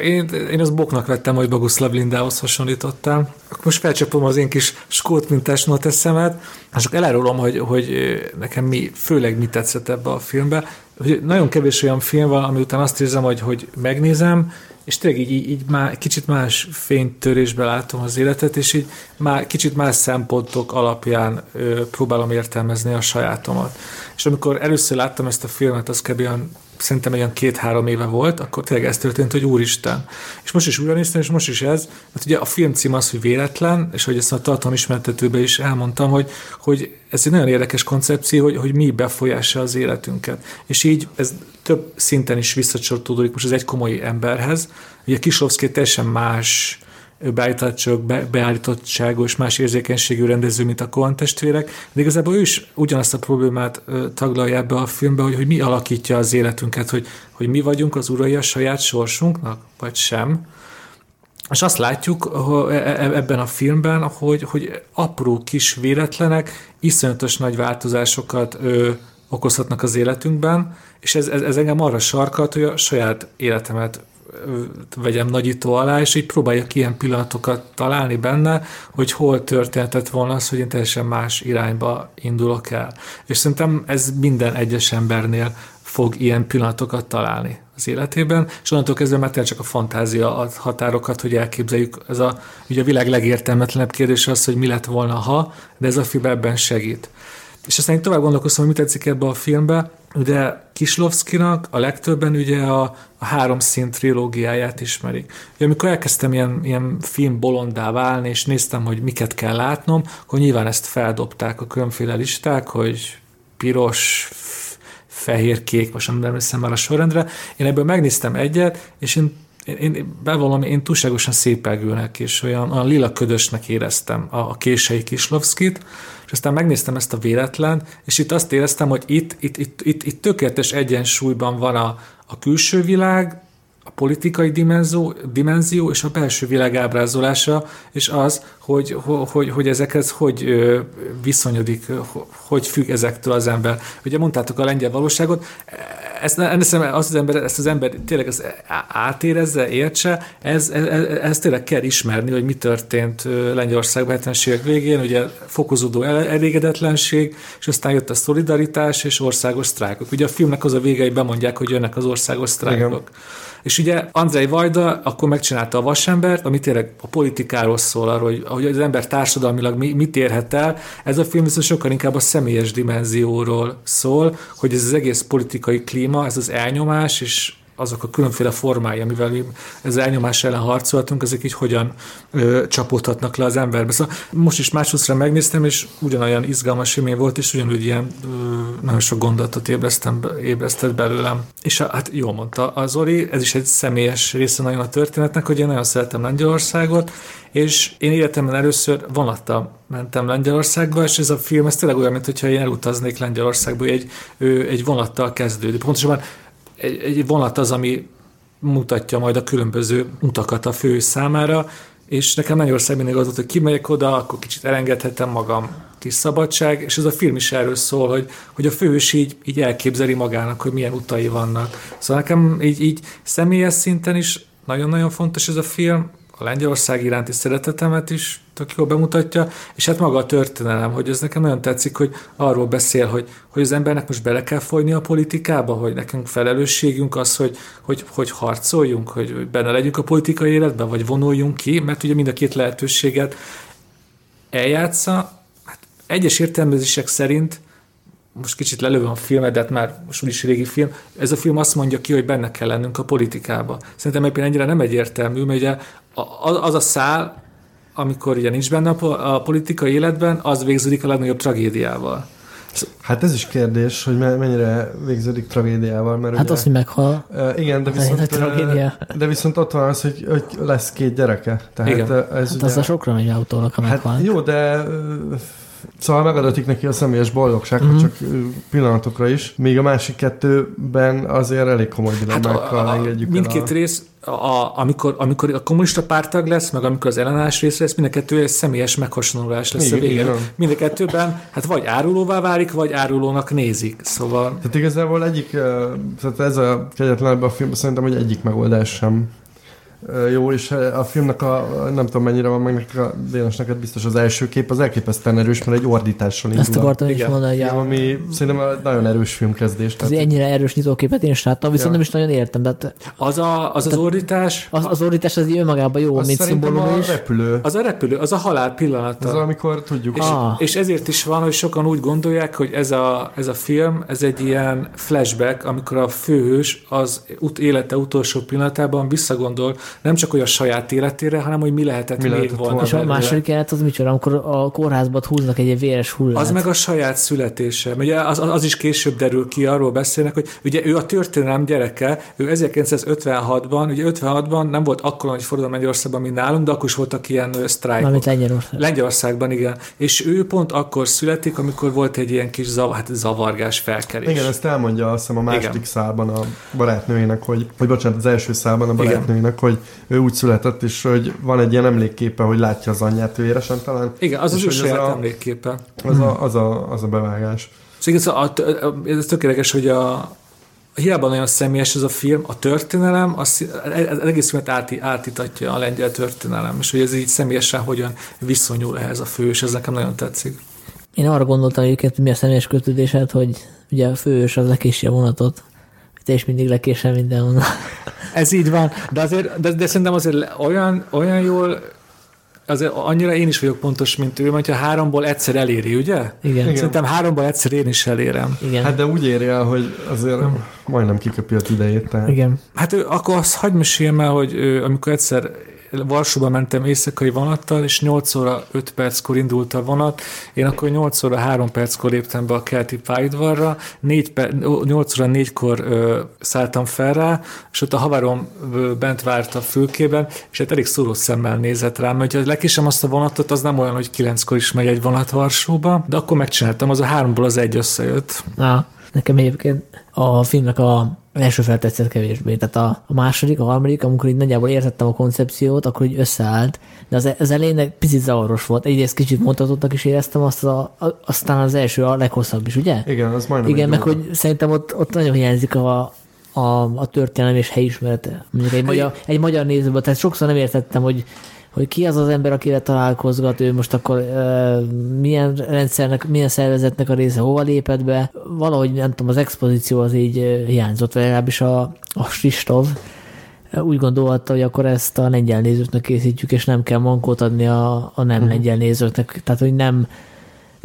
én, én az boknak vettem, hogy Boguszlav Lindához hasonlítottam. Most felcsapom az én kis skót mintás noteszemet, és akkor elárulom, hogy, hogy nekem mi, főleg mi tetszett ebbe a filmbe. Hogy nagyon kevés olyan film van, ami után azt érzem, hogy, hogy megnézem, és tényleg így, így, már kicsit más fénytörésbe látom az életet, és így már kicsit más szempontok alapján ö, próbálom értelmezni a sajátomat. És amikor először láttam ezt a filmet, az kb. Szerintem olyan két-három éve volt, akkor tényleg ez történt, hogy úristen. És most is néztem, és most is ez, mert ugye a film cím az, hogy véletlen, és hogy ezt a tartalom ismertetőben is elmondtam, hogy, hogy ez egy nagyon érdekes koncepció, hogy, hogy mi befolyása az életünket. És így ez több szinten is visszacsatolódik most az egy komoly emberhez. Ugye Kislovszki teljesen más beállítottság, beállítottságos, más érzékenységű rendező, mint a Cohen testvérek, de igazából ő is ugyanazt a problémát taglalja ebbe a filmbe, hogy, hogy mi alakítja az életünket, hogy, hogy mi vagyunk az urai a saját sorsunknak, vagy sem. És azt látjuk e, e, ebben a filmben, hogy, hogy apró kis véletlenek iszonyatos nagy változásokat ö, okozhatnak az életünkben, és ez, ez, ez engem arra sarkat, hogy a saját életemet vegyem nagyító alá, és így próbáljak ilyen pillanatokat találni benne, hogy hol történhetett volna az, hogy én teljesen más irányba indulok el. És szerintem ez minden egyes embernél fog ilyen pillanatokat találni az életében, és onnantól kezdve már csak a fantázia ad határokat, hogy elképzeljük. Ez a, ugye a világ legértelmetlenebb kérdés az, hogy mi lett volna, ha, de ez a film ebben segít. És aztán tovább gondolkoztam, hogy mi tetszik ebbe a filmbe, Ugye Kislovszkinak a legtöbben ugye a, a három szín trilógiáját ismerik. Ugye amikor elkezdtem ilyen, ilyen film bolondá válni, és néztem, hogy miket kell látnom, akkor nyilván ezt feldobták a különféle listák, hogy piros, fehér, kék, most nem emlékszem már a sorrendre. Én ebből megnéztem egyet, és én én, én bevallom, én túlságosan szépelgőnek és olyan, olyan lila ködösnek éreztem a, a kései Kislovszkit, és aztán megnéztem ezt a véletlen, és itt azt éreztem, hogy itt, itt, itt, itt, itt tökéletes egyensúlyban van a, a külső világ, politikai dimenzió, dimenzió és a belső világ ábrázolása, és az, hogy, hogy, hogy ezekhez hogy viszonyodik, hogy függ ezektől az ember. Ugye mondtátok a lengyel valóságot, ezt, ezt, az, az ember, ezt az ember tényleg ezt átérezze, értse, ez, ez, ez tényleg kell ismerni, hogy mi történt Lengyelországban 70-es évek végén, ugye fokozódó elégedetlenség, és aztán jött a szolidaritás és országos sztrájkok. Ugye a filmnek az a vége, hogy bemondják, hogy jönnek az országos sztrájkok. Igen. És ugye Andrei Vajda akkor megcsinálta a vasembert, ami tényleg a politikáról szól, arról, hogy, hogy az ember társadalmilag mi, mit érhet el. Ez a film viszont sokkal inkább a személyes dimenzióról szól, hogy ez az egész politikai klíma, ez az elnyomás, és azok a különféle formái, amivel mi ez elnyomás ellen harcoltunk, ezek így hogyan ö, csapódhatnak le az emberbe. Szóval most is másodszor megnéztem, és ugyanolyan izgalmas élmény volt, és ugyanúgy ilyen ö, nagyon sok gondolatot ébreztem, ébresztett belőlem. És hát jól mondta az Zoli, ez is egy személyes része nagyon a történetnek, hogy én nagyon szeretem Lengyelországot, és én életemben először vonattal mentem Lengyelországba, és ez a film, ez tényleg olyan, mintha én elutaznék Lengyelországba, egy, egy vonattal kezdődik. Pontosabban egy, egy vonat az, ami mutatja majd a különböző utakat a fő számára, és nekem Magyarország mindig az volt, hogy kimegyek oda, akkor kicsit elengedhetem magam kis szabadság, és ez a film is erről szól, hogy, hogy a fős így, így elképzeli magának, hogy milyen utai vannak. Szóval nekem így, így személyes szinten is nagyon-nagyon fontos ez a film, a Lengyelország iránti szeretetemet is tök jól bemutatja, és hát maga a történelem, hogy ez nekem nagyon tetszik, hogy arról beszél, hogy, hogy az embernek most bele kell folyni a politikába, hogy nekünk felelősségünk az, hogy, hogy, hogy harcoljunk, hogy benne legyünk a politikai életben, vagy vonuljunk ki, mert ugye mind a két lehetőséget eljátsza. Hát egyes értelmezések szerint most kicsit lelövöm a filmet, de hát már most úgyis régi film, ez a film azt mondja ki, hogy benne kell lennünk a politikába. Szerintem egyébként ennyire nem egyértelmű, mert ugye az a szál, amikor ugye nincs benne a politikai életben, az végződik a legnagyobb tragédiával. Hát ez is kérdés, hogy mennyire végződik tragédiával. Mert hát ugye, az, hogy meghal. Igen, de viszont, tragédia. de viszont ott van az, hogy, hogy lesz két gyereke. Tehát igen. Ez hát ugye, az a sokra megy autónak, ha hát meghal. Jó, de Szóval megadatik neki a személyes boldogság, mm-hmm. csak pillanatokra is. Még a másik kettőben azért elég komoly dilemmákkal hát engedjük Mindkét a... rész, a, amikor, amikor a kommunista pártag lesz, meg amikor az ellenállás rész lesz, mind a kettő egy személyes meghasonlulás lesz igen, a végén. Mind a kettőben, hát vagy árulóvá válik, vagy árulónak nézik. Szóval... Tehát igazából egyik, tehát ez a kegyetlenebb a film, szerintem, hogy egyik megoldás sem jó, és a filmnek a, nem tudom mennyire van meg neked, a Dénes neked biztos az első kép, az elképesztően erős, mert egy ordítással indul. Ezt akartam is mondani, ja. Ami szerintem nagyon erős filmkezdés. Tehát... ennyire erős nyitóképet én is láttam, viszont ja. nem is nagyon értem. De az, a, az, az ordítás? Az, az ordítás az önmagában jó, az mint szimbólum a is. repülő. Az a repülő, az a halál pillanata. Az, amikor tudjuk. És, ah. és ezért is van, hogy sokan úgy gondolják, hogy ez a, ez a film, ez egy ilyen flashback, amikor a főhős az ut- élete utolsó pillanatában visszagondol nem csak hogy a saját életére, hanem hogy mi lehetett mi még lehetett volna. És a második élet az micsoda, amikor a kórházban húznak egy véres hullát. Az meg a saját születése. Ugye az, az is később derül ki, arról beszélnek, hogy ugye ő a történelem gyereke, ő 1956-ban, ugye 56-ban nem volt akkor nagy forradalom Magyarországban, mint nálunk, de akkor is voltak ilyen sztrájkok. Mármint Lengyelország. Lengyelországban, igen. És ő pont akkor születik, amikor volt egy ilyen kis zav, hát zavargás felkerés. Igen, ezt elmondja azt hiszem a második igen. szálban a barátnőjének, hogy, hogy bocsánat, az első szálban a barátnőjének, igen. hogy ő úgy született, és hogy van egy ilyen emlékképe, hogy látja az anyját ő éresen talán. Igen, az az ő saját a, emlékképe. Az a, az, a, az a bevágás. Szóval ez, a, ez tökéletes, hogy a, hiába nagyon személyes ez a film, a történelem, az, az egész filmet át, átítatja a lengyel történelem, és hogy ez így személyesen hogyan viszonyul ehhez a fős, ez nekem nagyon tetszik. Én arra gondoltam egyébként, mi a személyes kötődésed, hogy ugye a fős az lekési a vonatot, te is mindig lekésel mindenhonnan. Ez így van, de, azért, de, de szerintem azért olyan, olyan jól azért annyira én is vagyok pontos, mint ő, hogyha háromból egyszer eléri, ugye? Igen. Szerintem háromból egyszer én is elérem. Igen. Hát de úgy éri el, hogy azért hmm. majdnem kiköpi az idejét. Tehát. Igen. Hát ő, akkor azt hagyd meséljem el, hogy ő, amikor egyszer Varsóba mentem éjszakai vonattal, és 8 óra 5 perckor indult a vonat. Én akkor 8 óra 3 perckor léptem be a kelti pályaudvarra, 4 per, 8 óra 4-kor ö, szálltam fel rá, és ott a haverom ö, bent várt a fülkében, és hát elég szóló szemmel nézett rám, mert ha lekésem azt a vonatot, az nem olyan, hogy 9-kor is megy egy vonat Varsóba, de akkor megcsináltam, az a háromból az egy összejött. Na, nekem egyébként a filmnek a első fel tetszett kevésbé. Tehát a, a második, a harmadik, amikor így nagyjából értettem a koncepciót, akkor így összeállt, de az, az elején picit zavaros volt. Egyrészt kicsit mondhatottnak is éreztem, azt a, a, aztán az első a leghosszabb is, ugye? Igen, az majdnem Igen, meg hogy szerintem ott, ott nagyon hiányzik a, a, a történelem és helyismerete. Mondjuk egy magyar, egy magyar nézőben, tehát sokszor nem értettem, hogy hogy ki az az ember, akivel találkozgat, ő most akkor uh, milyen rendszernek, milyen szervezetnek a része, hova lépett be. Valahogy, nem tudom, az expozíció az így uh, hiányzott, vagy legalábbis a, a Kristov úgy gondolta, hogy akkor ezt a lengyel nézőknek készítjük, és nem kell mankót adni a, a nem uh-huh. lengyel nézőknek. Tehát, hogy nem,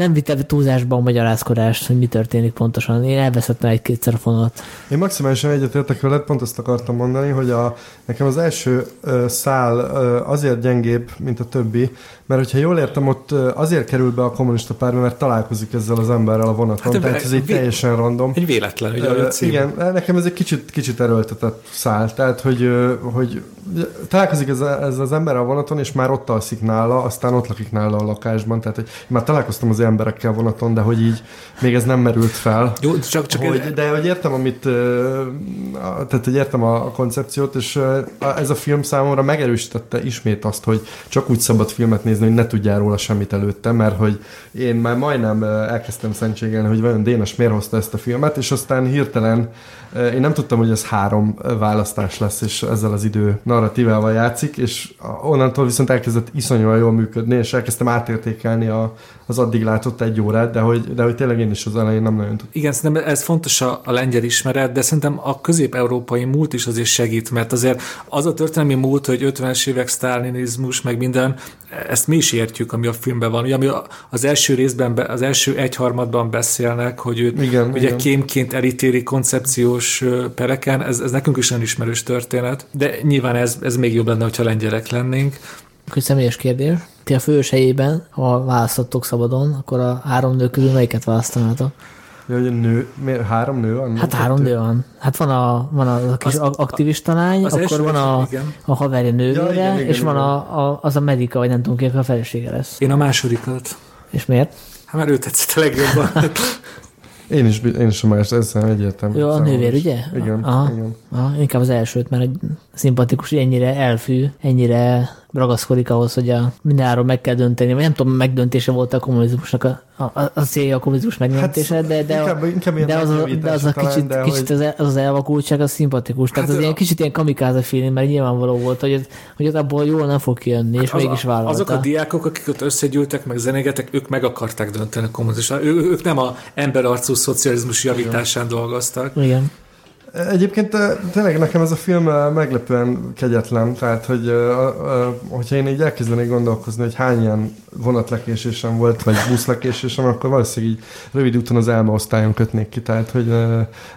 nem vitte túlzásba a magyarázkodást, hogy mi történik pontosan. Én elveszettem egy-kétszer a fonalat. Én maximálisan egyetértek veled, pont azt akartam mondani, hogy a, nekem az első ö, szál ö, azért gyengébb, mint a többi, mert hogyha jól értem, ott azért kerül be a kommunista párba, mert találkozik ezzel az emberrel a vonaton, Hát, tehát ez egy teljesen random. Egy véletlen, Ö, a cím. igen, nekem ez egy kicsit, kicsit erőltetett szál, tehát hogy, hogy találkozik ez, ez az ember a vonaton, és már ott alszik nála, aztán ott lakik nála a lakásban, tehát hogy már találkoztam az emberekkel vonaton, de hogy így még ez nem merült fel. Jó, csak, csak Hogy, ez, de hogy értem, amit, tehát hogy értem a, a koncepciót, és ez a film számomra megerősítette ismét azt, hogy csak úgy szabad filmet nézni, hogy ne tudjál róla semmit előtte, mert hogy én már majdnem elkezdtem szentségelni, hogy vajon Dénes miért hozta ezt a filmet, és aztán hirtelen én nem tudtam, hogy ez három választás lesz, és ezzel az idő narratívával játszik, és onnantól viszont elkezdett iszonyúan jól működni, és elkezdtem átértékelni a, az addig látott egy órát, de hogy, de hogy tényleg én is az elején nem nagyon tudtam. Igen, szerintem ez fontos a, a lengyel ismeret, de szerintem a közép-európai múlt is azért segít, mert azért az a történelmi múlt, hogy 50-es évek sztálinizmus, meg minden, ezt mi is értjük, ami a filmben van. Ugye, ami az első részben, be- az első egyharmadban beszélnek, hogy őt Igen, ugye igen. kémként elítéli koncepciós ö, pereken, ez, ez nekünk is nagyon ismerős történet, de nyilván ez, ez még jobb lenne, hogyha lengyelek lennénk. Hogy személyes kérdés. Ti a fős helyében, ha választottok szabadon, akkor a három nő közül melyiket választanátok? Ja, hogy a nő, miért három nő van? Hát három nő van. Hát van a, van a kis Az- aktivista lány, az akkor van a, igen. a haverja nővére, Ja, igen, igen, és van igen. a, a, az a medika, vagy nem tudom ki, a felesége lesz. Én a másodikat. És miért? Hát már ő tetszett a legjobban. <laughs> Én is, én is más, ez egyértelmű. Jó, a Számomra nővér, ugye? Igen, Aha. igen. Aha, inkább az elsőt, mert egy szimpatikus, ennyire elfű, ennyire ragaszkodik ahhoz, hogy a mindenáron meg kell dönteni, vagy nem tudom, megdöntése volt a kommunizmusnak a, a, a célja a kommunizmus megdöntése, de, de, inkább, inkább de az, a, de az a talán, kicsit, de kicsit hogy- az, az, az elvakultság, az szimpatikus. Tehát Hát az a- ilyen kicsit ilyen kamikáze feeling, mert nyilvánvaló volt, hogy, ez, hogy az abból jól nem fog kijönni, és Az- mégis vállalta. Azok a diákok, akik ott összegyűltek, meg zenégetek, ők meg akarták dönteni a kommunizmusra. Ő, ők nem a emberarcú szocializmus javításán dolgoztak. Igen. Egyébként eh, tényleg nekem ez a film eh, meglepően kegyetlen, tehát hogy eh, hogyha én így elkezdenék gondolkozni, hogy hány ilyen vonatlekésésem volt, vagy buszlekésésem, akkor valószínűleg így rövid úton az elma osztályon kötnék ki, tehát hogy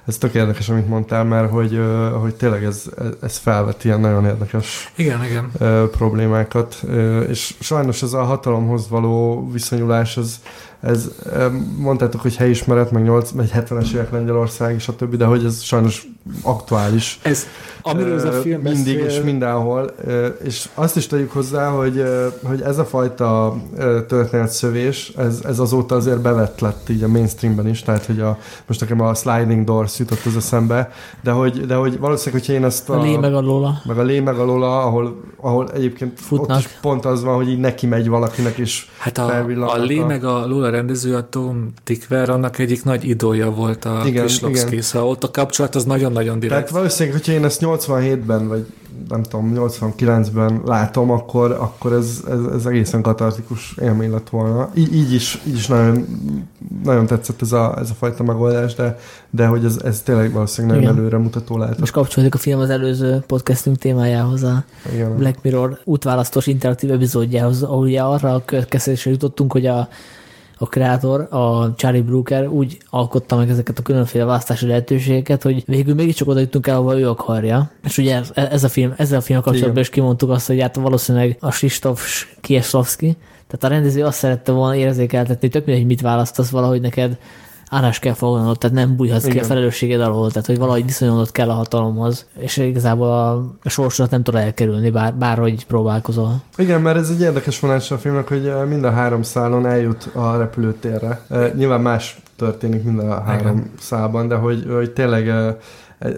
ez tök érdekes, amit mondtál, mert hogy, hogy tényleg ez, ez felvet ilyen nagyon érdekes Igen, igen. problémákat, és sajnos ez a hatalomhoz való viszonyulás, ez, ez mondtátok, hogy helyismeret, meg, 8, meg 70-es évek Lengyelország, és a többi, de hogy ez sajnos aktuális. Ez, amiről ez a film Mindig beszél, és mindenhol. És azt is tegyük hozzá, hogy, hogy ez a fajta történetszövés, ez, ez azóta azért bevett lett így a mainstreamben is, tehát hogy a, most nekem a Sliding Doors jutott az eszembe, de hogy, de hogy valószínűleg, hogyha én ezt A lé meg a Lola. meg a lé, meg a Lola, ahol, ahol egyébként Futnak. ott is pont az van, hogy így neki megy valakinek, és Hát a, a a- meg a Lola rendező, a Tom Tickver, annak egyik nagy idója volt a Igen, Kislovszki, szóval ott a kapcsolat az nagyon-nagyon direkt. tehát valószínűleg, hogyha én ezt 87-ben, vagy nem tudom, 89-ben látom, akkor, akkor ez, ez, ez egészen katartikus élmény lett volna. Így, így, is, így is nagyon, nagyon tetszett ez a, ez a fajta megoldás, de, de hogy ez, ez tényleg valószínűleg nagyon Igen. előre mutató lehet. Most kapcsolódik a film az előző podcastünk témájához, a Igen. Black Mirror útválasztós interaktív epizódjához, ahol ugye arra a következtetésre jutottunk, hogy a, a kreátor, a Charlie Brooker úgy alkotta meg ezeket a különféle választási lehetőségeket, hogy végül mégiscsak oda jutunk el, ahol ő akarja. És ugye ez, ez a film, ezzel a film kapcsolatban is kimondtuk azt, hogy hát valószínűleg a Krzysztof Kieslowski, tehát a rendező azt szerette volna érzékeltetni, hogy tök mindegy, hogy mit választasz, valahogy neked állás kell foglalnod, tehát nem bújhatsz ki a felelősséged alól, tehát hogy valahogy viszonyulnod kell a hatalomhoz, és igazából a, a sorsodat nem tudod elkerülni, bár, bárhogy próbálkozol. Igen, mert ez egy érdekes vonása a filmnek, hogy eh, mind a három szálon eljut a repülőtérre. Eh, Nyilván más történik mind a három Igen. szálban, de hogy, hogy tényleg eh,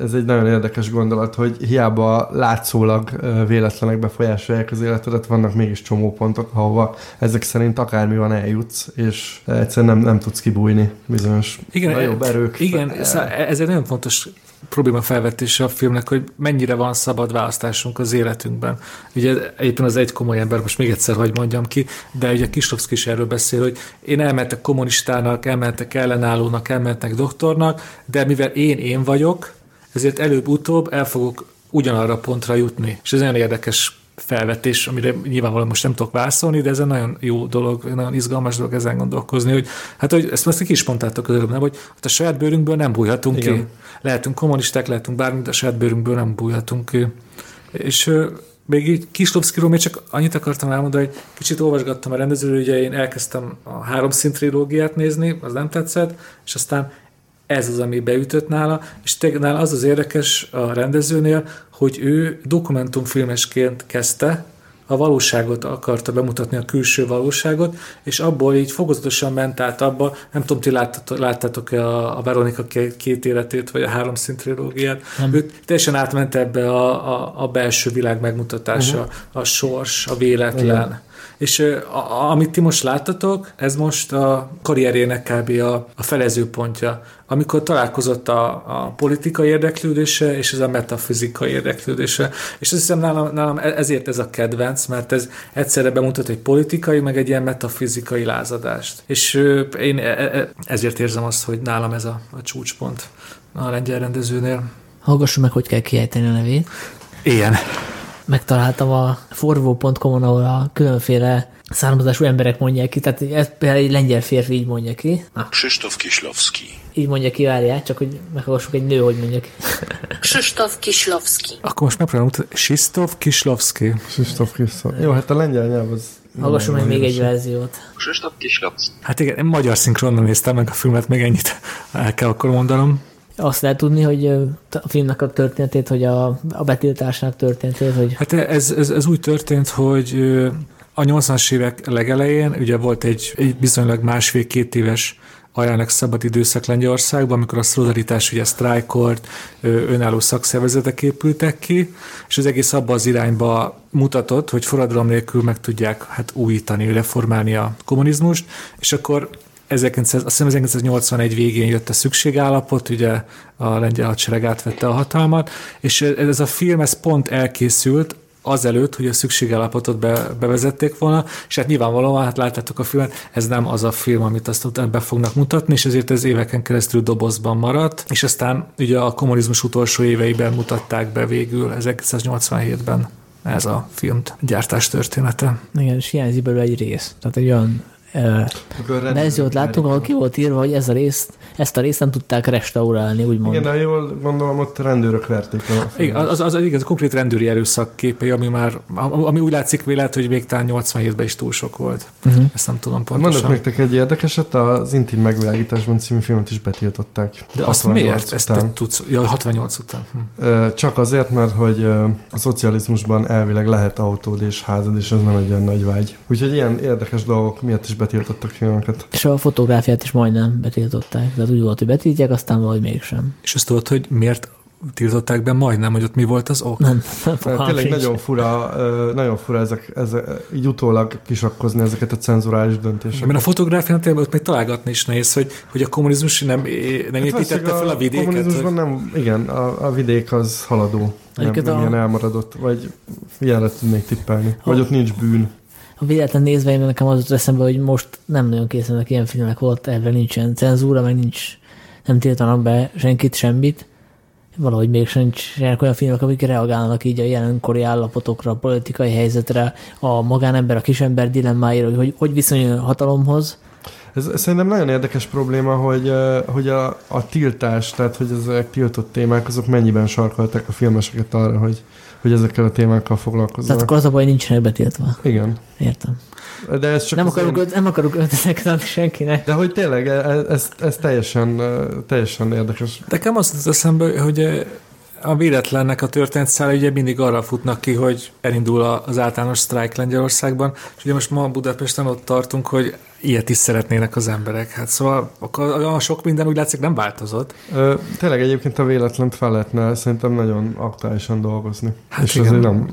ez egy nagyon érdekes gondolat, hogy hiába látszólag véletlenek befolyásolják az életedet, vannak mégis csomó pontok, ahova ezek szerint akármi van eljutsz, és egyszerűen nem, nem tudsz kibújni bizonyos igen, nagyobb erők. Igen, fel, ez egy nagyon fontos probléma felvetése a filmnek, hogy mennyire van szabad választásunk az életünkben. Ugye éppen az egy komoly ember, most még egyszer hagy mondjam ki, de ugye Kislovszki is erről beszél, hogy én elmehetek kommunistának, elmehetek ellenállónak, elmehetek doktornak, de mivel én én vagyok, ezért előbb-utóbb el fogok ugyanarra pontra jutni. És ez nagyon érdekes felvetés, amire nyilvánvalóan most nem tudok válaszolni, de ez egy nagyon jó dolog, nagyon izgalmas dolog ezen gondolkozni, hogy hát hogy ezt most ki is mondtátok az előbb, nem, hogy hát a saját bőrünkből nem bújhatunk Igen. ki. Lehetünk kommunisták, lehetünk bármi, de a saját bőrünkből nem bújhatunk ki. És még így Kislovszkiról még csak annyit akartam elmondani, hogy kicsit olvasgattam a rendezőről, ugye én elkezdtem a három szint trilógiát nézni, az nem tetszett, és aztán ez az, ami beütött nála, és nála az az érdekes a rendezőnél, hogy ő dokumentumfilmesként kezdte, a valóságot akarta bemutatni, a külső valóságot, és abból így fokozatosan ment át abba, nem tudom, ti láttátok, láttátok-e a, a Veronika két életét, vagy a három szintrilógiát, ő teljesen átment ebbe a, a, a belső világ megmutatása, uh-huh. a sors, a véletlen. Igen. És a, amit ti most láttatok, ez most a karrierjének kb. a, a felezőpontja, amikor találkozott a, a politikai érdeklődése és ez a metafizikai érdeklődése. És azt hiszem nálam, nálam e, ezért ez a kedvenc, mert ez egyszerre bemutat egy politikai, meg egy ilyen metafizikai lázadást. És én e, e, ezért érzem azt, hogy nálam ez a, a csúcspont a lengyel rendezőnél. Hallgassuk meg, hogy kell kiejteni a nevét. Ilyen megtaláltam a forvó.com-on, ahol a különféle származású emberek mondják ki, tehát ez például egy lengyel férfi így mondja ki. Krzysztof Kislowski. Így mondja ki, várják, csak hogy meghallgassuk egy nő, hogy mondja ki. <laughs> Krzysztof Kislowski. Akkor most megpróbálom. Krzysztof Kislowski. Krzysztof Kislowski. Jó, hát a lengyel nyelv az Hallgassunk meg még egy verziót. Krzysztof Kislowski. Hát igen, én magyar szinkronban néztem meg a filmet, még ennyit el kell akkor mondanom azt lehet tudni, hogy a filmnek a történetét, hogy a, a betiltásnak történetét, hogy... Hát ez, ez, ez úgy történt, hogy a 80-as évek legelején ugye volt egy, egy bizonylag másfél-két éves ajánlak szabad időszak Lengyelországban, amikor a szolidaritás ugye sztrájkolt, önálló szakszervezetek épültek ki, és az egész abba az irányba mutatott, hogy forradalom nélkül meg tudják hát újítani, reformálni a kommunizmust, és akkor 1900, azt hiszem 1981 végén jött a szükségállapot, ugye a lengyel hadsereg átvette a hatalmat, és ez a film, ez pont elkészült, azelőtt, hogy a szükségállapotot be, bevezették volna, és hát nyilvánvalóan, hát láttátok a filmet, ez nem az a film, amit azt utána be fognak mutatni, és ezért ez éveken keresztül dobozban maradt, és aztán ugye a kommunizmus utolsó éveiben mutatták be végül 1987-ben ez a film gyártás története. Igen, és hiányzik belőle egy rész. Tehát egy olyan verziót láttunk, ahol ki volt írva, hogy ez a részt, ezt a részt nem tudták restaurálni, úgymond. Igen, de jól gondolom, ott rendőrök verték. Igen, az, az, az, igaz, konkrét rendőri erőszak képei, ami már, ami úgy látszik vélet, hogy még talán 87-ben is túl sok volt. Uh-huh. Ezt nem tudom pontosan. Mondok nektek egy érdekeset, az Intim megvilágításban című filmet is betiltották. De azt miért? Ezt te tudsz, ja, 68 után. Hm. Csak azért, mert hogy a szocializmusban elvileg lehet autód és házad, és ez nem egy olyan nagy vágy. Úgyhogy ilyen érdekes dolgok miatt is betiltottak filmeket. És a fotográfiát is majdnem betiltották. Tehát úgy volt, hogy betiltják, aztán valahogy mégsem. És azt tudod, hogy miért tiltották be majdnem, hogy ott mi volt az ok? Nem, nem Tényleg nagyon fura, nagyon fura ezek, ezek, így utólag kisakkozni ezeket a cenzurális döntéseket. Mert a fotográfián tényleg ott még találgatni is nehéz, hogy, hogy a kommunizmus nem, nem hát építette fel a vidéket. A kommunizmusban hogy... nem, igen, a, a vidék az haladó. Nem, nem a... ilyen elmaradott, vagy ilyenre tudnék tippelni. Vagy ott nincs bűn a véletlen nézve én nekem az eszembe, hogy most nem nagyon készülnek ilyen filmek, volt ebben nincsen cenzúra, meg nincs, nem tiltanak be senkit, semmit. Valahogy még nincsenek olyan filmek, amik reagálnak így a jelenkori állapotokra, a politikai helyzetre, a magánember, a kisember dilemmáira, hogy hogy, viszonyul a hatalomhoz. Ez, ez szerintem nagyon érdekes probléma, hogy, hogy a, a tiltás, tehát hogy ezek tiltott témák, azok mennyiben sarkalták a filmeseket arra, hogy, hogy ezekkel a témákkal foglalkozzanak. Tehát akkor az a baj, nincsenek betiltva. Igen. Értem. De ez csak nem, akarunk, én... nem akarunk ötleteket adni senkinek. De hogy tényleg, e- e- ez, ez teljesen, teljesen érdekes. Nekem azt az eszembe, hogy A véletlennek a történetszála ugye mindig arra futnak ki, hogy elindul az általános sztrájk Lengyelországban, és ugye most ma Budapesten ott tartunk, hogy ilyet is szeretnének az emberek. Hát szóval a sok minden úgy látszik nem változott. Ö, tényleg egyébként a véletlent fel lehetne szerintem nagyon aktuálisan dolgozni. Hát és igen. azért nem,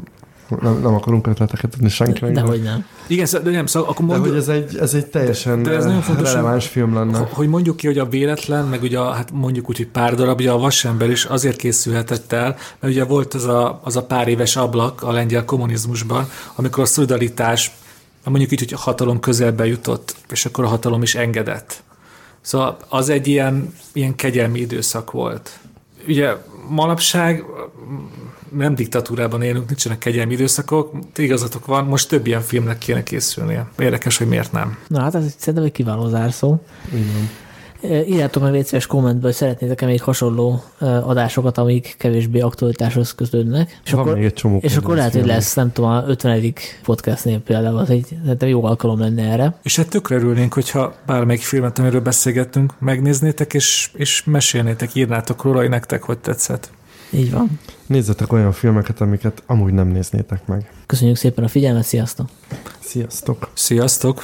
nem, nem akarunk ötleteket adni senkinek. De hogy nem. Igen, szó- de nem, szóval akkor de mondjuk, hogy ez egy, ez egy teljesen De- de ez nagyon fontos, releváns film lenne. Ho- Hogy mondjuk ki, hogy a véletlen, meg ugye a, hát mondjuk úgy, hogy pár darab, ugye a vasember is azért készülhetett el, mert ugye volt az a, az a pár éves ablak a lengyel kommunizmusban, amikor a szolidaritás, mondjuk így, hogy a hatalom közelbe jutott, és akkor a hatalom is engedett. Szóval az egy ilyen, ilyen kegyelmi időszak volt. Ugye manapság nem diktatúrában élünk, nincsenek kegyelmi időszakok, igazatok van, most több ilyen filmnek kéne készülnie. Érdekes, hogy miért nem. Na hát ez szerintem egy kiváló zárszó. E, Írjátok meg légy szíves kommentbe, hogy szeretnétek-e még hasonló adásokat, amik kevésbé aktualitáshoz kötődnek. És Van akkor, még egy csomó és akkor lehet, hogy lesz, nem tudom, a 50. podcastnél például, az egy szerintem jó alkalom lenne erre. És hát tökre örülnénk, hogyha bármelyik filmet, amiről beszélgettünk, megnéznétek, és, és mesélnétek, írnátok róla, hogy nektek hogy tetszett. Így van. Nézzetek olyan filmeket, amiket amúgy nem néznétek meg. Köszönjük szépen a figyelmet, sziasztok! Sziasztok! Sziasztok!